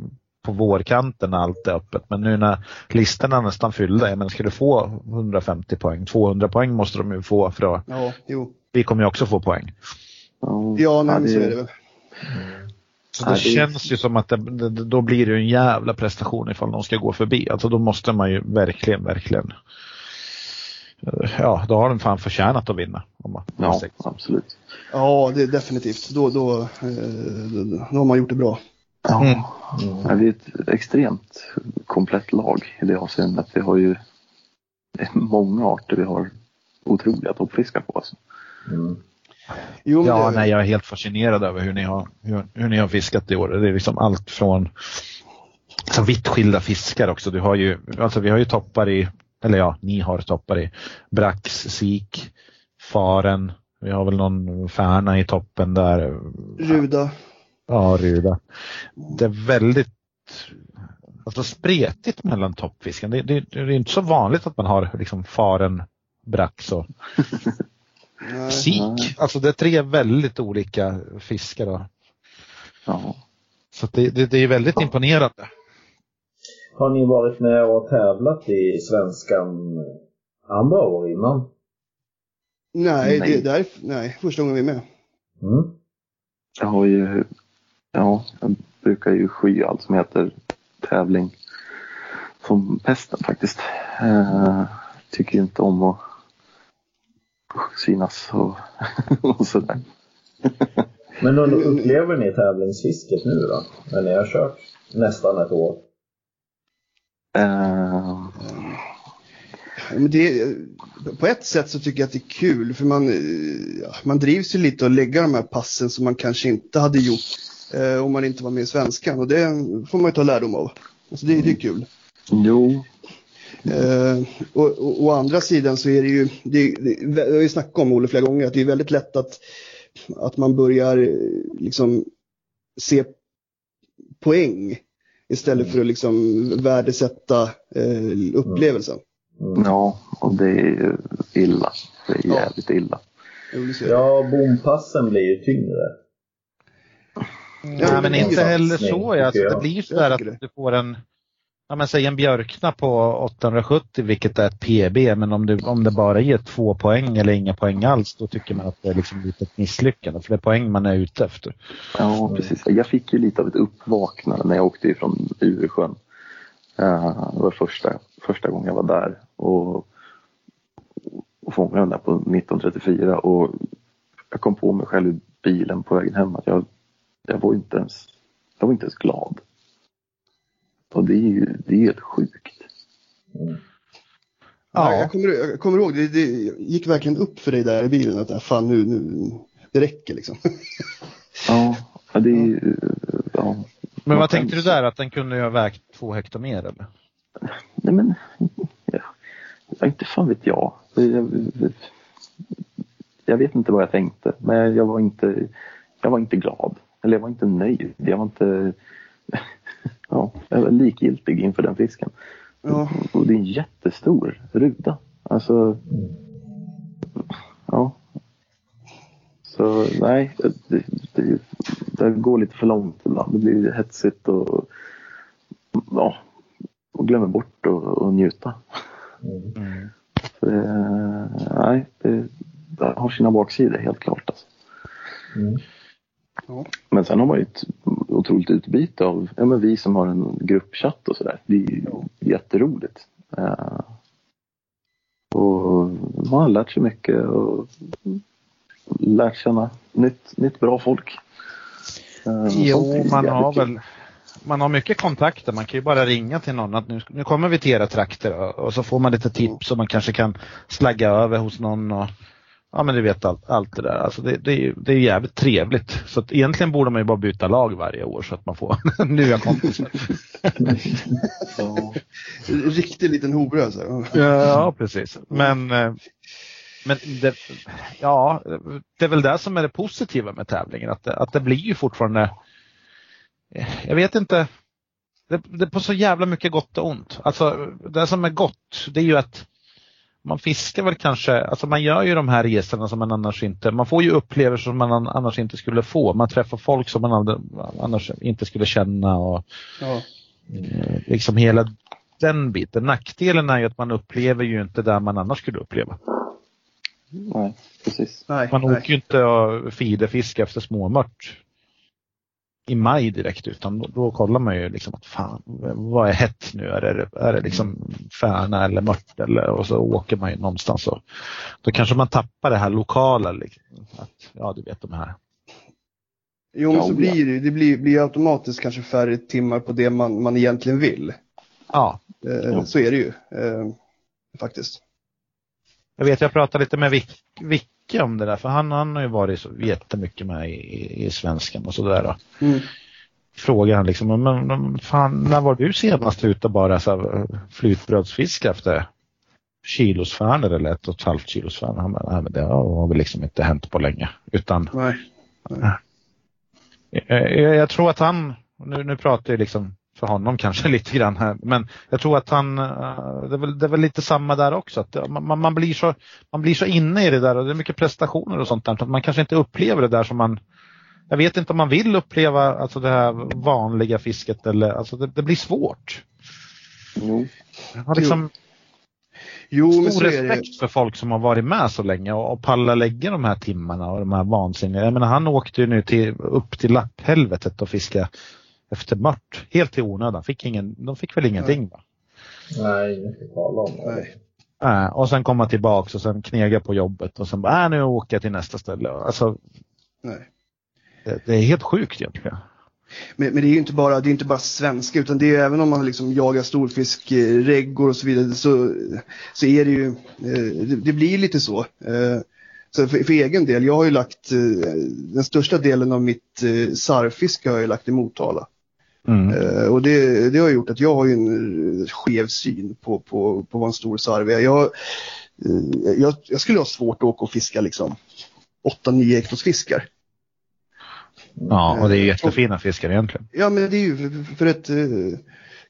på vårkanten när allt är öppet. Men nu när listorna är nästan fyllda, men ska du få 150 poäng, 200 poäng måste de ju få för att Ja, jo. vi kommer ju också få poäng. Ja, nej, men så är det väl. Så Ja, det det- känns ju som att det, det, då blir det ju en jävla prestation ifall någon ska gå förbi. Alltså då måste man ju verkligen, verkligen Ja, då har de fan förtjänat att vinna. Om man, Ja, absolut. Ja, det är definitivt. Då, då, eh, då, då har man gjort det bra. Ja. Mm. Ja, vi är ett extremt komplett lag i det avseendet. Vi har ju många arter vi har otroliga toppfiskar på. Alltså. Mm. Jo, Ja, det, nej, jag är helt fascinerad över hur ni har, hur, hur ni har fiskat i år. Det är liksom allt från så vitt skilda fiskar också. Du har ju, alltså vi har ju toppar i, eller ja, ni har toppar i brax, sik, faren. Vi har väl någon färna i toppen där. Ruda. Ja, ruda. Det är väldigt alltså spretigt mellan toppfisken. Det, det, det är inte så vanligt att man har liksom faren, brax och Nej. sik. Alltså det är tre väldigt olika fiskar. Då. Ja. Så det, det, det är väldigt imponerande. Har ni varit med och tävlat i svenskan andra år innan? Nej, Nej. det där, nej, första gången vi är med. Mm. Jag har ju, ja, jag brukar ju sky allt som heter tävling som pesten faktiskt. Eh, tycker inte om att synas och, och sådär. Men hur upplever ni tävlingsfisket nu då? När ni har kört nästan ett år? Men det, på ett sätt så tycker jag att det är kul för man, man drivs ju lite att lägga de här passen som man kanske inte hade gjort eh, om man inte var med i svenskan och det får man ju ta lärdom av. Alltså det, det är kul. jo, Eh, och, och, å andra sidan så är det ju, det, det, vi har ju snackat om Olle flera gånger, att det är väldigt lätt att, att man börjar eh, liksom se poäng istället för att liksom värdesätta eh, upplevelsen. Mm. ja, och det är ju illa. Det är Ja. jävligt illa. Ser jag. Ja, bompassen blir ju tyngre. Nej, men inte heller så. Ja. Alltså, det jag. blir ju sådär Jag att du får en, ja men säg en björkna på 870 vilket är ett PB men om, du, om det bara ger två poäng eller inga poäng alls då tycker man att det är liksom lite ett misslyckande för det är poäng man är ute efter. Ja, precis. Jag fick ju lite av ett uppvaknande när jag åkte ifrån Ursjön. Eh, det var första, första gången jag var där och, och fångade den där på 1934 och jag kom på mig själv i bilen på vägen hem att jag, jag var inte ens, jag var inte ens glad. Och det är ju det är helt sjukt. Ja. Jag, kommer, jag kommer ihåg, det, det gick verkligen upp för dig där i bilen att äh, fan nu, nu det räcker liksom. Ja, ja, det är. Ja, Men vad tänkte du där? Att den kunde ju ha vägt två hektar mer eller? Nej men, ja, inte fan vet jag. jag. Jag vet inte vad jag tänkte, men jag var inte, jag var inte glad. Eller jag var inte nöjd. Jag var inte, ja, jag var likgiltig inför den fisken. Ja. Och det är en jättestor ruta. Alltså, ja. Så nej, det, det, det går lite för långt ibland. Det blir hetsigt och ja, och glömmer bort att och njuta. Mm. Så det, nej, det, det har sina baksidor helt klart. Alltså. Mm. Ja. Men sen har man ju ett otroligt utbyte av, ja men vi som har en gruppchatt och sådär. Det är ju jätteroligt. Eh, och man har lärt sig mycket och lärt känna nytt, nytt bra folk. Är Jo, man har kul. väl man har mycket kontakter. Man kan ju bara ringa till någon att nu, nu kommer vi till era trakter och, och så får man lite tips och man kanske kan slagga över hos någon och ja men du vet allt, allt det där. Alltså det, det, är, ju- det är jävligt trevligt. Så att egentligen borde man ju bara byta lag varje år så att man får nya kompisar. Ja. Riktig liten hora alltså. Ja, precis. Men, eh, men det, ja, det är väl det som är det positiva med tävlingen. Att det, att det blir ju fortfarande, eh, jag vet inte, det, det är på så jävla mycket gott och ont. Alltså det som är gott, det är ju att man fiskar väl kanske, alltså man gör ju de här resorna som man annars inte, man får ju upplevelser som man annars inte skulle få. Man träffar folk som man aldrig- annars inte skulle känna och Ja. Eh, liksom hela den biten. Nackdelen är ju att man upplever ju inte det man annars skulle uppleva. Nej, precis. Nej, Man nej. åker ju inte och fiderfiska efter småmört i maj direkt utan då, då kollar man ju liksom att fan, vad är hett nu? Är det, är det liksom färna eller mört eller och så åker man ju någonstans och då kanske man tappar det här lokala. Liksom, att, ja, du vet de här. Jo, men så blir det, det blir, blir automatiskt kanske färre timmar på det man, man egentligen vill. Ja, Eh. Så är det ju eh, faktiskt. Jag vet, jag pratade lite med Vic, Vicke om det där, för han, han har ju varit så jättemycket med i, i, i svenskan och sådär. Mm. Frågar han liksom, men, fan, när var du senast ute och bara så här, flytbrödsfiska efter kilosfärnor eller ett och ett halvt kilosfärnor? Han bara, nej men det har väl liksom inte hänt på länge. Utan Nej. Eh, Jag, jag tror att han, nu, nu pratar jag liksom för honom kanske lite grann här, men jag tror att han, eh, det är väl, det är väl lite samma där också. Att man, man- blir så, man blir så inne i det där och det är mycket prestationer och sånt där. så Att man kanske inte upplever det där som man, jag vet inte om man vill uppleva alltså det här vanliga fisket eller, alltså det, det blir svårt. Jo. Jag har liksom Jo, så stor respekt för folk som har varit med så länge och, och pallar lägga de här timmarna och de här vansinniga. Jag menar han åkte ju nu till, upp till lapphelvetet och fiska efter mört. Helt i onödan. Fick ingen, de fick väl ingenting va? Nej, inte tala om det. Nej. Äh, och sen komma tillbaks och sen knega på jobbet och sen bara, äh, nu åker jag till nästa ställe. Alltså, Nej. det, det är helt sjukt egentligen. Men, men det är ju inte bara, det är inte bara svenska utan det är ju även om man liksom jagar storfisk, eh, reggor och så vidare så, så är det ju, eh, det, det blir lite så. Eh, så för, för egen del, jag har ju lagt, den största delen av mitt sarvfiske har jag lagt i Motala. Mm. Eh, och det, det har gjort att jag har ju en eh, skev syn på, på, på vad en stor sarv är. Jag, eh, jag, jag skulle ha svårt att åka och fiska liksom 8-9 hektosfiskar. Ja, och det är jättefina fiskar egentligen. Ja, men det är ju för, för ett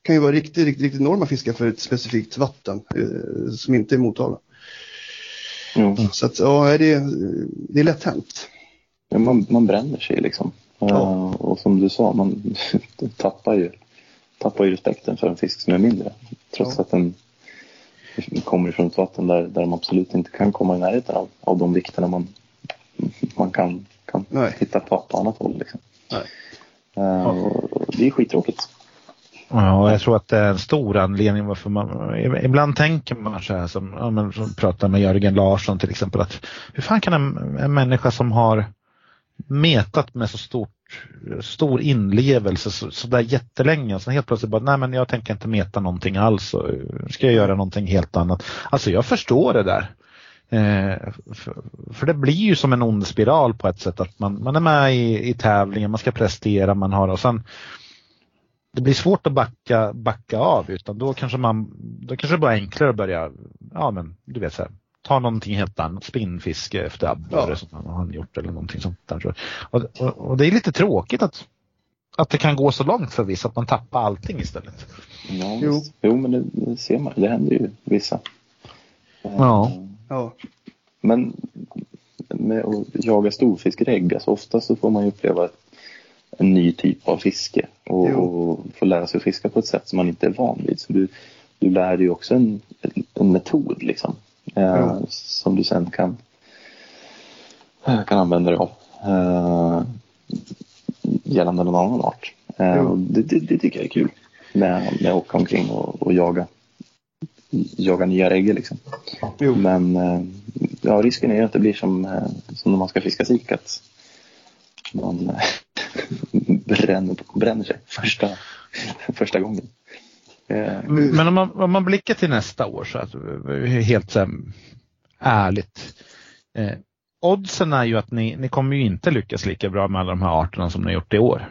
kan ju vara riktigt, riktigt, riktigt enorma fiskar för ett specifikt vatten som inte är Motala. Jo. Så att, ja, det, är- det är lätt hänt. Ja, man, man bränner sig liksom. Ja. Och som du sa, man tappar ju, tappar ju respekten för en fisk som är mindre. Trots Ja. att den kommer ifrån ett vatten där, där de absolut inte kan komma i närheten av, av de vikterna man, man kan, kan Nej. hitta på, på annat håll. Liksom. Nej. Eh, och det är skittråkigt. Ja, och jag tror att det är en stor anledning varför man, ibland tänker man så här som, ja, men, som pratar med Jörgen Larsson till exempel, att hur fan kan en, en människa som har metat med så stort, stor inlevelse så, så där jättelänge. Och sen helt plötsligt bara, nej men jag tänker inte meta någonting alls. Och, ska jag göra någonting helt annat. Alltså jag förstår det där. Eh, för, för, det blir ju som en ond spiral på ett sätt att man, man är med i, i tävlingen, man ska prestera, man har och sen det blir svårt att backa, backa av utan då kanske man, då kanske det bara är enklare att börja, ja men du vet så här, ta någonting helt annat, spinnfiske efter abborre ja. som han har gjort eller någonting sånt där. Och, och, och, det är lite tråkigt att, att det kan gå så långt för vissa att man tappar allting istället. Ja, jo. jo men det, det ser man, det händer ju vissa. Ja. ja. Men med att jaga storfiskregg, alltså ofta så får man ju uppleva en ny typ av fiske och, och få lära sig att fiska på ett sätt som man inte är van vid. Så du, du lär dig också en, en metod liksom eh, som du sen kan, eh, kan använda dig av eh, gällande någon annan art. Eh, det, det, det, tycker jag är kul med, med att åka omkring och, och jaga jaga nya ägg liksom. Jo. Men eh, ja, risken är att det blir som, som när man ska fiska sik att man bränner, bränner sig första, första gången. Eh, Men om man, om man blickar till nästa år så att, helt så ärligt. Eh, oddsen är ju att ni, ni kommer ju inte lyckas lika bra med alla de här arterna som ni har gjort i år.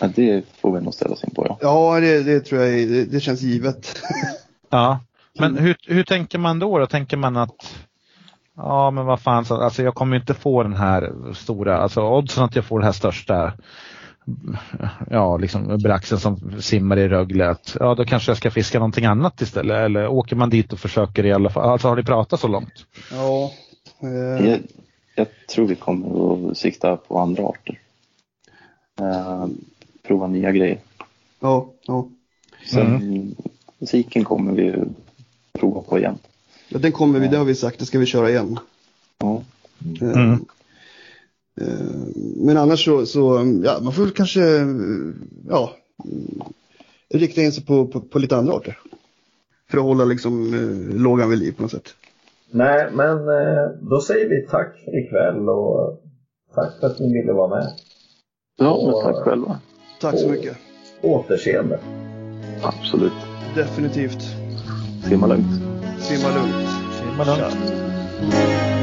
Ja, det får vi nog ställa oss in på ja. Ja, det, det tror jag det, det känns givet. ja, men hur, hur tänker man då? Då tänker man att Ja men vad fan, alltså jag kommer inte få den här stora, alltså oddsen att jag får det här största ja, liksom braxen som simmar i Rögle att ja, då kanske jag ska fiska någonting annat istället. Eller åker man dit och försöker i alla fall? Alltså har ni pratat så långt? Ja. Eh. Jag, jag, tror vi kommer att sikta på andra arter. Eh, prova nya grejer. Ja, ja. Sen mm. musiken kommer vi prova på igen. Ja, den kommer vi, det har vi sagt, det ska vi köra igen. Ja. Eh, mm. Eh, men annars så, så, ja, man får väl kanske, ja, rikta in sig på, på, på lite andra arter. För att hålla liksom eh, lågan vid liv på något sätt. Nej, men eh, då säger vi tack för ikväll och tack för att ni ville vara med. Ja, och, tack själva. Tack så mycket. Återseende. Absolut. Definitivt. Simma lugnt. Simma lugnt. Simma lugnt. Tja.